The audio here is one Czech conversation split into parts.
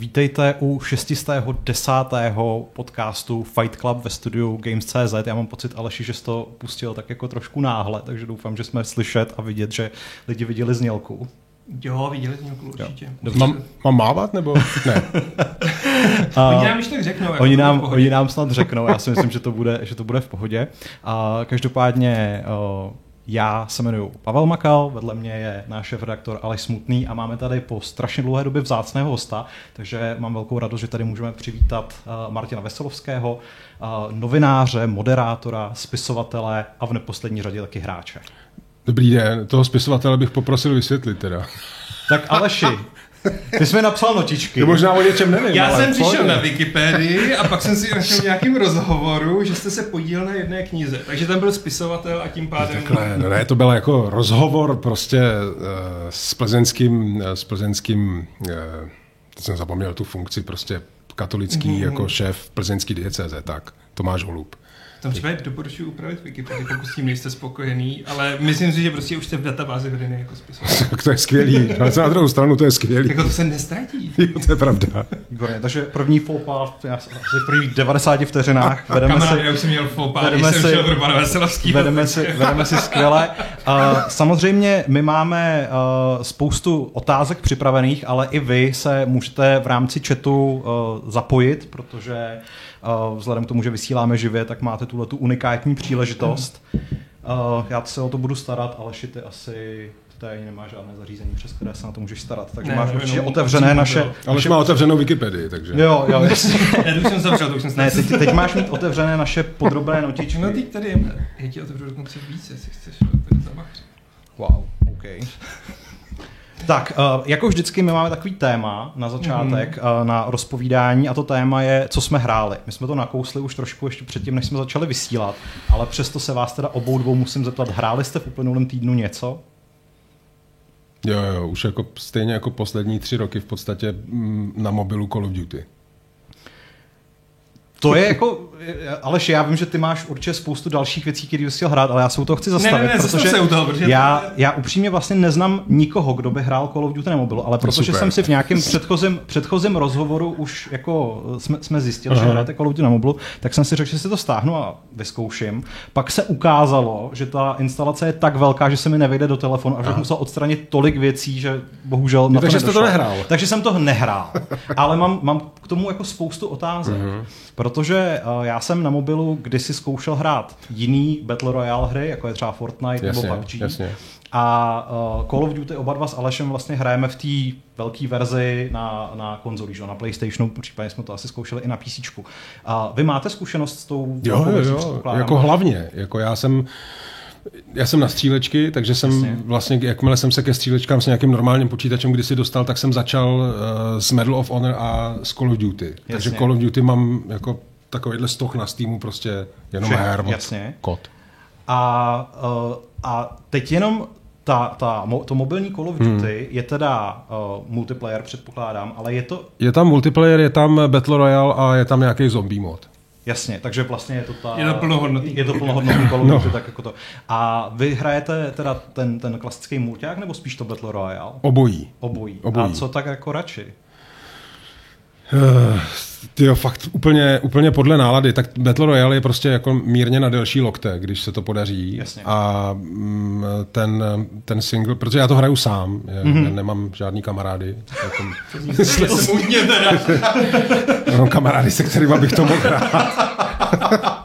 vítejte u 610. podcastu Fight Club ve studiu Games.cz. Já mám pocit, Aleši, že jsi to pustil tak jako trošku náhle, takže doufám, že jsme slyšet a vidět, že lidi viděli znělku. Jo, viděli jsme určitě. Mám, mám mávat nebo ne? A, oni nám tak řeknou. Jako oni, nám, oni nám snad řeknou, já si myslím, že to bude, že to bude v pohodě. A každopádně já se jmenuji Pavel Makal, vedle mě je náš redaktor Aleš Smutný a máme tady po strašně dlouhé době vzácného hosta, takže mám velkou radost, že tady můžeme přivítat Martina Veselovského, novináře, moderátora, spisovatele a v neposlední řadě taky hráče. Dobrý den, toho spisovatele bych poprosil vysvětlit teda. Tak Aleši, ty jsi mi napsal notičky. To možná o něčem nevím. Já jsem přišel na Wikipedii a pak jsem si našel v nějakým rozhovoru, že jste se podílel na jedné knize. Takže tam byl spisovatel a tím pádem... Takhle, no ne, to byl jako rozhovor prostě uh, s plzeňským, uh, s plzeňským, uh, teď jsem zapomněl tu funkci, prostě katolický mm-hmm. jako šéf plzeňský dieceze, tak, Tomáš Holub. V tom případě doporučuji upravit Wikipedii, pokud s tím nejste spokojený, ale myslím si, že prostě už jste v databázi vedený jako spisovatel. Tak to je skvělý. Ale na druhou stranu to je skvělý. Jako to se nestratí. Jo, to je pravda. Výborně, takže první faux asi v prvních 90 vteřinách vedeme Kamarád, si... já už jsem měl faux pas, vedeme si, šel do Veselovský. Vedeme si, vedeme si skvěle. Uh, samozřejmě my máme uh, spoustu otázek připravených, ale i vy se můžete v rámci chatu uh, zapojit, protože vzhledem k tomu, že vysíláme živě, tak máte tuhle tu unikátní příležitost. Já se o to budu starat, ale ty asi tady nemá žádné zařízení, přes které se na to můžeš starat. Takže ne, máš určitě otevřené naše... Ale naše... má otevřenou Wikipedii, takže... Jo, jo. Já už jsem zavřel, to už jsem Ne, teď, teď, máš mít otevřené naše podrobné notičky. No teď tady je, já ti otevřu dokonce víc, jestli chceš, tak Wow, OK. Tak, uh, jako vždycky my máme takový téma na začátek mm. na rozpovídání a to téma je, co jsme hráli. My jsme to nakousli už trošku ještě předtím, než jsme začali vysílat, ale přesto se vás teda obou dvou musím zeptat, hráli jste v uplynulém týdnu něco? Jo, jo, už jako stejně jako poslední tři roky v podstatě mm, na mobilu Call of Duty. To je jako, Aleš, já vím, že ty máš určitě spoustu dalších věcí, které bys chtěl hrát, ale já se u toho chci zastavit, ne, ne, ne, protože, se u toho, protože já, já upřímně vlastně neznám nikoho, kdo by hrál Call of Duty na mobilu, ale protože super. jsem si v nějakém předchozím, předchozím rozhovoru už jako jsme, jsme zjistili, Aha. že hráte Call of Duty na mobilu, tak jsem si řekl, že si to stáhnu a vyzkouším. Pak se ukázalo, že ta instalace je tak velká, že se mi nevejde do telefonu a že musel odstranit tolik věcí, že bohužel na to Takže jste to nehrál. Takže jsem to nehrál. ale mám, mám k tomu jako spoustu otázek. Uh-huh. Protože uh, já jsem na mobilu kdysi zkoušel hrát jiný Battle Royale hry, jako je třeba Fortnite jasně, nebo PUBG. Jasně. A uh, Call of Duty oba dva s Alešem vlastně hrajeme v té velké verzi na, na konzoli, že? na PlayStationu, případně jsme to asi zkoušeli i na PC. A vy máte zkušenost s tou jo, jo, jo, jako hlavně. Jako já jsem já jsem na střílečky, takže jsem Jasně. vlastně, jakmile jsem se ke střílečkám s nějakým normálním počítačem kdysi dostal, tak jsem začal uh, s Medal of Honor a s Call of Duty. Jasně. Takže Call of Duty mám jako takovýhle stoch na Steamu prostě jenom Všem, her jasně. kod. A, uh, a teď jenom ta, ta, to mobilní Call of Duty hmm. je teda uh, multiplayer, předpokládám, ale je to... Je tam multiplayer, je tam Battle Royale a je tam nějaký zombie mod. Jasně, takže vlastně je to ta... Je to plnohodnotný. Je to plnohodnotný Call Duty, no. tak jako to. A vy hrajete teda ten, ten klasický mulťák, nebo spíš to Battle Royale? Obojí. Obojí. Obojí. A co tak jako radši? Ty jo, fakt úplně, úplně podle nálady. Tak Battle Royale je prostě jako mírně na delší lokte, když se to podaří. Jasně. A mm, ten, ten single, protože já to hraju sám, mm-hmm. já nemám žádný kamarády. Jako, smutně teda. Mám kamarády, se kterými bych to mohl hrát.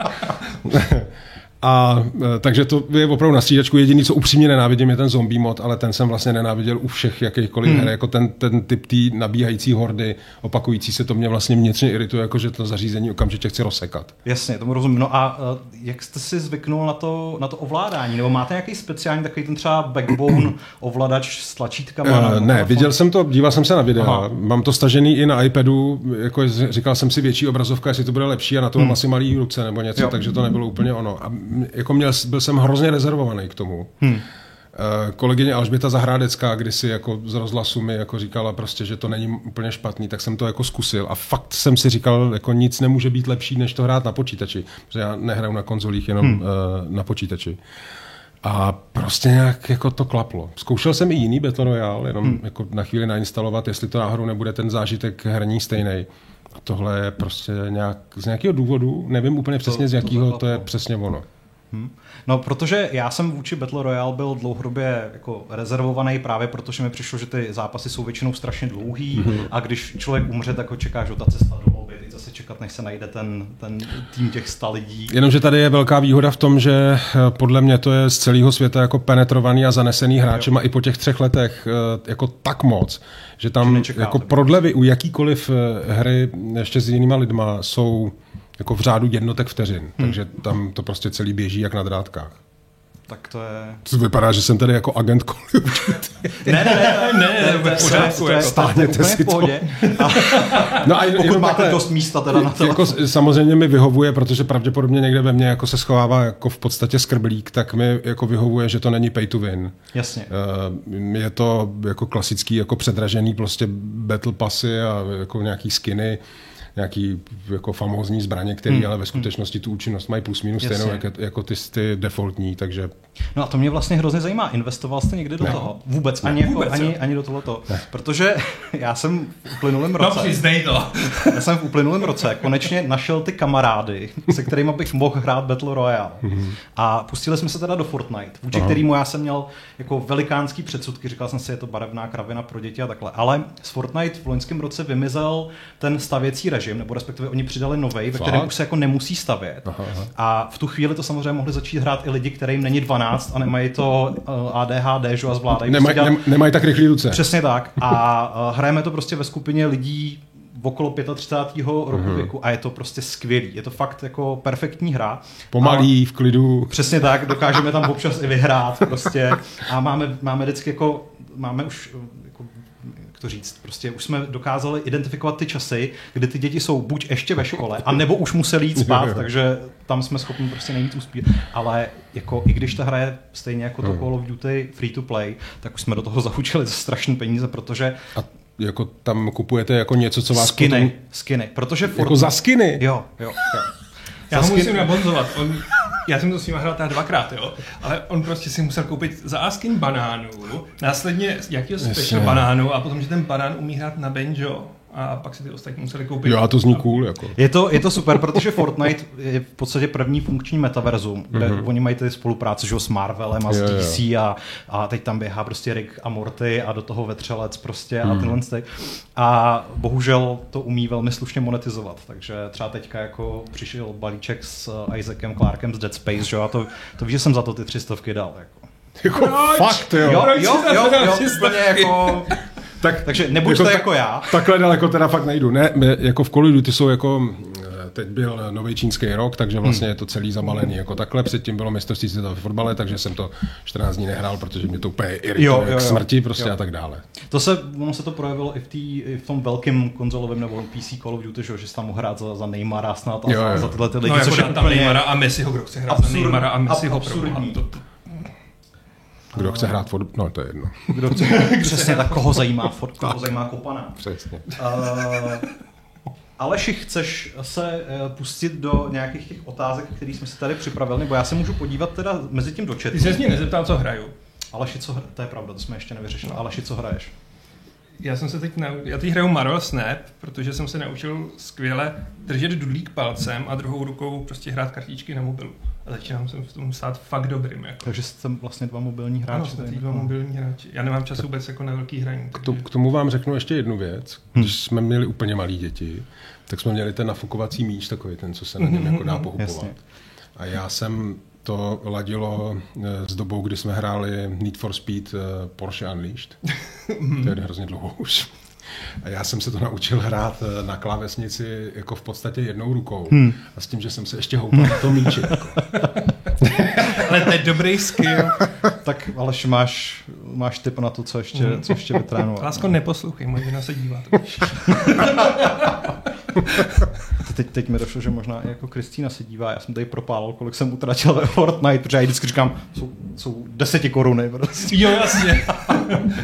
A e, takže to je opravdu na střídačku. Jediný, co upřímně nenávidím, je ten zombie mod, ale ten jsem vlastně nenáviděl u všech jakýchkoliv hmm. her. Jako ten, ten typ té nabíhající hordy, opakující se, to mě vlastně vnitřně irituje, jako že to zařízení okamžitě chci rozsekat. Jasně, tomu rozumím. No a uh, jak jste si zvyknul na to, na to ovládání? Nebo máte nějaký speciální takový ten třeba backbone ovladač s tlačítkama? Uh, ne, viděl jsem to, díval jsem se na videa. Aha. Mám to stažený i na iPadu, jako říkal jsem si větší obrazovka, jestli to bude lepší a na to hmm. asi malý ruce nebo něco, jo. takže to nebylo úplně ono. A jako měl, byl jsem hrozně rezervovaný k tomu. Hmm. Kolegyně Alžběta Zahrádecká kdysi jako z rozhlasu mi jako říkala prostě, že to není úplně špatný, tak jsem to jako zkusil a fakt jsem si říkal, jako nic nemůže být lepší, než to hrát na počítači, protože já nehraju na konzolích, jenom hmm. uh, na počítači. A prostě nějak jako to klaplo. Zkoušel jsem i jiný Battle Royale, jenom hmm. jako na chvíli nainstalovat, jestli to náhodou nebude ten zážitek herní stejný. A tohle je prostě nějak, z nějakého důvodu, nevím úplně přesně to, z jakého, to, to je přesně ono. Hmm. No, protože já jsem vůči Battle Royale byl dlouhodobě jako rezervovaný právě protože mi přišlo, že ty zápasy jsou většinou strašně dlouhý hmm. a když člověk umře, tak ho čeká, že ta cesta do lobby, teď zase čekat, než se najde ten, ten tým těch sta lidí. Jenomže tady je velká výhoda v tom, že eh, podle mě to je z celého světa jako penetrovaný a zanesený hráčem a i po těch třech letech eh, jako tak moc, že tam že jako prodlevy u jakýkoliv eh, hry ještě s jinýma lidma jsou jako v řádu jednotek vteřin, hmm. takže tam to prostě celý běží jak na drátkách. Tak to je... To vypadá, že jsem tady jako agent Call ne, ne, ne, ne, ne, pořádku, jako stáhněte si to. no a pokud máte dost místa teda na to. Jako, samozřejmě mi vyhovuje, protože pravděpodobně někde ve mně jako se schovává jako v podstatě skrblík, tak mi jako vyhovuje, že to není pay to win. Jasně. Uh, je to jako klasický, jako předražený prostě battle passy a jako nějaký skiny nějaký jako famózní zbraně, které hmm. ale ve skutečnosti tu účinnost mají plus minus stejnou jako, jako ty, ty defaultní, takže... No a to mě vlastně hrozně zajímá. Investoval jste někdy do ne. toho? Vůbec, ani, ne, jako, vůbec ani, ani do tohoto. Ne. Protože já jsem v uplynulém no, roce... No, to. já jsem v uplynulém roce konečně našel ty kamarády, se kterými bych mohl hrát Battle Royale. Mm-hmm. A pustili jsme se teda do Fortnite, vůči Aha. kterému já jsem měl jako velikánský předsudky. Říkal jsem si, je to barevná kravina pro děti a takhle. Ale z Fortnite v loňském roce vymizel ten stavěcí režim režim, nebo respektive oni přidali nový, ve kterém už se jako nemusí stavět. Aha, aha. A v tu chvíli to samozřejmě mohli začít hrát i lidi, kterým není 12 a nemají to uh, ADHD, že a zvládají. Nemaj, dělat... nemají tak rychlý ruce. Přesně tak. A uh, hrajeme to prostě ve skupině lidí okolo 35. roku uh-huh. věku a je to prostě skvělý. Je to fakt jako perfektní hra. Pomalý, v klidu. Přesně tak, dokážeme tam občas i vyhrát prostě a máme, máme vždycky jako, máme už to říct. Prostě už jsme dokázali identifikovat ty časy, kdy ty děti jsou buď ještě ve škole, a nebo už museli jít spát, takže tam jsme schopni prostě nejvíc uspět. Ale jako i když ta hra je stejně jako to hmm. Call of Duty free to play, tak už jsme do toho zahučili za strašné peníze, protože a jako tam kupujete jako něco, co vás skiny, potom... skiny, protože Fortnite... Jako za skiny? Jo, jo, jo. Já ho musím nabonzovat. On, já jsem to s ním hrál teda dvakrát, jo, ale on prostě si musel koupit za Askin banánu, následně jakýho special banánu a potom, že ten banán umí hrát na banjo a pak si ty ostatní museli koupit. Jo, a to zní cool. Jako. Je, to, je to super, protože Fortnite je v podstatě první funkční metaverzum, kde mm-hmm. oni mají tady spolupráce že, s Marvelem a s jo, DC. A, a teď tam běhá prostě Rick a Morty a do toho vetřelec prostě mm. a mhm. tyhle ty. A bohužel to umí velmi slušně monetizovat, takže třeba teďka jako přišel balíček s Isaacem Clarkem z Dead Space, že? a to, to víš, že jsem za to ty tři stovky dal. Jako. Jako fakt, jo. Jo, jo, jo, jo, jo jako tak, Takže nebuďte jako, jako já. Takhle daleko teda fakt nejdu. Ne, jako v Call ty jsou jako eh, teď byl nový čínský rok, takže vlastně hmm. je to celý zamalený jako takhle. Předtím bylo mistrovství světa ve fotbale, takže jsem to 14 dní nehrál, protože mě to úplně irituje k smrti prostě jo. a tak dále. To se, ono se to projevilo i v, tý, i v tom velkém konzolovém nebo PC Call of Duty, že jsi tam mohl hrát za, za Neymara snad a jo, jo. za tyhle ty lidi, no, což jako je tam úplně... Neymara a Messiho, kdo chce hrát absurd, za Neymara a Messiho. Absurdní. To, to, kdo chce hrát fotbal? No, to je jedno. Kdo chce, přesně tak, koho zajímá fot, koho zajímá kopaná. Přesně. Uh, Aleši, chceš se uh, pustit do nějakých těch otázek, které jsme si tady připravili, nebo já se můžu podívat teda mezi tím do chatu. Ty jsi mě nezeptal, co hraju. Aleši, co to je pravda, to jsme ještě nevyřešili. Aleši, co hraješ? Já jsem se teď nau... já teď hraju Marvel Snap, protože jsem se naučil skvěle držet dudlík palcem a druhou rukou prostě hrát kartičky na mobilu. A začínám se v tom stát fakt dobrým. Jako. Takže jste vlastně dva mobilní hráči. Ano, jsme dva mobilní hráči. Já nemám čas vůbec jako na velký hraní. K, to, k tomu vám řeknu ještě jednu věc. Hm. Když jsme měli úplně malí děti, tak jsme měli ten nafukovací míč, takový ten, co se na něm jako dá pohupovat. A já jsem to ladilo eh, s dobou, kdy jsme hráli Need for Speed eh, Porsche Unleashed. to je hrozně dlouho už. A já jsem se to naučil hrát eh, na klávesnici jako v podstatě jednou rukou. Hmm. A s tím, že jsem se ještě houpal na to míči. Jako. Ale to je dobrý skill. tak Aleš, máš, máš tip na to, co ještě, hmm. co ještě vytrénovat. Lásko, neposlouchej, moje žena se dívá. teď, teď mi došlo, že možná i jako Kristýna se dívá. Já jsem tady propálil, kolik jsem utratil ve Fortnite, protože já vždycky říkám, jsou, jsou deseti koruny. Prostě. Jo, jasně.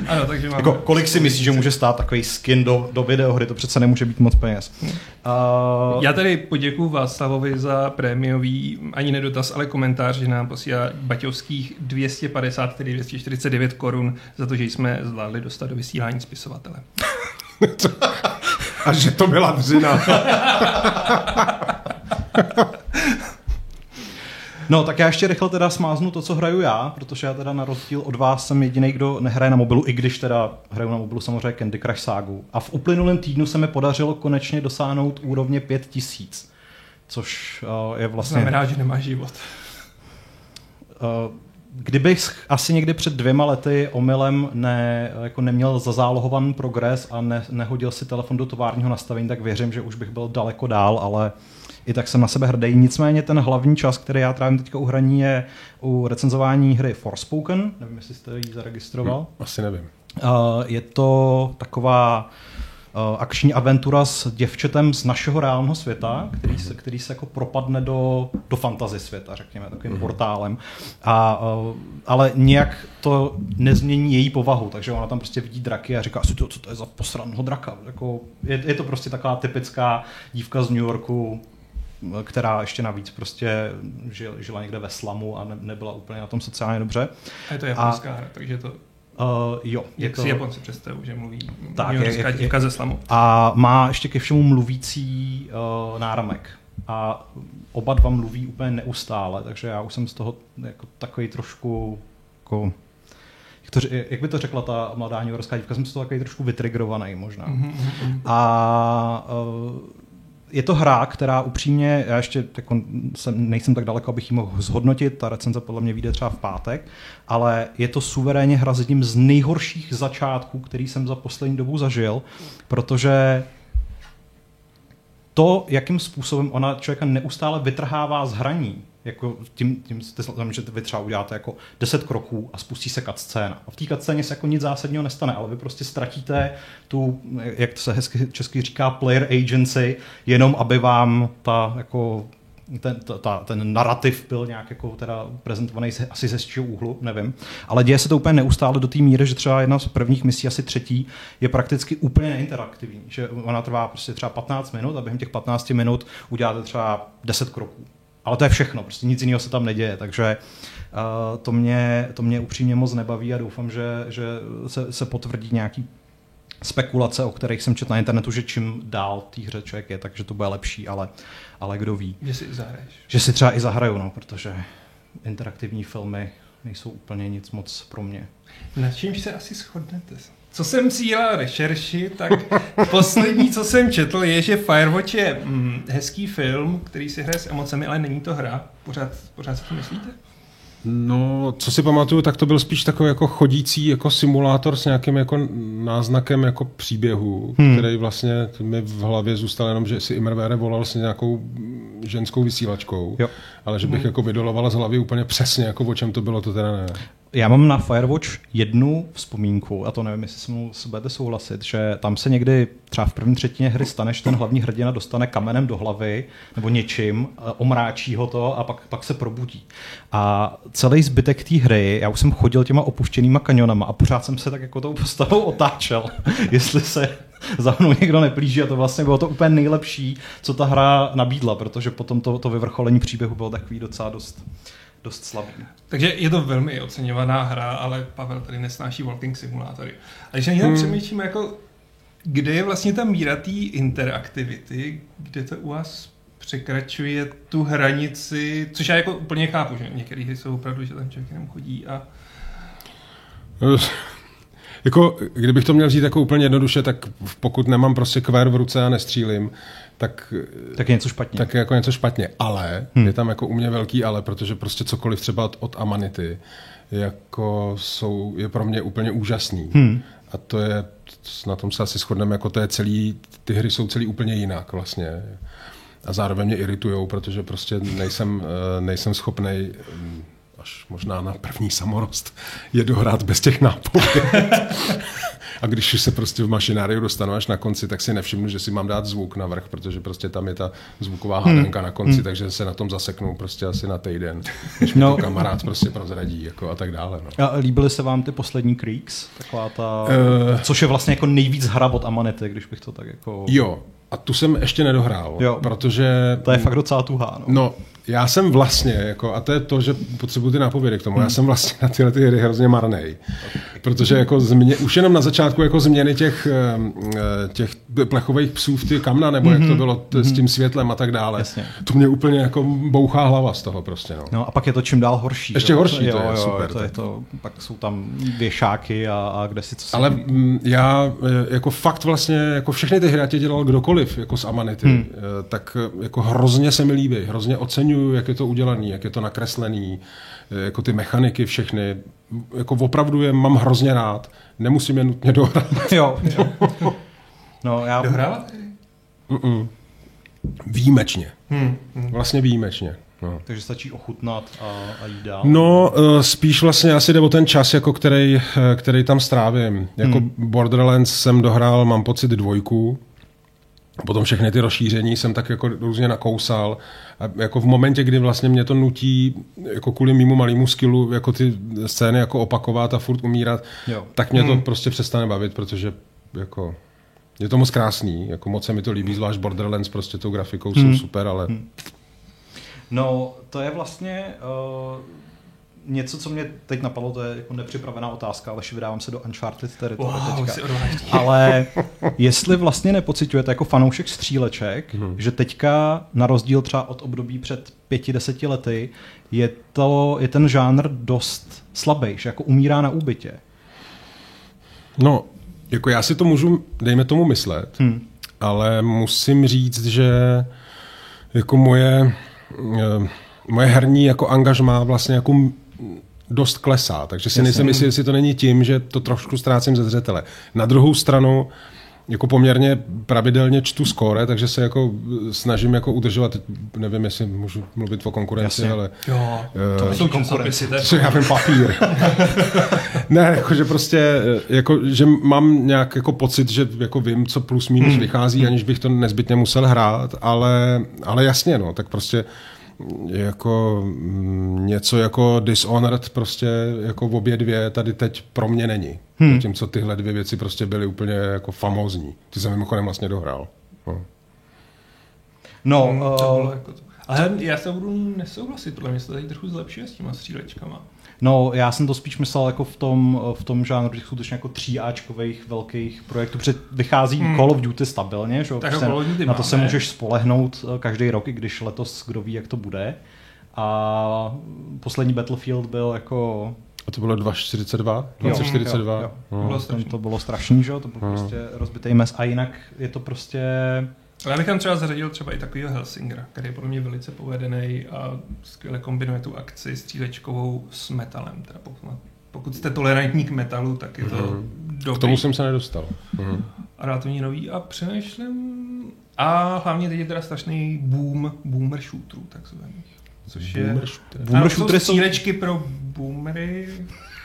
ano, takže máme... Jako, kolik si myslíš, že může stát takový skin do, do videohry? To přece nemůže být moc peněz. Uh, Já tady poděkuji Václavovi za prémiový, ani nedotaz, ale komentář, že nám posílá baťovských 250, tedy 249 korun za to, že jsme zvládli dostat do vysílání spisovatele. A že to byla dřina. No, tak já ještě rychle teda smáznu to, co hraju já, protože já teda na rozdíl od vás jsem jediný, kdo nehraje na mobilu, i když teda hraju na mobilu samozřejmě Candy Crush Ságu. A v uplynulém týdnu se mi podařilo konečně dosáhnout úrovně 5000, což uh, je vlastně... Znamená, že nemá život. Uh, kdybych asi někdy před dvěma lety omylem ne, jako neměl zazálohovaný progres a ne, nehodil si telefon do továrního nastavení, tak věřím, že už bych byl daleko dál, ale i tak jsem na sebe hrdý. Nicméně ten hlavní čas, který já trávím teďka u hraní, je u recenzování hry Forspoken. Nevím, jestli jste ji zaregistroval. Hm, asi nevím. Uh, je to taková akční aventura s děvčetem z našeho reálného světa, který se, který se jako propadne do, do fantasy světa, řekněme, takovým mm-hmm. portálem. A, uh, ale nějak to nezmění její povahu, takže ona tam prostě vidí draky a říká si, to, co to je za posranného draka. Jako, je, je to prostě taková typická dívka z New Yorku, která ještě navíc prostě žil, žila někde ve slamu a ne, nebyla úplně na tom sociálně dobře. A je to japonská hra, takže to... Uh, jo. Jak to... si Japonci představují, že mluví tak, jak, jak, dívka ze slamu. A má ještě ke všemu mluvící uh, náramek. A oba dva mluví úplně neustále, takže já už jsem z toho jako takový trošku jako jak, to, jak by to řekla ta mladá newyorská dívka, jsem z toho takový trošku vytrigrovaný možná. Mm-hmm. A uh, je to hra, která upřímně, já ještě jako jsem, nejsem tak daleko, abych ji mohl zhodnotit, ta recenze podle mě vyjde třeba v pátek, ale je to suverénně hra s jedním z nejhorších začátků, který jsem za poslední dobu zažil, protože to, jakým způsobem ona člověka neustále vytrhává z hraní, jako tím, tím že vy třeba uděláte jako 10 kroků a spustí se scéna. A v té cutscéně se jako nic zásadního nestane, ale vy prostě ztratíte tu, jak se hezky česky říká, player agency, jenom aby vám ta jako ten, ta, ten narrativ byl nějak jako teda prezentovaný asi ze zčího úhlu, nevím. Ale děje se to úplně neustále do té míry, že třeba jedna z prvních misí, asi třetí, je prakticky úplně neinteraktivní. Že ona trvá prostě třeba 15 minut a během těch 15 minut uděláte třeba 10 kroků. Ale to je všechno, prostě nic jiného se tam neděje, takže uh, to, mě, to mě upřímně moc nebaví a doufám, že, že se, se potvrdí nějaký spekulace, o kterých jsem četl na internetu, že čím dál té hře člověk je, takže to bude lepší, ale, ale kdo ví. Že si i zahraješ. Že si třeba i zahraju, no, protože interaktivní filmy nejsou úplně nic moc pro mě. Na čím se asi shodnete? Co jsem si dělal rešerši, tak poslední, co jsem četl, je, že Firewatch je mm, hezký film, který si hraje s emocemi, ale není to hra. Pořád, pořád si to myslíte? No, co si pamatuju, tak to byl spíš takový jako chodící jako simulátor s nějakým jako náznakem jako příběhu, hmm. který vlastně mi v hlavě zůstal jenom, že si Immervére volal s nějakou ženskou vysílačkou, jo. ale že bych hmm. jako vydolovala z hlavy úplně přesně, jako o čem to bylo, to teda ne. Já mám na Firewatch jednu vzpomínku, a to nevím, jestli se mnou budete souhlasit, že tam se někdy třeba v první třetině hry stane, že ten hlavní hrdina dostane kamenem do hlavy nebo něčím, omráčí ho to a pak, pak se probudí. A celý zbytek té hry, já už jsem chodil těma opuštěnýma kanionama a pořád jsem se tak jako tou postavou otáčel, jestli se za mnou někdo neplíží a to vlastně bylo to úplně nejlepší, co ta hra nabídla, protože potom to, to vyvrcholení příběhu bylo takový docela dost dost slabý. Takže je to velmi oceňovaná hra, ale Pavel tady nesnáší walking simulátory. Takže někdo hmm. přemýšlíme, jako, kde je vlastně ta míra té interaktivity, kde to u vás překračuje tu hranici, což já jako úplně chápu, že některé hry jsou opravdu, že tam člověk jenom chodí a jako, kdybych to měl říct jako úplně jednoduše, tak pokud nemám prostě kvér v ruce a nestřílím, tak, tak je něco špatně. Tak je jako něco špatně. Ale hmm. je tam jako u mě velký ale, protože prostě cokoliv třeba od, od Amanity jako jsou, je pro mě úplně úžasný. Hmm. A to je, na tom se asi shodneme, jako to je celý, ty hry jsou celý úplně jinak vlastně. A zároveň mě iritujou, protože prostě nejsem, eh, nejsem schopnej až možná na první samorost je dohrát bez těch nápojů. A když se prostě v mašináriu dostanu až na konci, tak si nevšimnu, že si mám dát zvuk na vrch, protože prostě tam je ta zvuková hádanka hmm. na konci, hmm. takže se na tom zaseknu prostě asi na týden, když no. to kamarád prostě prozradí jako a tak dále. No. A líbily se vám ty poslední Creeks? Taková ta, uh, což je vlastně jako nejvíc hra od Amanity, když bych to tak jako... Jo, a tu jsem ještě nedohrál, jo, protože... To je fakt docela tuhá, no. no já jsem vlastně, jako, a to je to, že potřebuji ty nápovědy k tomu, hmm. já jsem vlastně na tyhle ty hry hrozně marnej. Protože jako změ, už jenom na začátku jako změny těch, eh, těch plechových psů v ty kamna, nebo jak to mhm. bylo t- mm-hmm. s mhm. tím světlem a tak dále. Jasně. To mě úplně jako bouchá hlava z toho prostě. No, no a pak je to čím dál horší. Ještě jo? horší, jo, to je jo, super. To je to, pak jsou tam věšáky a, a kde si co Ale m, mm, já eh, jako fakt vlastně, jako všechny ty hry, ať dělal kdokoliv, jako z Amanity, hmm. tak jako hrozně se mi líbí, hrozně oceňuju, jak je to udělaný, jak je to nakreslený, jako ty mechaniky všechny, jako opravdu je mám hrozně rád. Nemusím je nutně dohrát. jo, jo. No, já... Dohrál? Mm-mm. Výjimečně. Hmm, hmm. Vlastně výjimečně. No. Takže stačí ochutnat a, a jít dál? No, eh, spíš vlastně asi jde o ten čas, jako který, eh, který tam strávím. Jako hmm. Borderlands jsem dohrál, mám pocit, dvojku, Potom všechny ty rozšíření jsem tak jako různě nakousal. A jako v momentě, kdy vlastně mě to nutí jako kvůli mýmu malému skillu jako ty scény jako opakovat a furt umírat, jo. tak mě to hmm. prostě přestane bavit, protože jako je to moc krásný, jako moc se mi to líbí, zvlášť Borderlands prostě tou grafikou hmm. jsou super, ale... Hmm. No, to je vlastně uh, něco, co mě teď napadlo, to je jako nepřipravená otázka, ale vydávám se do Uncharted teritory wow, teďka. Ale jestli vlastně nepocitujete jako fanoušek stříleček, hmm. že teďka na rozdíl třeba od období před pěti, deseti lety je, to, je ten žánr dost slabý, že jako umírá na úbytě. No, jako já si to můžu, dejme tomu myslet, hmm. ale musím říct, že jako moje, eh, moje herní jako angažmá vlastně jako dost klesá, takže si nejsem jistý, jestli to není tím, že to trošku ztrácím ze zřetele. Na druhou stranu, jako poměrně pravidelně čtu skóre, takže se jako snažím jako udržovat, nevím, jestli můžu mluvit o konkurenci, Jasně. ale... Jo, to uh, jsou konkurenci. Co já vím, papír. ne, jako, že prostě, eh, jako, že mám nějak jako pocit, že jako vím, co plus minus hmm. vychází, aniž bych to nezbytně musel hrát, ale, ale jasně, no, tak prostě jako mm, něco jako Dishonored prostě jako v obě dvě tady teď pro mě není. Hmm. Zatímco tyhle dvě věci prostě byly úplně jako famózní. Ty jsem mimochodem vlastně dohrál. No. No, hmm, uh, jako to. Ale já se budu nesouhlasit, podle mě se tady trochu zlepšuje s těma střílečkama. No, já jsem to spíš myslel jako v tom, v tom žánru těch skutečně jako tříáčkových velkých projektů, protože vychází hmm. Call of Duty stabilně, že? Tak Call of Duty na to se můžeš spolehnout eh, každý rok, i když letos kdo ví, jak to bude. A poslední Battlefield byl jako a to bylo 2.42? 2042? Jo, jo, jo. Bylo to bylo strašný, že? To byl hmm. prostě rozbitý mes. A jinak je to prostě ale já bych tam třeba zařadil třeba i takového Helsingera, který je podle mě velice povedený a skvěle kombinuje tu akci střílečkovou s metalem. Teda pokud, pokud jste tolerantní k metalu, tak je to mm-hmm. dobrý. K tomu jsem se nedostal. Mm-hmm. A rád to mě nový a přemýšlím... A hlavně teď je teda strašný boom boomer shooterů takzvaných. Což je... Boomer, shooter. boomer shootery jsou střílečky pro boomery.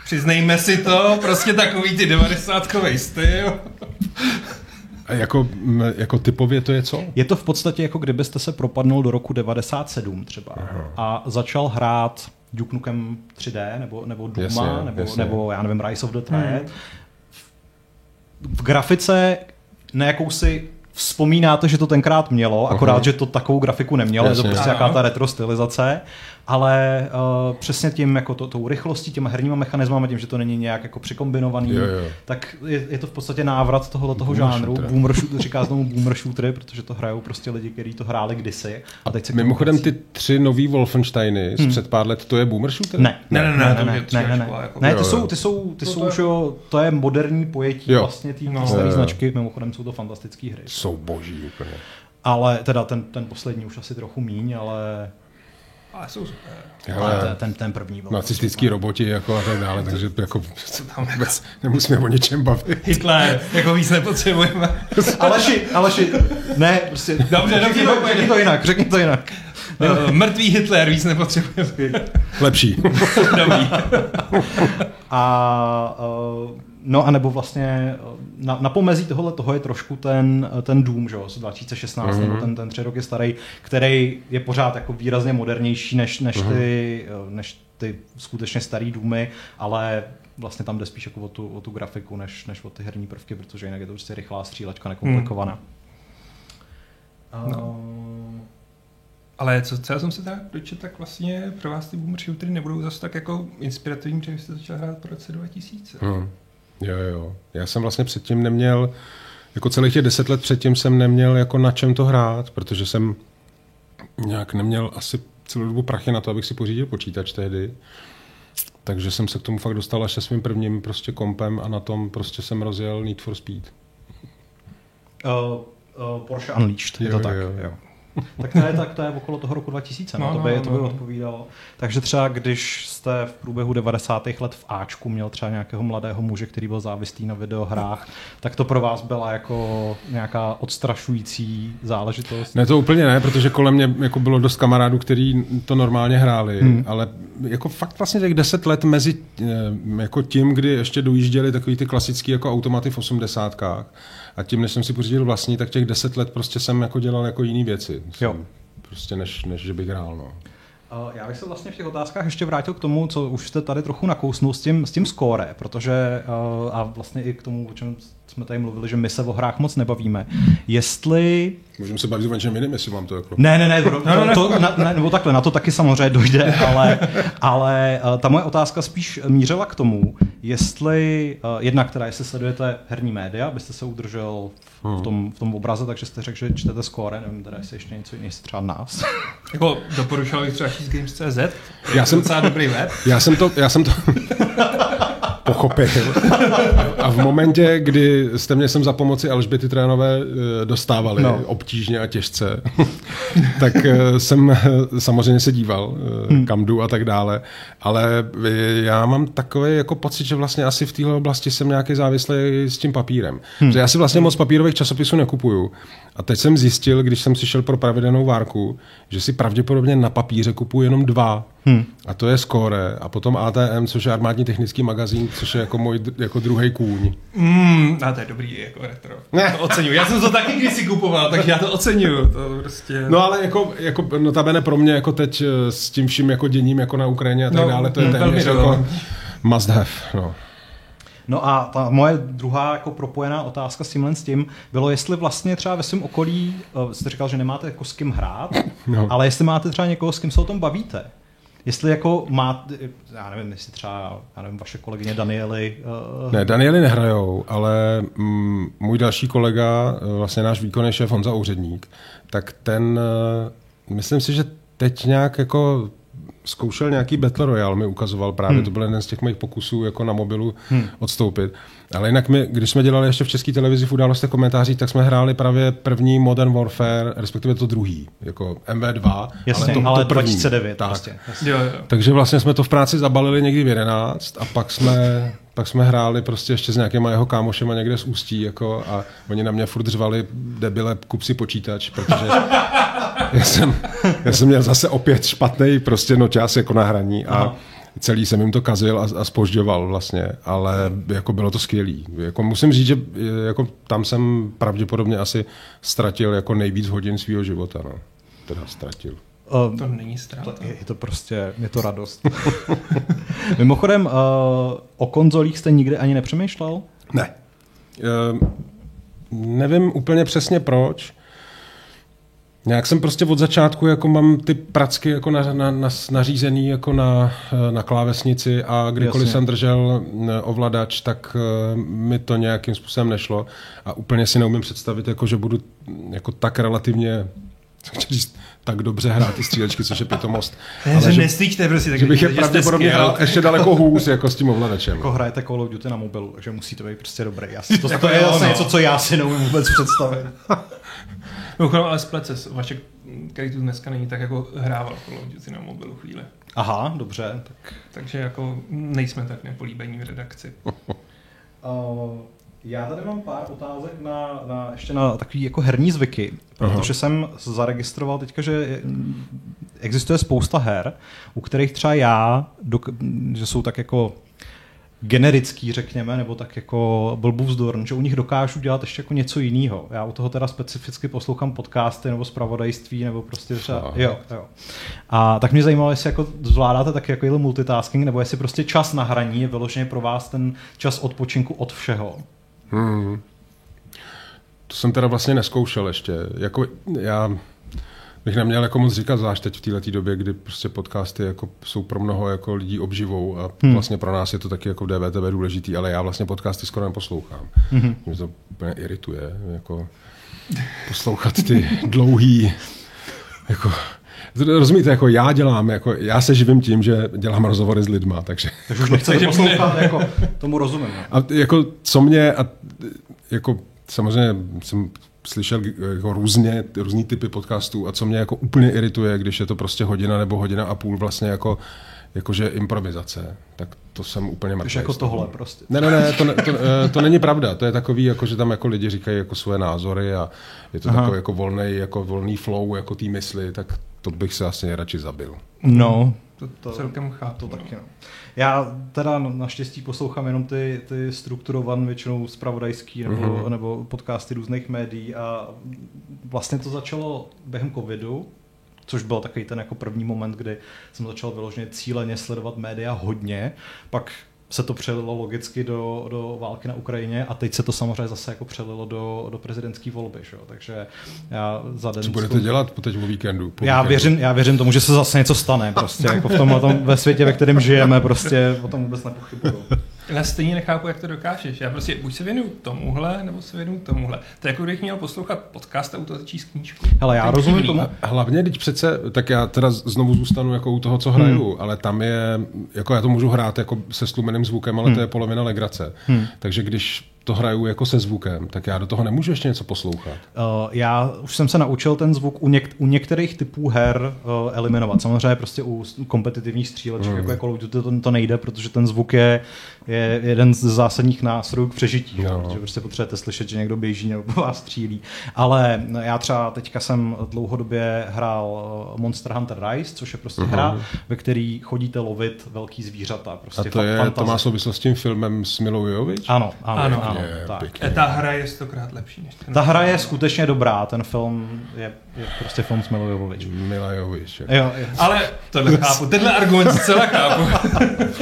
Přiznejme si to, prostě takový ty 90 styl. A jako, jako typově to je co? Je to v podstatě jako kdybyste se propadnul do roku 97 třeba Aha. a začal hrát Duke Nukem 3D nebo, nebo Duma jasně, nebo, jasně. nebo já nevím Rise of the Triad. Hmm. V, v grafice na jakousi vzpomínáte, že to tenkrát mělo, akorát, uh-huh. že to takovou grafiku nemělo, Jasně. je to prostě jaká ta retro stylizace ale uh, přesně tím, jako to, tou rychlostí, těma herníma mechanismama, tím, že to není nějak jako přikombinovaný, jo, jo. tak je, je, to v podstatě návrat tohoto toho žánru. Shooter. Boomer shooter, říká tomu boomer shootery, protože to hrajou prostě lidi, kteří to hráli kdysi. A teď se Mimochodem ty tři nový Wolfensteiny z hmm. před pár let, to je boomer shooter? Ne, ne, ne, ne, ne, ne, ne, ne, ne. Jako... ne ty jsou, ty jsou, ty to jsou, už jo, to je moderní pojetí jo. vlastně té no. staré značky, mimochodem jsou to fantastické hry. Jsou boží úplně. Ale teda ten, ten poslední už asi trochu míň, ale ale jsou super. Ale ten, ten první byl. Nacistický roboti jako a tak dále, takže jako vůbec nemusíme o něčem bavit. Hitler, jako víc nepotřebujeme. Aleši, Aleši, ne, prostě. Dobře, řekni, to, řekni to jinak, řekni to jinak. Uh, mrtvý Hitler, víc nepotřebujeme. Lepší. Dobrý. a uh, No a nebo vlastně na, na pomezí tohle toho je trošku ten, ten Doom, že z 2016, mm-hmm. nebo ten, ten tři roky starý, který je pořád jako výrazně modernější než, než, mm-hmm. ty, než ty skutečně starý Doomy, ale vlastně tam jde spíš jako o tu, o tu grafiku, než, než o ty herní prvky, protože jinak je to prostě rychlá střílečka, nekomplikovaná. Mm. No. Ale co, co já jsem se tak dočet, tak vlastně pro vás ty boomer shootery nebudou zase tak jako inspirativní, protože jste začal hrát po roce 2000. Hmm. Jo, jo. Já jsem vlastně předtím neměl, jako celých těch deset let předtím jsem neměl jako na čem to hrát, protože jsem nějak neměl asi celou dobu prachy na to, abych si pořídil počítač tehdy. Takže jsem se k tomu fakt dostal až se svým prvním prostě kompem a na tom prostě jsem rozjel Need for Speed. Uh, uh, Porsche Unleashed, je jo, to tak. Jo. jo tak to je, tak to je okolo toho roku 2000, no, no, to, by, no, to by no. odpovídalo. Takže třeba když jste v průběhu 90. let v Ačku měl třeba nějakého mladého muže, který byl závislý na videohrách, tak to pro vás byla jako nějaká odstrašující záležitost? Ne, to úplně ne, protože kolem mě jako bylo dost kamarádů, kteří to normálně hráli, hmm. ale jako fakt vlastně těch 10 let mezi eh, jako tím, kdy ještě dojížděli takový ty klasický jako automaty v osmdesátkách a tím, než jsem si pořídil vlastní, tak těch deset let prostě jsem jako dělal jako jiný věci. Jo. Prostě než, než že bych hrál. No. Já bych se vlastně v těch otázkách ještě vrátil k tomu, co už jste tady trochu nakousnul s tím, s tím skóre, protože a vlastně i k tomu, o čem jsme tady mluvili, že my se o hrách moc nebavíme. Jestli... Můžeme se bavit o něčem jiném, jestli mám to jako... Ne, ne, ne, to, to, to, na, ne, nebo takhle, na to taky samozřejmě dojde, ale, ale ta moje otázka spíš mířila k tomu, jestli, jedna, která, jestli sledujete herní média, byste se udržel v, v, tom, v tom obraze, takže jste řekl, že čtete skóre, nevím teda, jestli ještě něco jiného, třeba nás. jako doporučoval bych třeba Games.cz, já jsem docela dobrý web. Já jsem to, já jsem to... pochopil. A v momentě, kdy jste mě sem za pomoci Alžběty Trénové eh, dostávali no. obtížně a těžce, tak eh, jsem eh, samozřejmě se díval, hmm. kam jdu a tak dále. Ale já mám takový jako pocit, že vlastně asi v téhle oblasti jsem nějaký závislý s tím papírem. Hmm. Že já si vlastně moc papírových časopisů nekupuju. A teď jsem zjistil, když jsem si šel pro pravidelnou várku, že si pravděpodobně na papíře kupuju jenom dva. Hmm. A to je Score a potom ATM, což je armádní technický magazín, což je jako můj jako druhý kůň. Mm, a to je dobrý jako retro. Ne. To oceňuju. Já jsem to taky kdysi kupoval, takže já to oceňuju. To prostě... No ale jako, jako notabene pro mě jako teď eh, s tím vším jako děním jako na Ukrajině a tak no, dále, to je mm, téměř jako must have. No. No a ta moje druhá jako propojená otázka s tímhle s tím bylo, jestli vlastně třeba ve svém okolí, uh, jste říkal, že nemáte jako s kým hrát, no. ale jestli máte třeba někoho, s kým se o tom bavíte. Jestli jako máte, já nevím, jestli třeba, já nevím, vaše kolegyně Daniely... Uh... Ne, Daniely nehrajou, ale mm, můj další kolega, eh, vlastně náš výkonný šéf Honza Úředník, tak ten, uh, myslím si, že teď nějak jako zkoušel nějaký Battle Royale, mi ukazoval právě, hmm. to byl jeden z těch mých pokusů jako na mobilu hmm. odstoupit. Ale jinak my, když jsme dělali ještě v české televizi v událostech komentářích, tak jsme hráli právě první Modern Warfare, respektive to druhý, jako MV2. Jasně, ale, to, ale to první. 2009 tak. prostě. Jo, jo. Takže vlastně jsme to v práci zabalili někdy v 11 a pak jsme, pak jsme hráli prostě ještě s nějakýma jeho kámošema někde z Ústí jako a oni na mě furt řvali, debile, kup si počítač, protože já jsem, já jsem měl zase opět špatný prostě nočas jako na hraní a Aha celý jsem jim to kazil a, a spožďoval vlastně, ale jako bylo to skvělý. Jako musím říct, že jako tam jsem pravděpodobně asi ztratil jako nejvíc hodin svého života. No. Teda ztratil. Uh, to není ztráta. To, je to prostě, je to radost. Mimochodem, uh, o konzolích jste nikdy ani nepřemýšlel? Ne. Uh, nevím úplně přesně proč. Nějak jsem prostě od začátku jako mám ty pracky jako na, na, na, nařízený jako na, na klávesnici a kdykoliv Jasně. jsem držel eh, ovladač, tak uh, mi to nějakým způsobem nešlo a úplně si neumím představit, jako, že budu jako tak relativně říct, tak dobře hrát ty střílečky, což je pitomost. Ne, ale že, nestýčte prostě, tak že bych je pravděpodobně hrál ještě daleko hůř jako s tím ovladačem. Jako hrajete Call of Duty na mobilu, takže musíte být prostě dobrý. Já si, to, to, to je vlastně něco, co já si neumím vůbec představit. Mimochodem, ale splet se, Vašek, který tu dneska není, tak jako hrával Call of Duty na mobilu chvíli. Aha, dobře. Tak... Takže jako nejsme tak nepolíbení v redakci. uh, já tady mám pár otázek na, na ještě na takový jako herní zvyky, protože Aha. jsem zaregistroval teďka, že existuje spousta her, u kterých třeba já, že jsou tak jako generický, řekněme, nebo tak jako Blbůvzdorn, že u nich dokážu dělat ještě jako něco jiného. Já u toho teda specificky poslouchám podcasty nebo zpravodajství, nebo prostě třeba, jo, jo. A tak mě zajímalo, jestli jako zvládáte taky jako multitasking, nebo jestli prostě čas na hraní je vyloženě pro vás ten čas odpočinku od všeho. Hmm. To jsem teda vlastně neskoušel ještě. Jako já bych neměl jako moc říkat, zvlášť teď v této době, kdy prostě podcasty jako jsou pro mnoho jako lidí obživou a hmm. vlastně pro nás je to taky jako v DVTV důležitý, ale já vlastně podcasty skoro neposlouchám. Hmm. Mě to úplně irituje, jako poslouchat ty dlouhý, jako Rozumíte, jako já dělám, jako já se živím tím, že dělám rozhovory s lidma, takže... Takže už nechcete poslouchat, jako tomu rozumím. Ne? A jako co mě, a jako samozřejmě jsem slyšel jako různě, různý typy podcastů a co mě jako úplně irituje, když je to prostě hodina nebo hodina a půl vlastně jako jakože improvizace, tak to jsem úplně mrtvý. jako tohle prostě. Ne, ne, ne, to, to, to, eh, to, není pravda. To je takový, jako, že tam jako lidi říkají jako svoje názory a je to Aha. takový jako volný, jako volný flow jako té mysli, tak to bych se asi radši zabil. No, to, to celkem chápu. To taky, no. Já teda naštěstí poslouchám jenom ty, ty strukturované většinou spravodajský nebo, uh-huh. nebo podcasty různých médií a vlastně to začalo během covidu, což byl takový ten jako první moment, kdy jsem začal vyloženě cíleně sledovat média hodně, pak se to přelilo logicky do, do války na Ukrajině a teď se to samozřejmě zase jako přelilo do, do prezidentské volby. Že? Takže já za den... Co budete dělat po teď o víkendu? Po já, víkendu? Věřím, já věřím tomu, že se zase něco stane. Prostě jako v tom, tom ve světě, ve kterém žijeme, prostě o tom vůbec nepochybuju. Já stejně nechápu, jak to dokážeš. Já prostě buď se věnuju tomuhle, nebo se věnuju tomuhle. To je jako kdybych měl poslouchat podcast a u toho začít knížku. Hele, já rozumím tomu. Hlavně, když přece, tak já teda znovu zůstanu jako u toho, co hraju, hmm. ale tam je, jako já to můžu hrát jako se stlumeným zvukem, ale hmm. to je polovina legrace. Hmm. Takže když to hraju jako se zvukem, tak já do toho nemůžu ještě něco poslouchat. Uh, já už jsem se naučil ten zvuk u, něk- u některých typů her uh, eliminovat. Samozřejmě prostě u kompetitivních stříleček, mm. jako je Call of Duty, to, to nejde, protože ten zvuk je, je jeden z zásadních nástrojů k přežití. No. Protože prostě potřebujete slyšet, že někdo běží nebo vás střílí. Ale já třeba teďka jsem dlouhodobě hrál eh, Monster Hunter Rise, což je prostě uh-huh. hra, ve který chodíte lovit velký zvířata. Prostě A to, je, to má souvislost s tím filmem s Milou Jovič? Ano, ano. ano, ano je, tak. E, ta hra je stokrát lepší než ten Ta hra je skutečně dobrá, ten film je, je prostě film s Milou Jovovič. Mila Jovovič. Jo, jo. Ale tohle chápu, tenhle argument zcela chápu.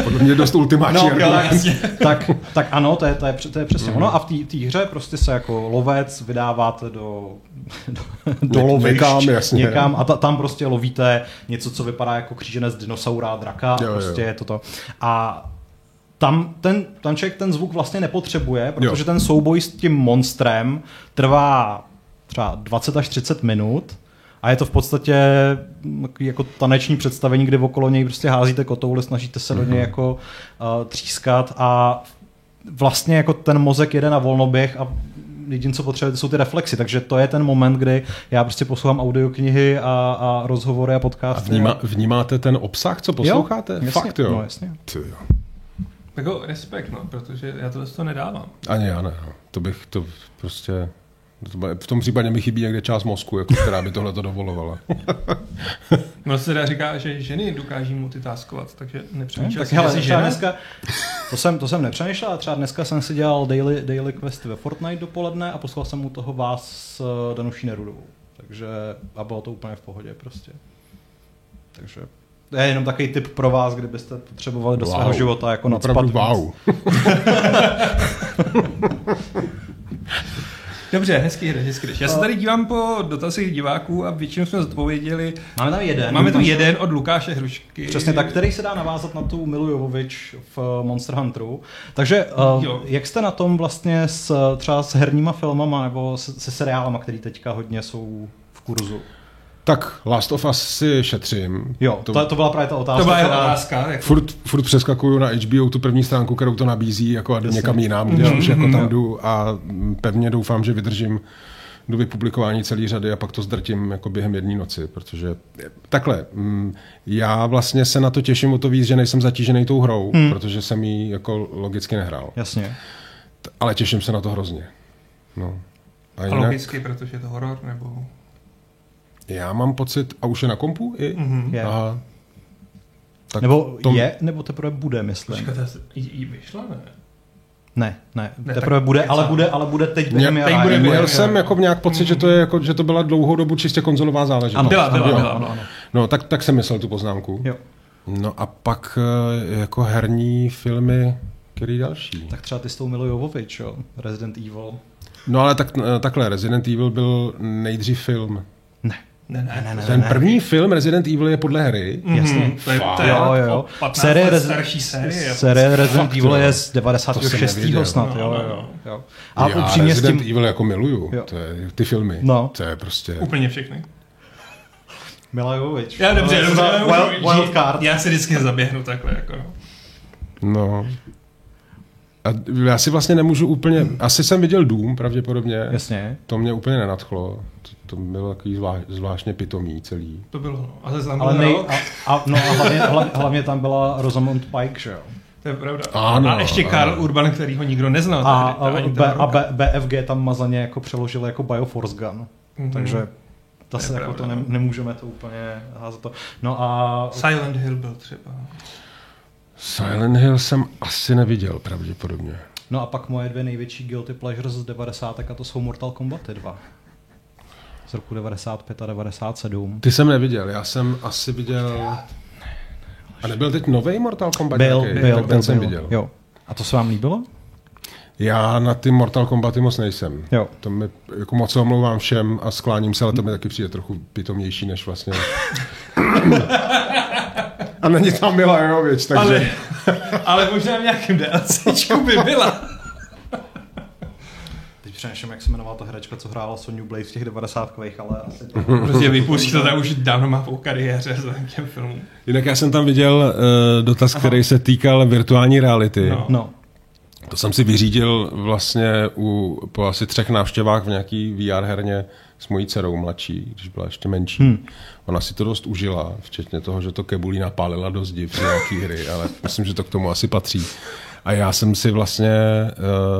Podle mě dost ultimátní no, argument. tak, tak ano, to je, to je, to je přesně mm. ono a v té hře prostě se jako lovec vydáváte do, do, do lovišť, někam, jasně. někam a ta, tam prostě lovíte něco, co vypadá jako kříženec dinosaura, draka, jo, prostě jo. je to to. A tam ten, ten člověk ten zvuk vlastně nepotřebuje, protože jo. ten souboj s tím monstrem trvá třeba 20 až 30 minut a je to v podstatě jako taneční představení, kde okolo něj prostě házíte kotouly, snažíte se do něj mhm. jako uh, třískat a vlastně jako ten mozek jede na volnoběh a jediné, co potřebujete, jsou ty reflexy. Takže to je ten moment, kdy já prostě poslouchám audioknihy a, a rozhovory a podcasty. A vníma, vnímáte ten obsah, co posloucháte? Jo, jasně, Fakt jo? No, jasně. Ty jo. Jako respekt, no, protože já to to nedávám. Ani já ne, no. to bych to prostě... V tom případě mi chybí někde část mozku, jako, která by tohle to dovolovala. no se teda říká, že ženy dokáží multitaskovat, takže nepřemýšlel tak hele, si žena. Dneska, to jsem, to jsem nepřemýšlel, ale třeba dneska jsem si dělal daily, daily questy ve Fortnite dopoledne a poslal jsem mu toho vás s eh, Danuší Nerudovou. Takže a bylo to úplně v pohodě prostě. Takže to je jenom takový tip pro vás, kdybyste potřebovali do wow. svého života jako nadspat wow. Dobře, hezký hry, hezký hry. Já se tady dívám po dotazích diváků a většinou jsme zodpověděli. Máme tam jeden. Máme tu jeden od Lukáše Hrušky. Přesně tak, který se dá navázat na tu Milu Jovovič v Monster Hunteru. Takže uh, jak jste na tom vlastně s, třeba s herníma filmama nebo se, se seriálama, který teďka hodně jsou v kurzu? Tak Last of Us si šetřím. Jo, to, to, to byla právě ta otázka. To byla která... otázka. Jak... Furt, furt přeskakuju na HBO tu první stránku, kterou to nabízí, jako a jdu někam jinam, kde mm-hmm. už jako tam jdu a pevně doufám, že vydržím do vypublikování celé řady a pak to zdrtím jako během jedné noci, protože takhle, mm, já vlastně se na to těším o to víc, že nejsem zatížený tou hrou, hmm. protože jsem ji jako logicky nehrál. Jasně. Ale těším se na to hrozně. No. A, a jinak... logicky, protože je to horor, nebo... Já mám pocit, a už je na kompu i? Mm-hmm. Aha. Tak nebo tom... je, nebo teprve bude, myslím. Počkejte, jí vyšla, ne? Ne, ne, ne teprve bude, ale bude, ale bude teď během teď bude, Měl jsem jako nějak pocit, že to je jako, že to byla dlouhou dobu čistě konzolová záležitost. Ano, byla, byla, byla, ano, ano. No, tak, tak jsem myslel tu poznámku. Jo. No a pak eh, jako herní filmy, který další? Tak třeba ty s tou Milou Jovovič, jo? Resident Evil. No ale tak, eh, takhle, Resident Evil byl nejdřív film. Ne. Ne, ne, ne, ne, Ten ne, první ne. film Resident Evil je podle hry. Mm-hmm. Jasně. To je, to je jo, jo. série, Rezi- starší série. Série Resident Fakt, Evil je z 96. snad. No, jo, jo, jo. A Já upřímně Resident s tím... Evil jako miluju. Jo. To je, ty filmy. No. To je prostě... Úplně všechny. Mila Jovovič. Já dobře, dobře. Wild, wild card. Já si vždycky zaběhnu takhle. Jako. No. A já si vlastně nemůžu úplně, asi jsem viděl Dům pravděpodobně. Jasně. To mě úplně nenadchlo. To, to bylo takový zvláš, zvláštně pitomý celý. To bylo, no. Ale, Ale nej, a, a, no a hlavně, hlavně, hlavně, tam byla Rosamund Pike, že jo? To je pravda. Ano, a ještě Karl ano. Urban, který ho nikdo neznal. A, a, B, a B, BFG tam mazaně jako přeložil jako Bioforce Gun. Mm-hmm. Takže zase jako to ne, no. nemůžeme to úplně házet to. No a... Silent Hill byl třeba. Silent Hill jsem asi neviděl pravděpodobně. No a pak moje dvě největší guilty pleasures z 90. a to jsou Mortal Kombat 2. Z roku 95 a 97. Ty jsem neviděl, já jsem asi viděl... A nebyl teď nový Mortal Kombat? Byl, nějaký? byl, tak ten byl, jsem byl. viděl. Jo. A to se vám líbilo? Já na ty Mortal Kombaty moc nejsem. Jo. To mi, jako moc se omlouvám všem a skláním se, ale to mi taky přijde trochu pitomnější, než vlastně... a není tam Mila Jovič, takže... Ale, ale možná v nějakém DLCčku by byla. Teď přemýšlím, jak se jmenovala ta herečka, co hrála Sonyu Blade v těch 90 ale asi to... prostě vypustí to, tak už dávno má po kariéře za těm filmům. Jinak já jsem tam viděl uh, dotaz, Aha. který se týkal virtuální reality. No. no. To jsem si vyřídil vlastně u, po asi třech návštěvách v nějaký VR herně s mojí dcerou mladší, když byla ještě menší. Hmm. Ona si to dost užila, včetně toho, že to kebulí napálila do zdi v nějaký hry, ale myslím, že to k tomu asi patří. A já jsem si vlastně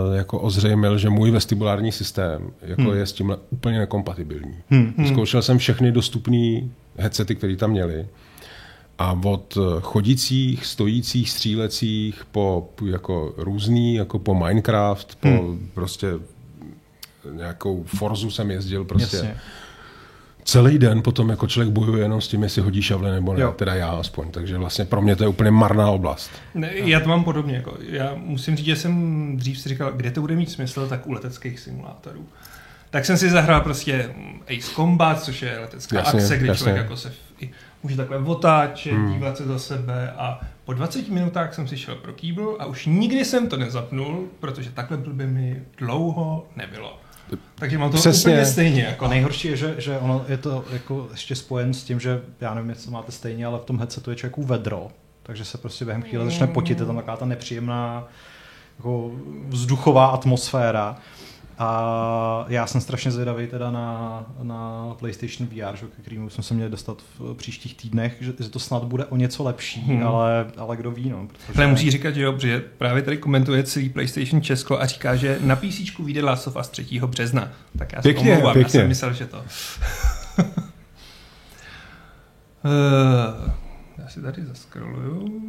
uh, jako ozřejmil, že můj vestibulární systém jako hmm. je s tímhle úplně nekompatibilní. Hmm. Zkoušel jsem všechny dostupné headsety, které tam měly a od chodících, stojících, střílecích, po jako různý, jako po Minecraft, po hmm. prostě nějakou Forzu jsem jezdil prostě. Jasně. Celý den potom jako člověk bojuje jenom s tím, jestli hodí šavle nebo ne, jo. teda já aspoň. Takže vlastně pro mě to je úplně marná oblast. Ne, já to mám podobně. Jako, já musím říct, že jsem dřív si říkal, kde to bude mít smysl, tak u leteckých simulátorů. Tak jsem si zahrál prostě Ace Combat, což je letecká jasně, akce, kde jasně. člověk jako se může takhle otáčet, hmm. dívat se za sebe a po 20 minutách jsem si šel pro kýbl a už nikdy jsem to nezapnul, protože takhle by mi dlouho nebylo. Takže mám to Přesně. úplně stejně. Jako. A nejhorší je, že, že ono je to jako ještě spojen s tím, že já nevím, jestli to máte stejně, ale v tom headsetu je člověku vedro, takže se prostě během chvíle začne potit, je tam taková ta nepříjemná jako vzduchová atmosféra. A já jsem strašně zvědavý teda na, na PlayStation VR, že, ke kterému jsme se měli dostat v příštích týdnech, že, že to snad bude o něco lepší, hmm. ale, ale kdo ví. No, protože... Ale musí říkat, že jo, protože právě tady komentuje celý PlayStation Česko a říká, že na PC vyjde Last of Us 3. března. Tak já pěkně, omlouvám, pěkně. já jsem myslel, že to. uh, já si tady zaskroluju.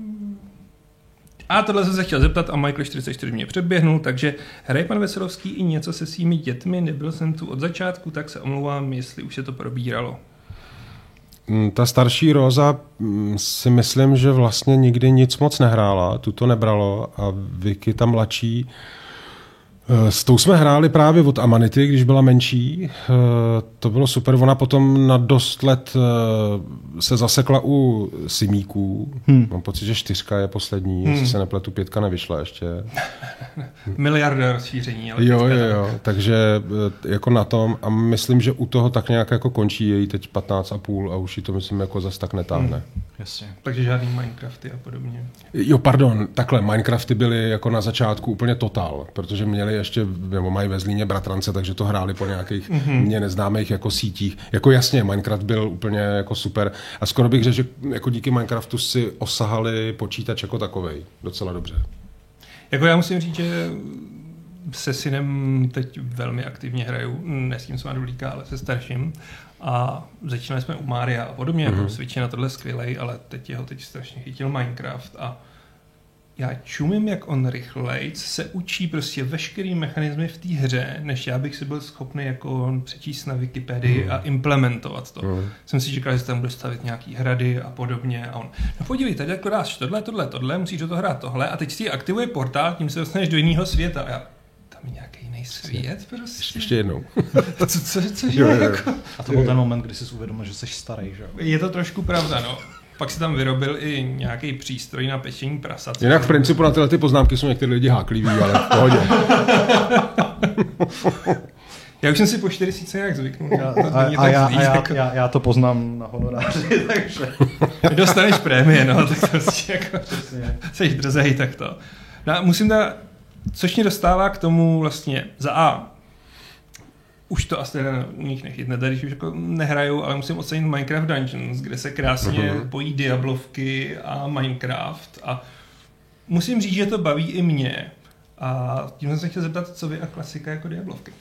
A tohle jsem se chtěl zeptat a Michael 44 mě předběhnul, takže hraje pan Veselovský i něco se svými dětmi, nebyl jsem tu od začátku, tak se omlouvám, jestli už se to probíralo. Mm, ta starší Roza mm, si myslím, že vlastně nikdy nic moc nehrála, tu to nebralo a Vicky ta mladší s tou jsme hráli právě od Amanity, když byla menší. Eh, to bylo super. Ona potom na dost let eh, se zasekla u Simíků. Hmm. Mám pocit, že čtyřka je poslední, hmm. jestli se nepletu, pětka nevyšla ještě. Miliarda rozšíření. Ale jo, jo, jo. Takže jako na tom a myslím, že u toho tak nějak jako končí její teď 15 a půl a už ji to myslím jako zas tak netáhne. Hmm. Jasně. Takže žádný Minecrafty a podobně. Jo, pardon, takhle, Minecrafty byly jako na začátku úplně total, protože měli ještě, nebo mají ve Zlíně bratrance, takže to hráli po nějakých mm-hmm. mě neznámých jako sítích. Jako jasně, Minecraft byl úplně jako super a skoro bych řekl, že jako díky Minecraftu si osahali počítač jako takovej docela dobře. Jako já musím říct, že se synem teď velmi aktivně hraju, ne s tím, co má Dulíka, ale se starším. A začínali jsme u Mária a podobně, mm-hmm. jako Switch je na tohle skvělej, ale teď jeho teď strašně chytil Minecraft a já čumím, jak on rychleji se učí prostě veškerý mechanismy v té hře, než já bych si byl schopný jako on přečíst na Wikipedii mm. a implementovat to. Mm. Jsem si říkal, že tam bude stavit nějaký hrady a podobně a on, no podívej, tady jako dáš tohle, tohle, tohle, musíš do toho hrát tohle a teď si aktivuje portál, tím se dostaneš do jiného světa. A já, tam je nějaký jiný svět prostě. Ještě jednou. co, co, co, co jo, jo, jo. Jako? A to byl ten moment, kdy jsi uvědomil, že jsi starý, že Je to trošku pravda, no. Pak si tam vyrobil i nějaký přístroj na pečení prasat. Jinak v principu na tyhle ty poznámky jsou některé lidi hákliví, ale v pohodě. Já už jsem si po 40 nějak zvyknul. Já, a, a, a, já, a já, jako... já, já, to poznám na honoráři, takže... Dostaneš prémie, no, tak to prostě jako... Jsi drzej, tak to. No, musím dát, což mě dostává k tomu vlastně za A, už to asi na nich nechytne, tady už jako nehraju, ale musím ocenit Minecraft Dungeons, kde se krásně uh-huh. pojí Diablovky a Minecraft a musím říct, že to baví i mě. A tím jsem se chtěl zeptat, co vy a klasika jako Diablovky?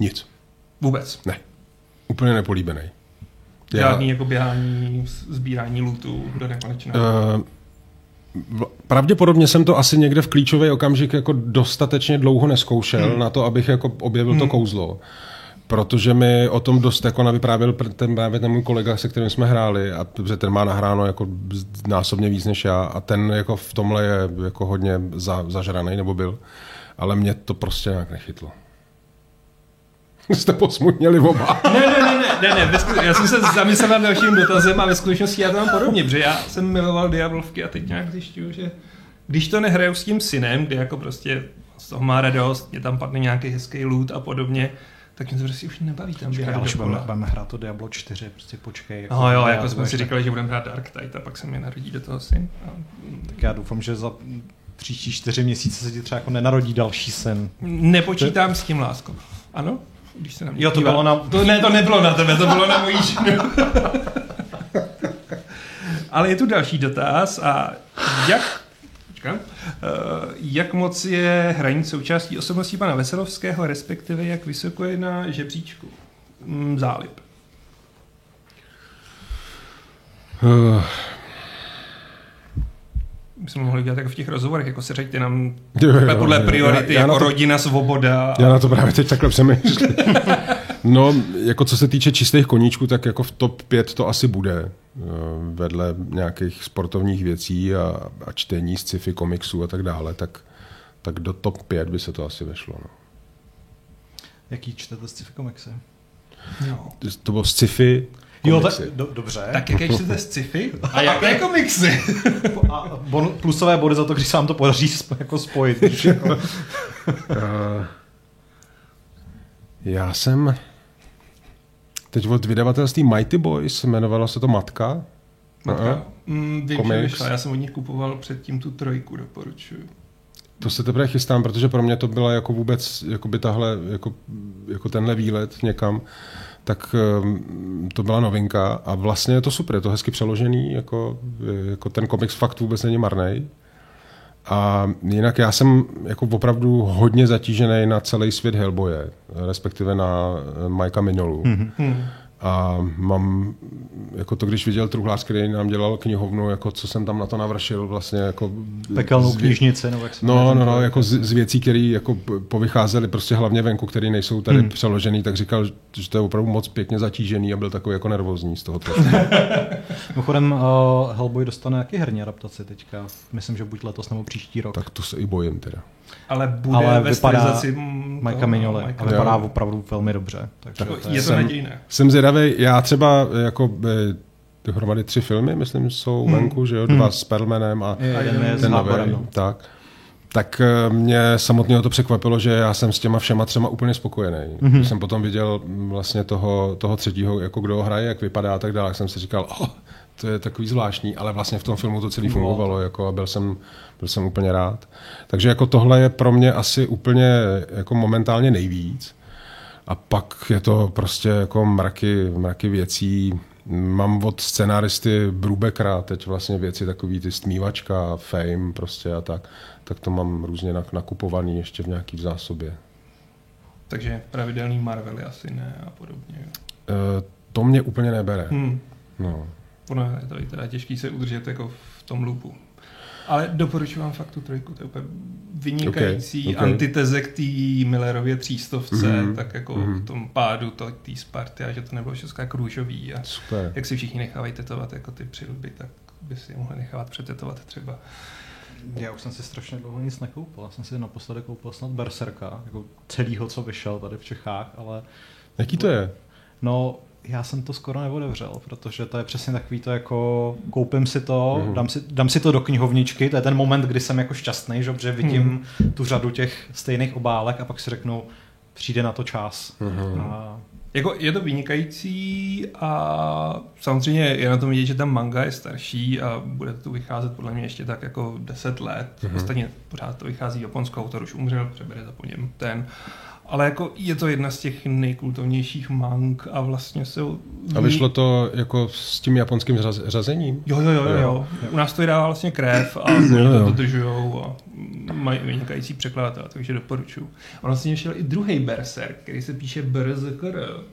Nic. Vůbec? Ne. Úplně nepolíbený. Já... Žádný jako běhání, sbírání lootů do nekonečna. Uh, Pravděpodobně jsem to asi někde v klíčový okamžik jako dostatečně dlouho neskoušel hmm. na to, abych jako objevil hmm. to kouzlo. Protože mi o tom dost jako navyprávěl ten, právě ten můj kolega, se kterým jsme hráli, a protože ten má nahráno jako násobně víc než já a ten jako v tomhle je jako hodně za, zažraný, nebo byl. Ale mě to prostě nějak nechytlo. Jste posmutněli oba. ne, ne, ne, ne, ne, ne já jsem se zamyslel nad dalším dotazem a ve skutečnosti já to mám podobně, protože já jsem miloval Diablovky a teď nějak zjišťuju, že když to nehraju s tím synem, kde jako prostě z toho má radost, je tam padne nějaký hezký loot a podobně, tak mě to prostě už nebaví tam běhat ale budeme, budeme hrát to Diablo 4, prostě počkej. Jako no jo, jako jsme si říkali, že budeme hrát Dark Tide a pak se mi narodí do toho syn. A... Tak já doufám, že za příští čtyři měsíce se ti třeba jako nenarodí další sen. Nepočítám s tím, lásko. Ano? Když se na mě Jo, to bylo na... To, ne, to nebylo na tebe, to bylo na mojí ženu. Ale je tu další dotaz a jak Počkám. Uh, jak moc je hraní součástí osobností pana Veselovského, respektive jak vysoko je na žebříčku? Mm, zálib. My jsme mohli dělat jako v těch rozhovorech, jako se řekněte nám jo, jo, podle jo, priority, já, já jako to, rodina, svoboda. Já na to právě teď takhle přemýšlím. no, jako co se týče čistých koníčků, tak jako v top 5 to asi bude. Eh, vedle nějakých sportovních věcí a, a čtení sci-fi komiksů a tak dále, tak, tak do top 5 by se to asi vešlo. No. Jaký čtete sci-fi komiksy? No. To bylo sci-fi, Jo, tak, do, dobře. Tak jaké čtete sci-fi? A jaké komiksy? A bon, plusové body za to, když se vám to podaří jako spojit. Když jako... uh, já jsem teď od vydavatelství Mighty Boys, jmenovalo se to Matka. Matka? Uh-huh. Mm, vím, že vyšla. Já jsem od nich kupoval předtím tu trojku, doporučuju. To se teprve chystám, protože pro mě to byla jako vůbec jako by tahle, jako, jako tenhle výlet někam tak ehm, to byla novinka a vlastně je to super, je to hezky přeložený, jako, jako ten komiks fakt vůbec není marný. A jinak já jsem jako opravdu hodně zatížený na celý svět Hellboye, respektive na Majka Minolu. Mm-hmm. A mám, jako to, když viděl truhlář, který nám dělal knihovnu, jako co jsem tam na to navršil, vlastně jako... Pekelnou knižnici, nebo jak se No, no, no, jako z, z věcí, které jako povycházely prostě hlavně venku, které nejsou tady hmm. přeložený, tak říkal, že to je opravdu moc pěkně zatížený a byl takový jako nervózní z toho. Mimochodem, uh, Hellboy dostane jaký herní adaptaci teďka? Myslím, že buď letos nebo příští rok. Tak to se i bojím teda. Ale bude Ale ve vypadá Majka Mignole a vypadá jo. opravdu velmi dobře. Takže tak to je, je to nadějné. Jsem zvědavý, já třeba jako eh, dohromady tři filmy, myslím, jsou hmm. venku, že jo, dva hmm. s Perlmanem a, je, jeden je ten nový, no. tak. Tak eh, mě samotného to překvapilo, že já jsem s těma všema třema úplně spokojený. Mm-hmm. Když jsem potom viděl vlastně toho, toho třetího, jako kdo ho hraje, jak vypadá a tak dále, jsem si říkal, oh, to je takový zvláštní, ale vlastně v tom filmu to celý no. fungovalo jako a byl jsem, byl jsem úplně rád. Takže jako tohle je pro mě asi úplně jako momentálně nejvíc. A pak je to prostě jako mraky, mraky věcí, Mám od scenáristy Brubekra teď vlastně věci takový ty stmívačka, fame prostě a tak. Tak to mám různě nakupovaný ještě v nějaký v zásobě. Takže pravidelný Marvely asi ne a podobně. Uh, to mě úplně nebere. Hmm. No. Ono je to teda těžký se udržet jako v tom loopu. Ale doporučuji vám fakt tu trojku, to je úplně vynikající okay, okay. antiteze k té Millerově třístovce, mm-hmm. tak jako mm-hmm. k tomu pádu té Sparty a že to nebylo všechno jako růžový a Super. jak si všichni nechávají tetovat jako ty přilby, tak by si je mohli nechávat přetetovat třeba. Já už jsem si strašně dlouho nic nekoupil. Já jsem si naposledy koupil snad Berserka, jako celýho, co vyšel tady v Čechách, ale... Jaký to je? No, já jsem to skoro neodevřel, protože to je přesně takový to jako koupím si to, mm. dám, si, dám si to do knihovničky, to je ten moment, kdy jsem jako šťastný, že, že vidím mm. tu řadu těch stejných obálek a pak si řeknu, přijde na to čas. Mm. A... Jako je to vynikající a samozřejmě je na tom vidět, že ta manga je starší a bude to vycházet podle mě ještě tak jako 10 let. Mm-hmm. Ostatně pořád to vychází japonský autor, už umřel, přebere za po něm ten ale jako je to jedna z těch nejkultovnějších mang a vlastně se... A vyšlo to jako s tím japonským řazením? Jo, jo, jo, jo, jo. U nás to vydává vlastně krev a jo, jo. to dodržujou a mají vynikající překladatel, takže doporučuji. A vlastně šel i druhý Berserk, který se píše BRZKR.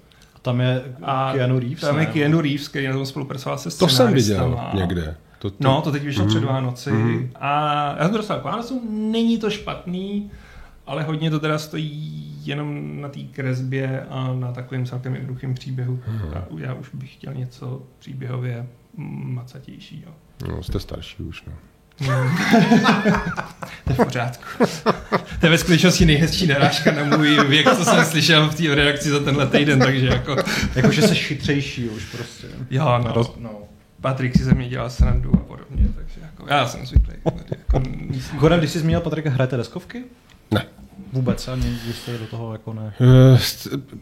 Tam je a Keanu Reeves, Tam je Keanu Reeves, který na tom spolupracoval se To jsem viděl někde. To, to... No, to teď vyšlo mm. před Vánoci. Mm. A já jsem to dostal k Vánocu, není to špatný, ale hodně to teda stojí jenom na té kresbě a na takovém celkem jednoduchém příběhu. Hmm. Já už bych chtěl něco příběhově macatějšího. No, jste starší už, no. to je v pořádku. To je ve skutečnosti nejhezčí narážka na můj věk, co jsem slyšel v té redakci za tenhle týden, takže jako... jako, že jsi chytřejší už prostě. Jo, no. Roz... no. Patrik si ze mě dělal srandu a podobně, takže jako, já jsem zvyklý. Jako, Goran, když jsi zmínil Patrika, hrajete deskovky? Ne. Vůbec, ani jste do toho jako ne. Eh,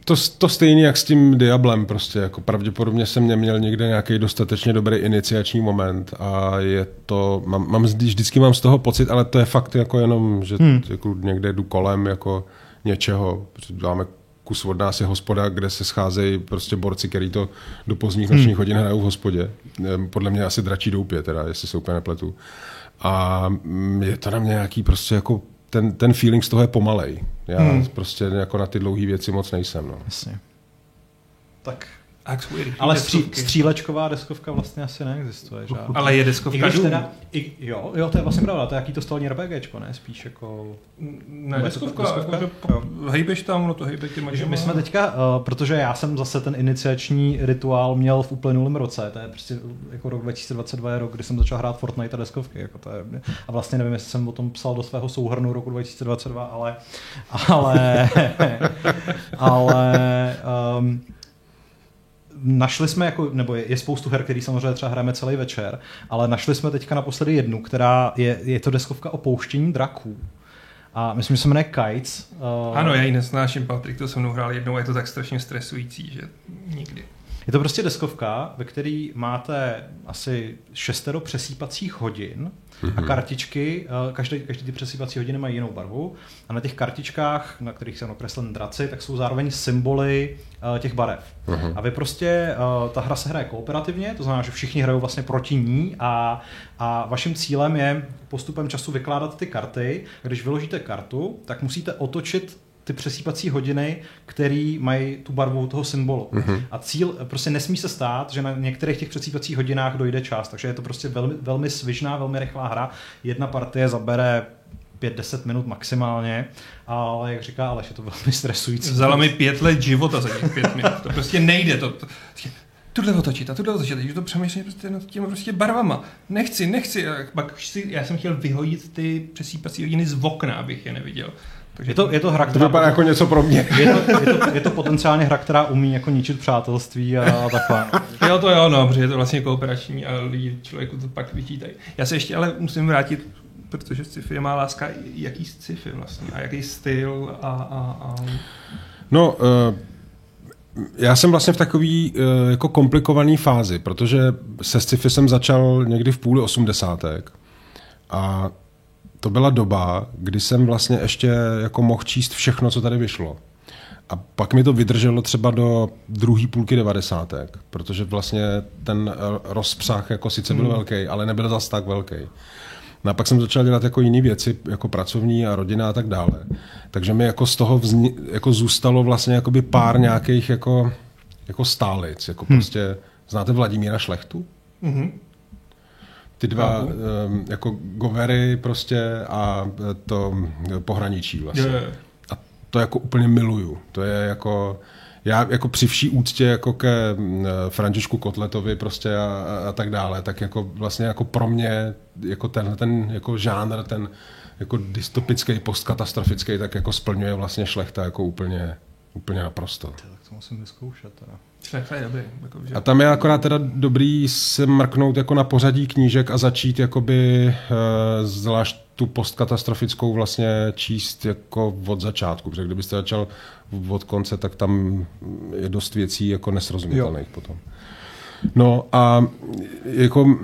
to, to stejně jak s tím Diablem prostě, jako pravděpodobně jsem neměl někde nějaký dostatečně dobrý iniciační moment a je to, mám, mám vždycky mám z toho pocit, ale to je fakt jako jenom, že hmm. jako někde jdu kolem jako něčeho, máme kus od nás je hospoda, kde se scházejí prostě borci, který to do pozdních nočních hmm. hodin hrajou v hospodě. Eh, podle mě asi dračí doupě, teda, jestli se úplně nepletu. A mm, je to na mě nějaký prostě jako ten, ten feeling z toho je pomalej. Já hmm. prostě jako na ty dlouhé věci moc nejsem. No. Jasně. Tak ale stří, střílečková deskovka vlastně asi neexistuje. Žádný. Ale je deskovka I teda, i, jo, jo, to je vlastně pravda, to je jaký to stolní RPGčko, ne? Spíš jako... Ne, deskovka, deskovka jako, po, hejbeš tam, no to hejbe těma My jsme teďka, uh, protože já jsem zase ten iniciační rituál měl v uplynulém roce, to je prostě jako rok 2022 je rok, kdy jsem začal hrát Fortnite a deskovky. Jako to je, a vlastně nevím, jestli jsem o tom psal do svého souhrnu roku 2022, ale ale ale um, našli jsme jako, nebo je, je spoustu her, který samozřejmě třeba hrajeme celý večer, ale našli jsme teďka naposledy jednu, která je, je to deskovka o pouštění draků. A myslím, že se jmenuje Kites. Uh... Ano, já ji nesnáším, Patrik to se mnou hrál jednou a je to tak strašně stresující, že nikdy. Je to prostě deskovka, ve který máte asi šestero přesýpacích hodin mm-hmm. a mhm. kartičky, eh, každý, každý ty přesýpací hodiny mají jinou barvu a na těch kartičkách, na kterých jsou nakreslen draci, tak jsou zároveň symboly uh, těch barev. Mm-hmm. A vy prostě, uh, ta hra se hraje kooperativně, to znamená, že všichni hrajou vlastně proti ní a, a vaším cílem je postupem času vykládat ty karty. Když vyložíte kartu, tak musíte otočit ty přesýpací hodiny, které mají tu barvu toho symbolu. Mm-hmm. A cíl prostě nesmí se stát, že na některých těch přesýpacích hodinách dojde čas, takže je to prostě velmi, velmi svižná, velmi rychlá hra. Jedna partie zabere 5-10 minut maximálně, ale jak říká Aleš, je to velmi stresující. Vzala mi pět let života za těch pět minut, to prostě nejde. To, to, tuhle otočit a tuhle otočit, takže to přemýšlím prostě nad těmi prostě barvama. Nechci, nechci. Pak si, já jsem chtěl vyhodit ty přesýpací hodiny z okna, abych je neviděl. Takže je to, je to hra, která... To vypadá jako něco pro mě. Je to, je, to, je to potenciálně hra, která umí jako ničit přátelství a takhle. jo, to jo, no, protože je to vlastně kooperační a lidi člověku to pak vyčítají. Já se ještě ale musím vrátit, protože sci-fi je má láska, jaký sci-fi vlastně a jaký styl a... a, a... No, uh já jsem vlastně v takové uh, jako komplikované fázi, protože se sci-fi jsem začal někdy v půli osmdesátek a to byla doba, kdy jsem vlastně ještě jako mohl číst všechno, co tady vyšlo. A pak mi to vydrželo třeba do druhé půlky devadesátek, protože vlastně ten rozpřah jako sice byl hmm. velký, ale nebyl zas tak velký. No a pak jsem začal dělat jako jiné věci, jako pracovní a rodina a tak dále. Takže mi jako z toho vzni, jako zůstalo vlastně jakoby pár nějakých jako, jako stálic. Jako hmm. prostě, znáte Vladimíra Šlechtu? Mm-hmm. Ty dva um, jako govery prostě a to pohraničí vlastně. Yeah. A to jako úplně miluju. To je jako já jako při vší úctě jako ke mm, Františku Kotletovi prostě a, a, a tak dále, tak jako vlastně jako pro mě jako ten, ten jako žánr, ten jako dystopický, postkatastrofický, tak jako splňuje vlastně šlechta jako úplně, úplně naprosto. Tak to musím vyzkoušet teda. Šlechta je dobrý. Jako, že... A tam je akorát teda dobrý se mrknout jako na pořadí knížek a začít jakoby uh, zvlášť tu postkatastrofickou vlastně číst jako od začátku, protože kdybyste začal od konce, tak tam je dost věcí jako nesrozumitelných jo. potom. No a jako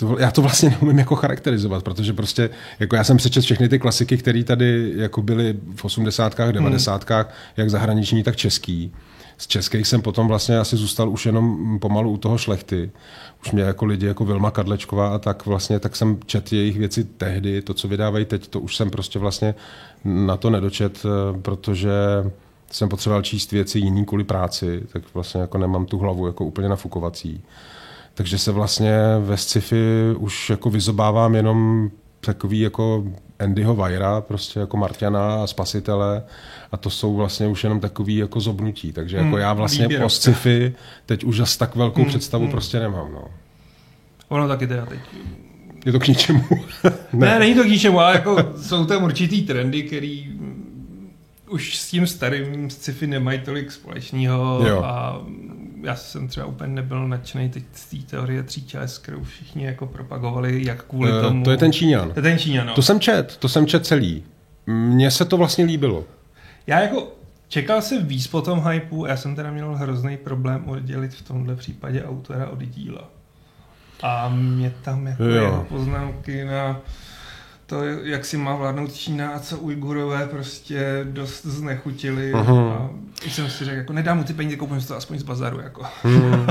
to, já to vlastně neumím jako charakterizovat, protože prostě, jako já jsem přečet všechny ty klasiky, které tady jako byly v 80. 90. Hmm. jak zahraniční, tak český. Z českých jsem potom vlastně asi zůstal už jenom pomalu u toho šlechty. Už mě jako lidi jako Vilma Kadlečková a tak vlastně, tak jsem čet jejich věci tehdy, to, co vydávají teď, to už jsem prostě vlastně na to nedočet, eh, protože jsem potřeboval číst věci jiný kvůli práci, tak vlastně jako nemám tu hlavu jako úplně nafukovací. Takže se vlastně ve sci-fi už jako vyzobávám jenom takový jako Andyho Vajra, prostě jako Martiana a Spasitele a to jsou vlastně už jenom takový jako zobnutí. Takže jako hmm, já vlastně výběr. po sci-fi teď už zase tak velkou hmm, představu hmm. prostě nemám. No. Ono taky teda teď je to k ničemu. ne. ne, není to k ničemu, ale jako jsou tam určitý trendy, který už s tím starým sci-fi nemají tolik společného a já jsem třeba úplně nebyl nadšený teď z té teorie tří těles, kterou všichni jako propagovali, jak kvůli uh, tomu... To je ten Číňan. To je ten Číňan, no. To jsem čet, to jsem čet celý. Mně se to vlastně líbilo. Já jako čekal jsem víc po tom hypeu, já jsem teda měl hrozný problém oddělit v tomhle případě autora od díla. A mě tam jako jo. poznámky na to, jak si má vládnout Čína a co Ujgurové prostě dost znechutili. Uh-huh. A jsem si řekl, jako nedám mu ty peníze, koupím si to aspoň z bazaru. Jako. Uh,